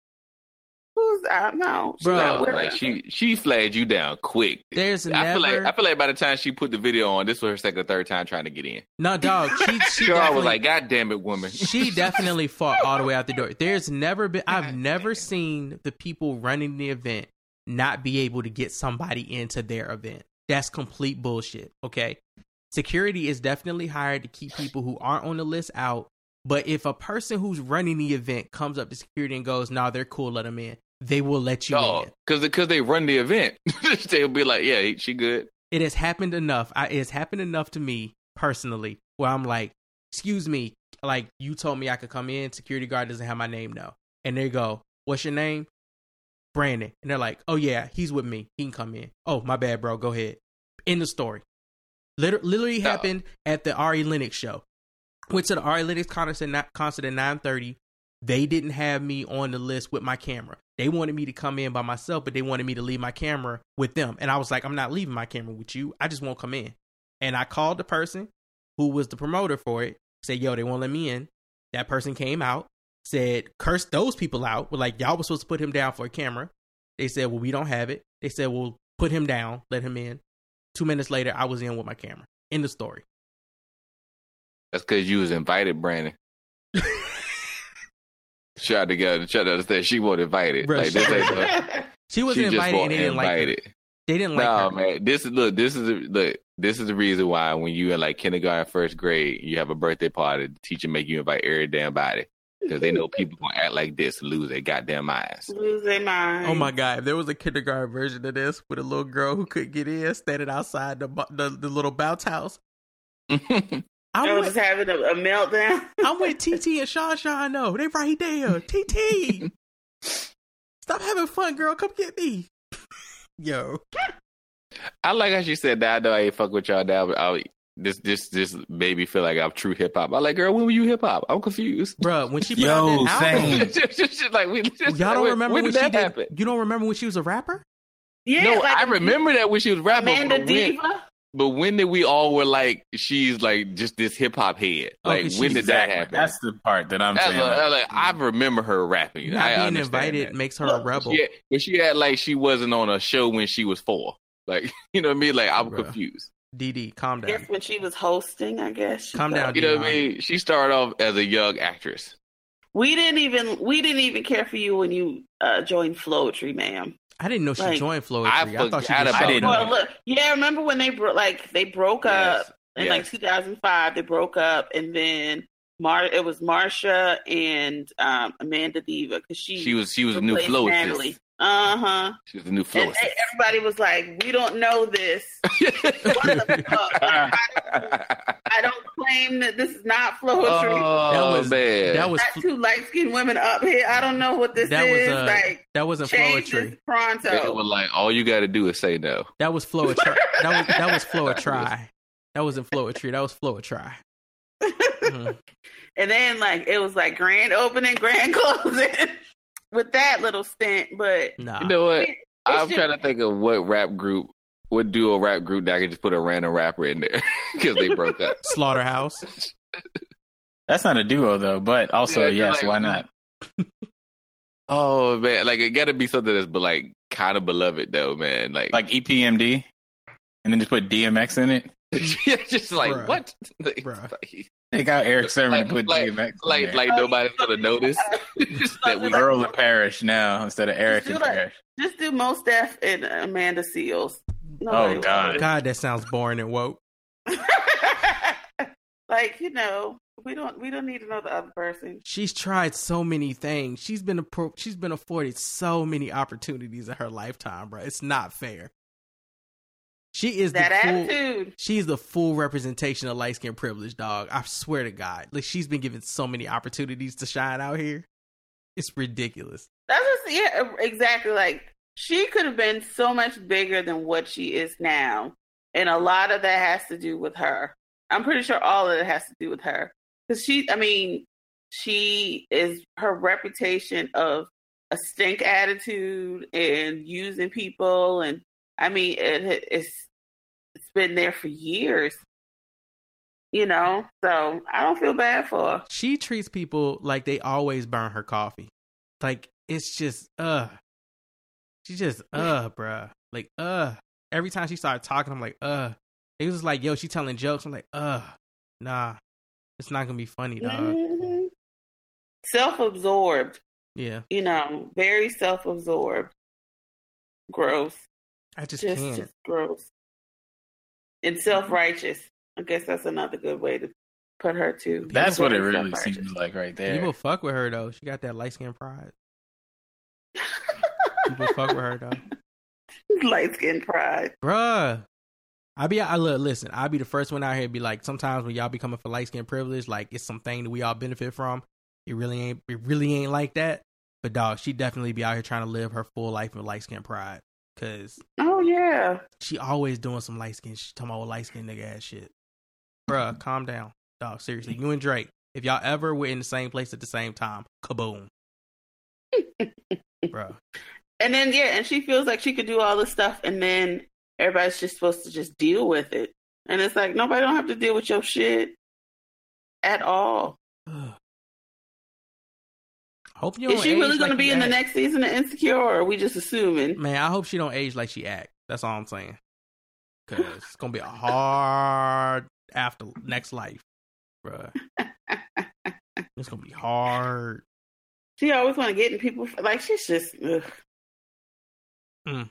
Who's, I don't know. She's Bro, with like us. she she flagged you down quick. There's I feel like I feel like by the time she put the video on, this was her second or third time trying to get in. No, dog. She, *laughs* she Girl, was like, God damn it, woman. *laughs* she definitely *laughs* fought all the way out the door. There's never been I've never seen the people running the event not be able to get somebody into their event. That's complete bullshit. Okay. Security is definitely hired to keep people who aren't on the list out. But if a person who's running the event comes up to security and goes, "No, they're cool, let them in," they will let you in. because because they run the event, *laughs* they'll be like, yeah, she good. it has happened enough. I, it has happened enough to me personally where I'm like, excuse me, like you told me I could come in. Security guard doesn't have my name now, and they go, "What's your name?" Brandon, and they're like, "Oh yeah, he's with me. He can come in." Oh my bad, bro. Go ahead. In the story, Liter- literally happened at the Ari Lennox show. Went to the Ari Lennox concert at concert at nine thirty. They didn't have me on the list with my camera. They wanted me to come in by myself, but they wanted me to leave my camera with them. And I was like, I'm not leaving my camera with you. I just won't come in. And I called the person who was the promoter for it, said, Yo, they won't let me in. That person came out, said, Curse those people out. We're like, Y'all were supposed to put him down for a camera. They said, Well, we don't have it. They said, Well, put him down, let him in. Two minutes later, I was in with my camera. In the story. That's because you was invited, Brandon. *laughs* Shout to together, try to understand she wasn't invited. Bruh, like this she- no- *laughs* She wasn't just invited and they didn't like her. They didn't like it. no, her. man. This is look. This is the look. This is the reason why when you in like kindergarten, first grade, you have a birthday party. The teacher make you invite every damn body because they know people gonna act like this, lose their goddamn minds. Lose their mind. Oh my god! If there was a kindergarten version of this with a little girl who couldn't get in, standing outside the the, the little bounce house, *laughs* I was with, just having a, a meltdown. I'm with TT and Sean Sean. No, they right there. TT, *laughs* stop having fun, girl. Come get me. *laughs* Yo, I like how she said that. I know I ain't fuck with y'all now, but I, this this this made me feel like I'm true hip hop. I like, girl, when were you hip hop? I'm confused, bro. When she put Yo, out that album, *laughs* Just like we, just y'all don't when- remember when when, did she that did. happen? You don't remember when she was a rapper? Yeah, no, like I a- remember that when she was rapping. Amanda but when, Diva. but when did we all were like, she's like just this hip hop head? Oh, like, Okay, when she's- did that happen? That's the part that I'm That's saying. what- like, I, like, I remember her rapping. Not I being invited that. makes her a rebel. Yeah, but she had like she wasn't on a show when she was four. Like *laughs* you know what I mean? Like I'm Bruh. confused. DD, calm I down. guess when she was hosting, I guess. she Calm down, You know what I mean? She started off as a young actress. We didn't even we didn't even care for you when you uh, joined Floetry, ma'am. I didn't know she Like- joined Floetry. I I, thought she forgot just about didn't Well, look, yeah, remember when they broke like they broke Yes, up in like 2005? They broke up, and then Mar it was Marsha and um, Amanda Diva because she She was she was a new replaced flow. Natalie. Uh huh. She was the new flow. And they- everybody was like, "We don't know this. What the fuck? I, *laughs* I don't claim that this is not Floetry. oh That was- man, That was Got two light skinned women up here. I don't know what this that was is. uh, like, that wasn't change Floetry. pronto. It was like all you got to do is say no. That was Floetry. that was that was Floetry. That wasn't Floetry. That was Floetry. *laughs* Mhm. And then like it was like grand opening, grand *laughs* closing with that little stint. But Nah. You know what? It- it I'm should- trying to think of what rap group would do a rap group that I could just put a random rapper in there *laughs* because they broke up. *laughs* Slaughterhouse. that's not a duo though, but also Yeah, yes, like- why not? *laughs* Oh man, like it got to be something that's but like kind of beloved though, man. Like, Like EPMD, and then just put DMX in it. yeah, just like Bruh. what? Like, Bruh. like- Take out Erick Sermon and Like- put like- DMX. in like there. like nobody's gonna notice *laughs* *laughs* that we Earl and Parrish now instead of Eric and like- Parrish. just do Mos Def and Amanda Seales. Oh, God. God, that sounds boring and woke. *laughs* like you know, we don't we don't need another other person. She's tried so many things. She's been appro- she's been afforded so many opportunities in her lifetime, bro. It's not fair. She is That the full, attitude. She's the full representation of light skin privilege, dog. I swear to God. Like she's been given so many opportunities to shine out here. It's ridiculous. That's just yeah, exactly. Like she could have been so much bigger than what she is now, and a lot of that has to do with her. I'm pretty sure all of it has to do with her because she. I mean, she is her reputation of a stink attitude and using people, and I mean, it, it's been there for years. You know, so I don't feel bad for her. She treats people like they always burn her coffee. Like it's just uh she just uh bruh. Like uh every time she started talking, I'm like, uh it was like, yo, she telling jokes. I'm like, uh, nah. It's not gonna be funny, dog. Mhm. Self-absorbed. Yeah. you know, very self-absorbed. Gross. I just, Just, can't. just gross. And self-righteous. I guess that's another good way to put her too. That's what it really seems like right there. People fuck with her though. She got that light skin pride. *laughs* People fuck with her though. Light skin pride. Bruh. I be I look listen, I'll be the first one out here to be like, sometimes when y'all be coming for light skin privilege, like it's something that we all benefit from. It really ain't it really ain't like that. But dog, she definitely be out here trying to live her full life with light skin pride. Cause oh, Oh yeah. she always doing some light skin She talking about light skin nigga ass shit. Bruh, calm down. Dog, seriously. You and Drake, if y'all ever were in the same place at the same time, kaboom. *laughs* Bruh. And then yeah, and she feels like she could do all this stuff and then everybody's just supposed to just deal with it. And it's like nobody don't have to deal with your shit at all. Hope you Is she really like going to be in the next season of Insecure, or are we just assuming? Man, I hope she don't age like she act. That's all I'm saying. *laughs* Cause it's gonna be a hard after next life, bruh. *laughs* It's gonna be hard. She always want to get in people like she's just. Ugh. Mm.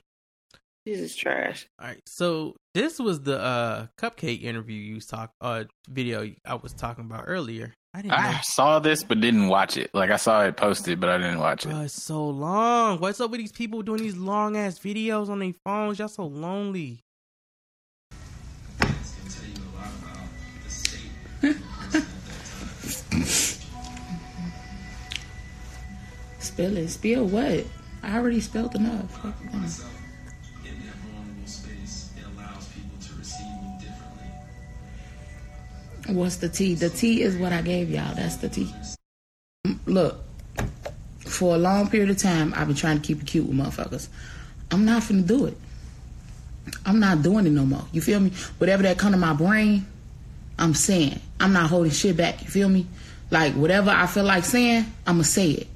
This is trash. All right, so this was the uh cupcake interview you talk uh video I was talking about earlier. I didn't. I saw this but didn't watch it. Like I saw it posted, but I didn't watch it. Bro, it's so long. What's up with these people doing these long ass videos on their phones? Y'all so lonely. Spill it. Spill what? I already spilled enough. What's the tea? The tea is what I gave y'all. That's the tea. Mm, Look, for a long period of time, I've been trying to keep it cute with motherfuckers. I'm not finna do it. I'm not doing it no more. You feel me? Whatever that come to my brain, I'm saying. I'm not holding shit back. You feel me? Like whatever I feel like saying, I'ma say it.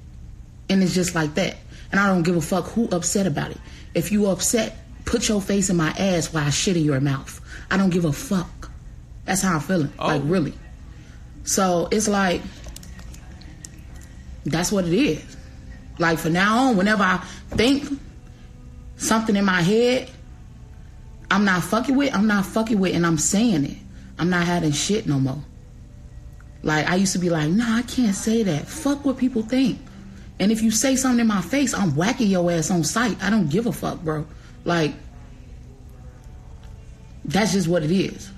And it's just like that. And I don't give a fuck who upset about it. If you upset, put your face in my ass while I shit in your mouth. I don't give a fuck. That's how I'm feeling. Oh. Like really. So it's like that's what it is. Like for now on, whenever I think something in my head, I'm not fucking with, I'm not fucking with, and I'm saying it. I'm not having shit no more. Like I used to be like, nah, I can't say that. Fuck what people think. And if you say something in my face, I'm whacking your ass on sight. I don't give a fuck, bro. Like that's just what it is.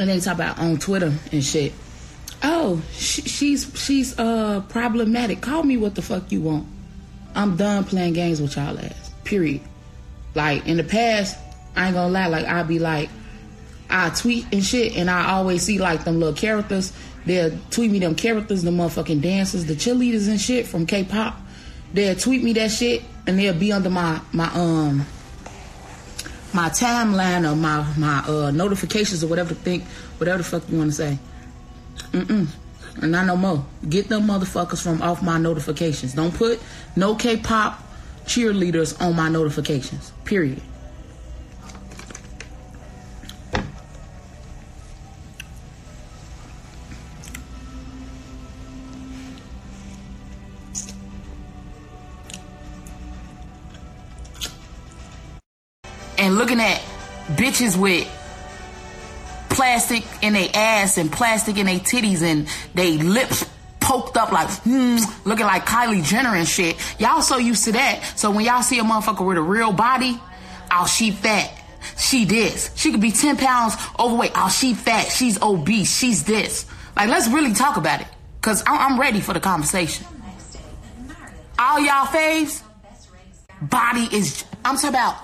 And they talk about on Twitter and shit. Oh, sh- she's she's uh problematic. Call me what the fuck you want. I'm done playing games with y'all ass. Period. Like in the past, I ain't gonna lie. Like I'll be like, I tweet and shit, and I always see like them little characters. They'll tweet me them characters, the motherfucking dancers, the cheerleaders and shit from K-pop. They'll tweet me that shit, and they'll be under my my um my timeline or my my uh notifications or whatever the think whatever the fuck you want to say. Mm-mm. And not no more. Get them motherfuckers from off my notifications. Don't put no K-pop cheerleaders on my notifications. Period. Bitches with plastic in their ass and plastic in their titties and they lips poked up like hmm, looking like Kylie Jenner and shit. Y'all so used to that. So when y'all see a motherfucker with a real body, oh she fat. She this. She could be 10 pounds overweight. Oh, she fat. She's obese. She's this. Like, let's really talk about it. Cause I'm, I'm ready for the conversation. All y'all faves, body is, I'm talking about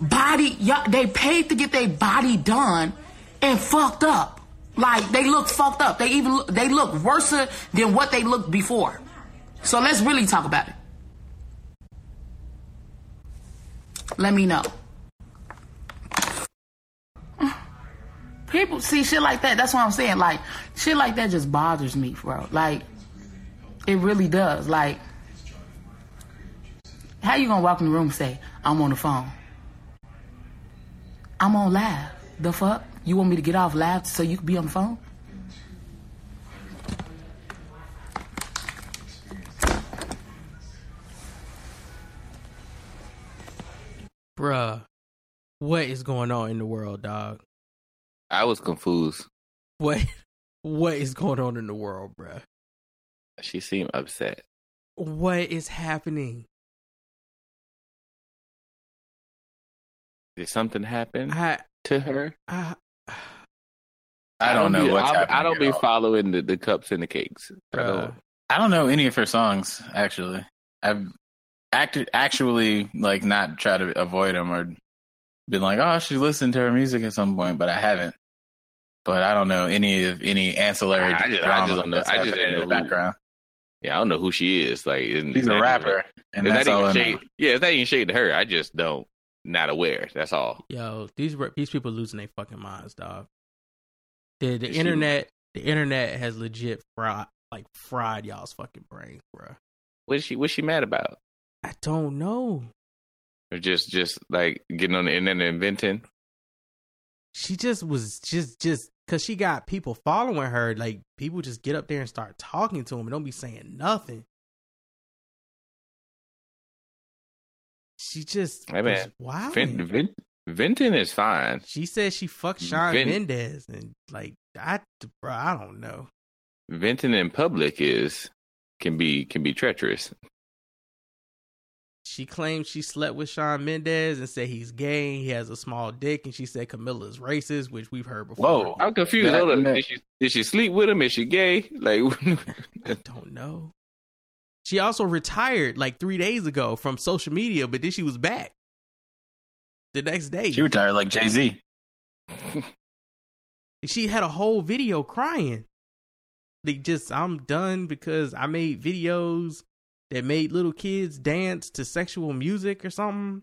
body, y'all, they paid to get their body done and fucked up. Like they look fucked up. They even look, they look worse than what they looked before. So let's really talk about it. Let me know. People see shit like that. That's what I'm saying. Like shit like that just bothers me, bro. Like it really does. Like how you gonna walk in the room and say I'm on the phone? I'm on live. The fuck? You want me to get off live so you can be on the phone? Bruh, what is going on in the world, dog? I was confused. What what is going on in the world, bruh? She seemed upset. What is happening? Did something happen I, to her? I, I don't know be, what's I, happening I don't at be all. following the, the cups and the cakes. I don't. I don't know any of her songs actually. I've acted actually like not try to avoid them or been like, oh, I should listen to her music at some point, but I haven't. But I don't know any of any ancillary. I just, I just don't know. that's I just in the background. Yeah, I don't know who she is. Like, it's She's a rapper, even- and it's that's not all even know. shade. Yeah, it's not even shade to her. I just don't. Not aware. That's all. Yo, these these people losing their fucking minds, dog. The the internet the internet has legit fried like fried y'all's fucking brains, bro. What is she? What's she mad about? I don't know. Or just, just like getting on the internet and inventing. She just was just just because she got people following her. Like people just get up there and start talking to him and don't be saying nothing. She just Hey was man, wild. Vin, Vin, Vinton is fine. She said she fucked Shawn Vin- Mendes and like I, bro, I don't know. Vinton in public is can be can be treacherous. She claimed she slept with Shawn Mendes and said he's gay. He has a small dick, and she said Camila's racist, which we've heard before. Whoa, I'm confused. That- Hold up. Did she did she sleep with him? Is she gay? Like *laughs* I don't know. She also retired like three days ago from social media, but then she was back the next day. She retired like Jay Z. *laughs* She had a whole video crying. They just, I'm done because I made videos that made little kids dance to sexual music or something.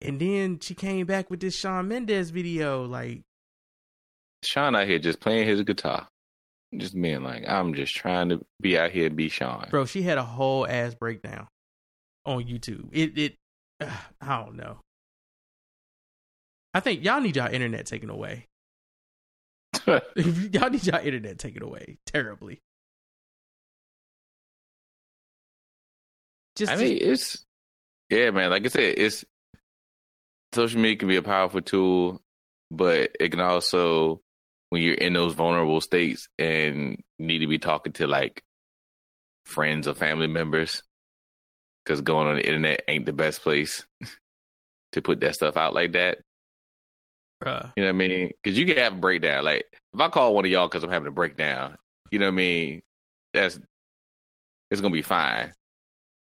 And then she came back with this Shawn Mendes video. Like, Shawn out here just playing his guitar, just being like, I'm just trying to be out here and be Shawn. bro, she had a whole ass breakdown on YouTube. It, it, *sighs* I don't know. I think y'all need y'all internet taken away. *laughs* *laughs* y'all need y'all internet taken away terribly. Just, I mean, it's yeah, man. Like I said, it's social media can be a powerful tool, but it can also, when you're in those vulnerable states and need to be talking to like friends or family members, because going on the internet ain't the best place *laughs* to put that stuff out like that. Bruh. You know what I mean? Because you can have a breakdown. Like if I call one of y'all because I'm having a breakdown, you know what I mean? That's it's gonna be fine.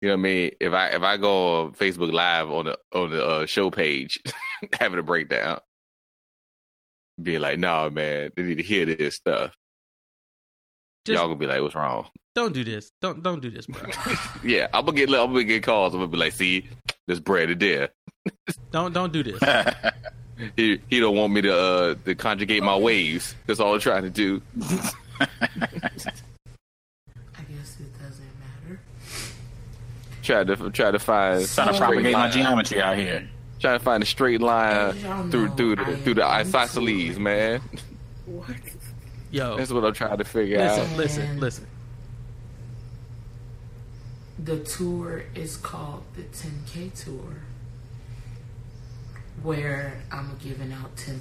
You know what I mean? If I if I go on Facebook Live on the on the uh, show page *laughs* having a breakdown, be like, "No, man, they need to hear this stuff." Just- Y'all gonna be like, "What's wrong?" don't do this. Don't don't do this, bro. *laughs* Yeah, I'm gonna get I'm gonna get calls. I'm gonna be like, "See, this bread is there." don't don't do this. *laughs* he he don't want me to uh to conjugate my waves. That's all I'm trying to do. *laughs* I guess it doesn't matter. Try to try to find Trying to a straight propagate my geometry out here. Trying to find a straight line through know, through the I through the isosceles, man. What? Yo, That's what I'm trying to figure listen, out. listen, listen. The tour is called the 10K Tour, where I'm giving out $10,000.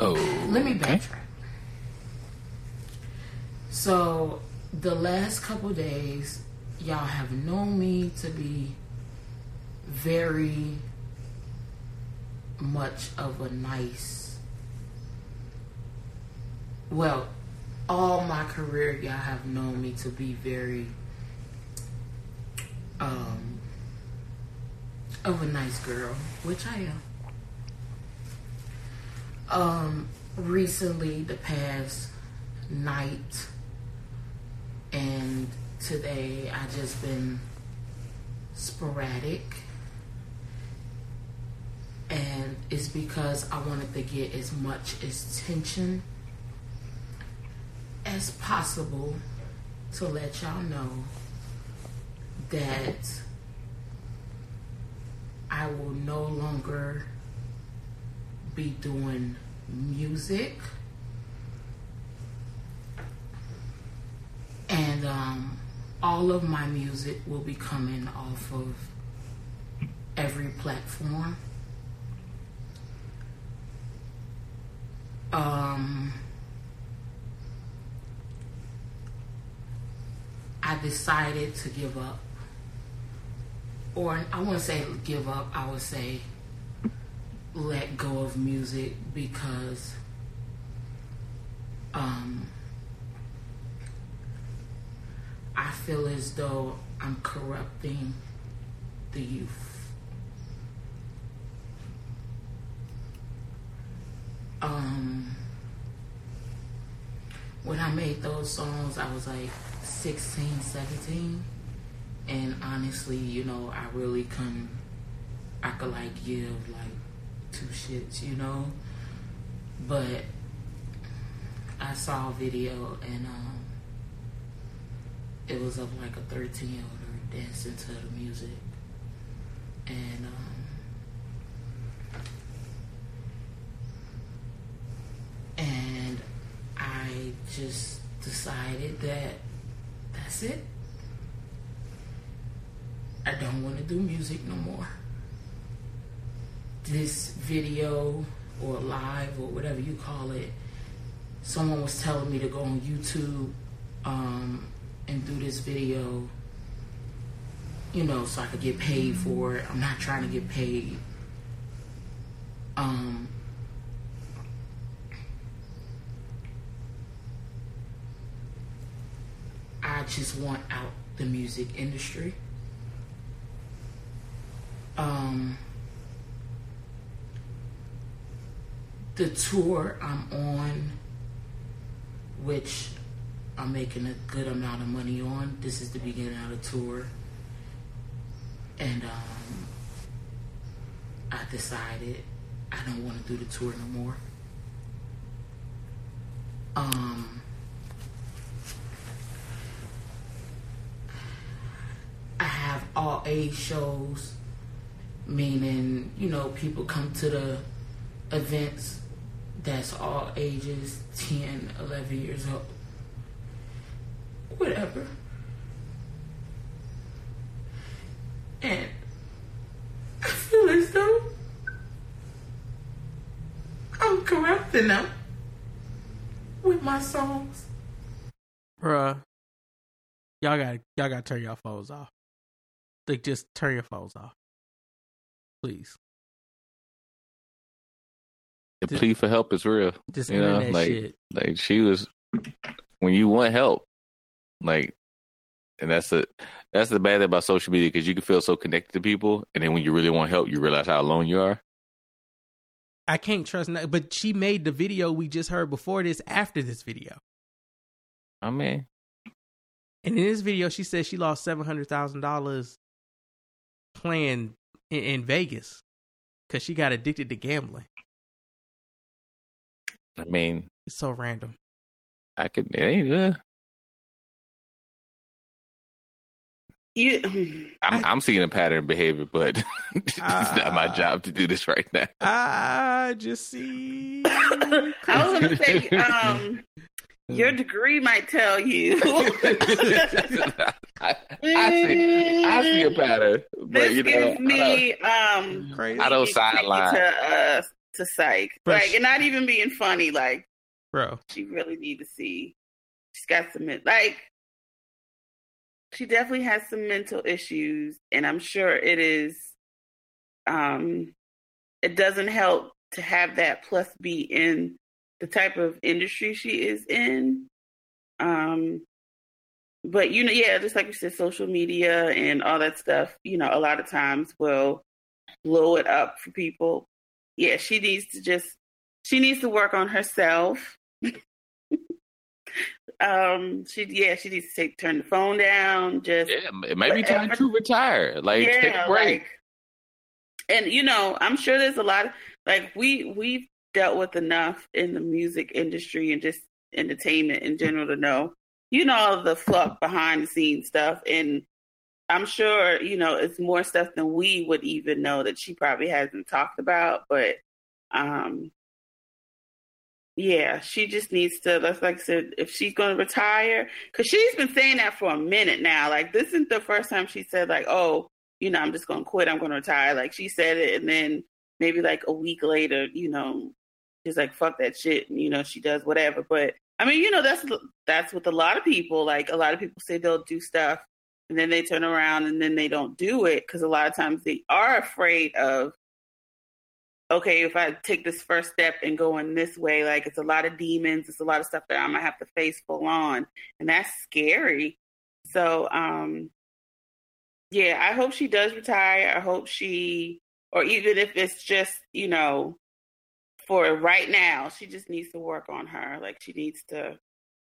Oh, Let me backtrack. So, the last couple days, y'all have known me to be very much of a nice. Well, all my career, y'all have known me to be very um of a nice girl, which I am. Um, recently, the past night and today, I just been sporadic, and it's because I wanted to get as much attention as possible to let y'all know that I will no longer be doing music. And um, all of my music will be coming off of every platform. Um, I decided to give up. Or I wouldn't say give up, I would say let go of music because um, I feel as though I'm corrupting the youth. Um, when I made those songs, I was like 16, 17. And honestly, you know, I really couldn't, I could like give like two shits, you know? But I saw a video and um, it was of like a 13 year old dancing to the music. and um, and I just decided that that's it. I don't want to do music no more. This video or live or whatever you call it, someone was telling me to go on YouTube um, and do this video, you know, so I could get paid for it. I'm not trying to get paid. Um, I just want out the music industry. Um, the tour I'm on, which I'm making a good amount of money on. This is the beginning of the tour. And um, I decided I don't want to do the tour no more. Um, I have all age shows, meaning, you know, people come to the events that's all ages 10, 11 years old. Whatever. And I feel as though I'm corrupting them with my songs. Bruh. Y'all got y'all got to turn your phones off. Like just turn your phones off, please. The plea for help is real. Just you know, internet like shit. like she was when you want help, like, and that's the that's the bad thing about social media because you can feel so connected to people, and then when you really want help, you realize how alone you are. I can't trust. No, but she made the video we just heard before this after this video. I mean, And in this video, she said she lost seven hundred thousand dollars playing in, in Vegas because she got addicted to gambling. I mean, It's so random. I could. It ain't good. You, I'm, I'm seeing a pattern of behavior, but *laughs* it's not my job to do this right now. I just see. *laughs* I was gonna say, um, your degree might tell you. *laughs* I, I see. I see a pattern, but this you know, gives me um I don't sideline. to uh to psych, Bruh, like, and not even being funny. Like, bro, she really need to see. She's got some like. She definitely has some mental issues, and I'm sure it is. Um, it doesn't help to have that plus be in the type of industry she is in. Um, but you know, yeah, just like you said, social media and all that stuff, you know, a lot of times will blow it up for people. Yeah, she needs to just she needs to work on herself. *laughs* um, she yeah, she needs to take turn the phone down. Just Yeah, it might be time to retire. Like, take a break. like- and you know, I'm sure there's a lot of like we we've dealt with enough in the music industry and just entertainment in general to know, you know, all the fluff behind the scenes stuff. And I'm sure, you know, it's more stuff than we would even know that she probably hasn't talked about. But um yeah, she just needs to. That's like I said, if she's going to retire, because she's been saying that for a minute now. Like this isn't the first time she said like, "Oh, you know, I'm just going to quit. I'm going to retire." Like she said it, and then maybe like a week later, you know, she's like, "Fuck that shit," and you know, she does whatever. But I mean, you know, that's that's with a lot of people. Like a lot of people say they'll do stuff, and then they turn around and then they don't do it because a lot of times they are afraid of okay, if I take this first step and go in this way, like it's a lot of demons, it's a lot of stuff that I'm gonna have to face full on, and that's scary. So, um, yeah, I hope she does retire. I hope she, or even if it's just you know, for right now, she just needs to work on her. Like she needs to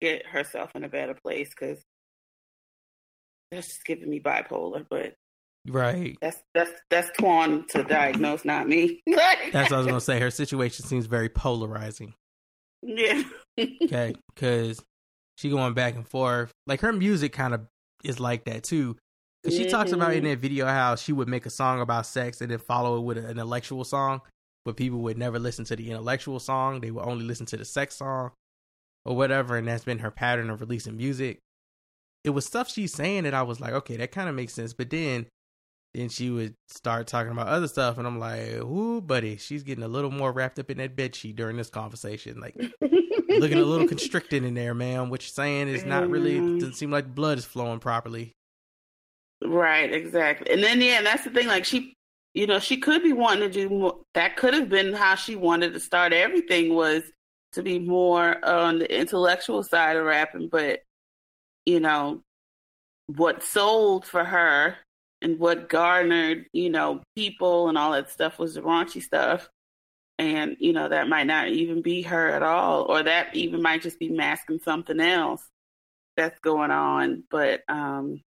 get herself in a better place because that's just giving me bipolar, but. Right. That's that's that's Twan to diagnose, not me. *laughs* That's what I was gonna say. Her situation seems very polarizing. Yeah. Okay, *laughs* because she going back and forth. Like her music kind of is like that too. Because she talks about in Mhm. that video how she would make a song about sex and then follow it with an intellectual song, but people would never listen to the intellectual song. They would only listen to the sex song or whatever. And that's been her pattern of releasing music. It was stuff she's saying that I was like, okay, that kind of makes sense. But then, then she would start talking about other stuff, and I'm like, ooh, buddy, she's getting a little more wrapped up in that bed sheet during this conversation. Like, looking a little *laughs* constricted in there, man. What you're saying is not really, Mhm. doesn't seem like blood is flowing properly. Right, exactly. And then yeah, and that's the thing. Like she, you know, she could be wanting to do more. That could have been how she wanted to start everything was to be more on the intellectual side of rapping. But you know, what sold for her and what garnered, you know, people and all that stuff was the raunchy stuff. And you know that might not even be her at all, or that even might just be masking something else that's going on. But um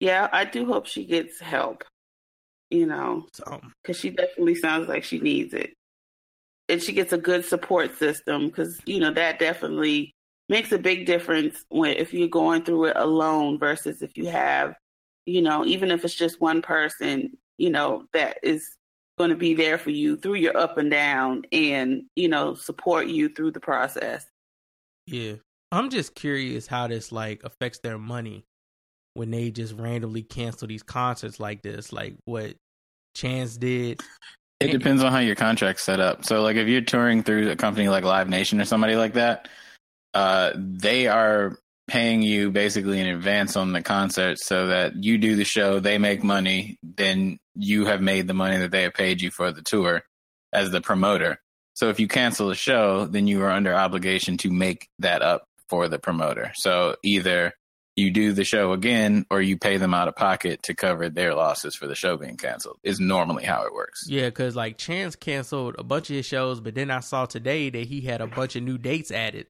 yeah, I do hope she gets help. You know, because she definitely sounds like she needs it, and she gets a good support system. Because you know that definitely makes a big difference when if you're going through it alone versus if you have, you know, even if it's just one person, you know, that is going to be there for you through your up and down, and you know, support you through the process. Yeah. I'm just curious how this like affects their money when they just randomly cancel these concerts like this, like what Chance did. It depends on how your contract's set up. So, like, if you're touring through a company like Live Nation or somebody like that, uh, they are paying you basically in advance on the concert so that you do the show, they make money, then you have made the money that they have paid you for the tour as the promoter. So, if you cancel a show, then you are under obligation to make that up for the promoter. So, either you do the show again or you pay them out of pocket to cover their losses for the show being canceled is normally how it works Yeah, because like Chance canceled a bunch of his shows, but then I saw today that he had a bunch of new dates added.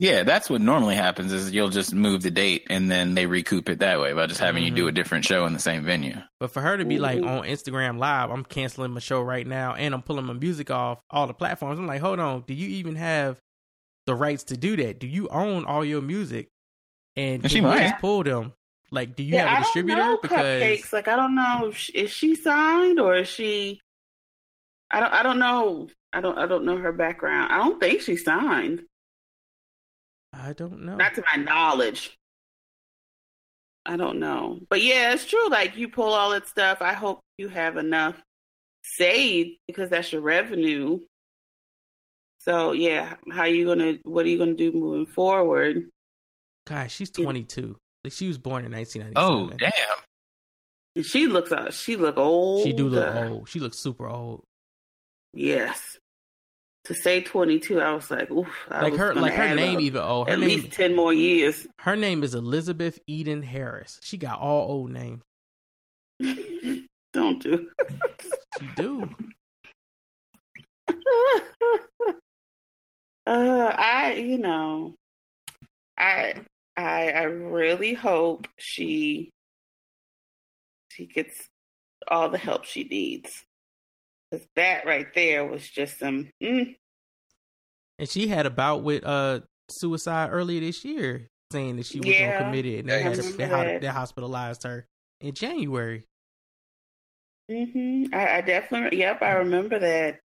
Yeah that's what normally happens is you'll just move the date and then they recoup it that way by just having you do a mm-hmm. different show in the same venue But for her to be like on Instagram Live, I'm canceling my show right now and I'm pulling my music off all the platforms. I'm like, hold on, do you even have the rights to do that? Do you own all your music? And And she might. just pull them? Like, do you yeah, have a I distributor? don't know Because cupcakes. Like I don't know. if she- Is she signed or is she? I don't. I don't know. I don't. I don't know her background. I don't think she signed. I don't know. Not to my knowledge. I don't know. But yeah, it's true. Like you pull all that stuff. I hope you have enough saved because that's your revenue. So yeah, how you gonna? What are you gonna do moving forward? gosh, she's 22. Like she was born in nineteen ninety. oh damn She looks. Uh, she look old. She do look old. She looks super old. Yes. To say 22, I was like, oof. I Like her, like her name even old. Her At name, least 10 more years. her name is Elizabeth Eden Harris. She got all old names. *laughs* Don't do. She do. *laughs* uh, I, you know, I, I, I really hope she, she gets all the help she needs. Cause that right there was just some. Mm, And she had a bout with uh suicide earlier this year, saying that she was Yeah, it, and they, had to, they, that. they hospitalized her in January. hmm I, I definitely, yep, I remember that.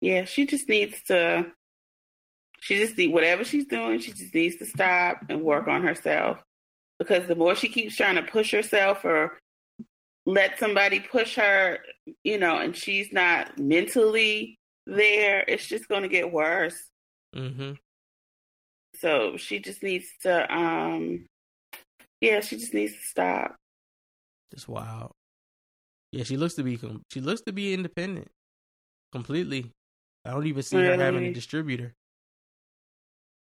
Yeah, she just needs to. She just need whatever she's doing. She just needs to stop and work on herself, because the more she keeps trying to push herself or let somebody push her, you know, and she's not mentally there, it's just going to get worse. Mm-hmm. So she just needs to, um, yeah, she just needs to stop. Just wild. Yeah, she looks to be com- she looks to be independent completely. I don't even see her having a distributor.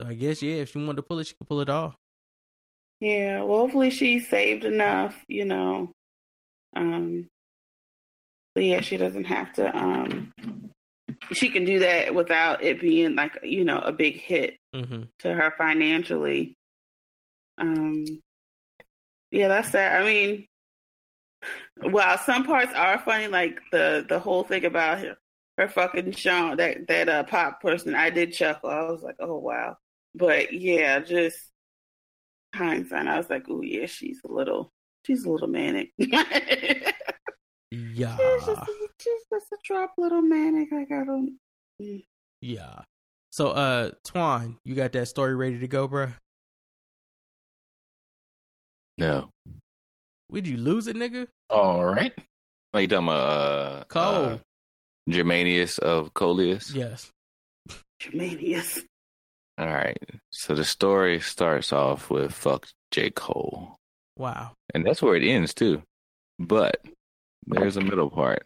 So I guess yeah, if she wanted to pull it, she could pull it off. Yeah, well, hopefully she saved enough, you know. Um, but yeah, she doesn't have to. Um, she can do that without it being like you know a big hit Mm-hmm. to her financially. Um, yeah, that's that. I mean, well, some parts are funny, like the the whole thing about her, her fucking Shawn, that that uh, pop person. I did chuckle. I was like, oh wow. But yeah, just hindsight, I was like, "Oh yeah, she's a little, she's a little manic." Yeah. *laughs* she's, just, she's just a drop little manic. Like I don't. mm. Yeah. So, uh, Twan, you got that story ready to go, bruh? No. Would you lose it, nigga? All right. Are you talking about uh, Cole. uh, Germanius of Coleus? Yes. Germanius. All right. So the story starts off with fuck J. Cole. Wow. And that's where it ends too. But there's a middle part.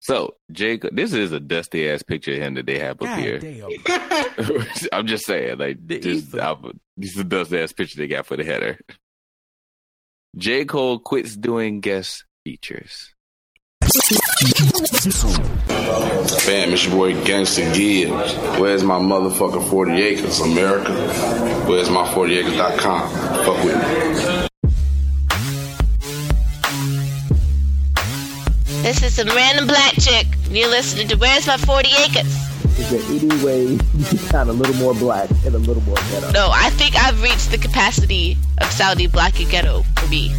So Jake, this is a dusty ass picture of him that they have up God here. damn. *laughs* I'm just saying, like, just, I, this is a dusty ass picture they got for the header. J. Cole quits doing guest features. Fam, it's your boy Gangsta Gibbs. Where's my motherfucking 40 acres, America? Where's my 40acres.com? Fuck with me. This is some random black chick. You're listening to Where's My 40 Acres? Is there any way you can sound a little more black and a little more ghetto? No, I think I've reached the capacity of Saudi black and ghetto for me.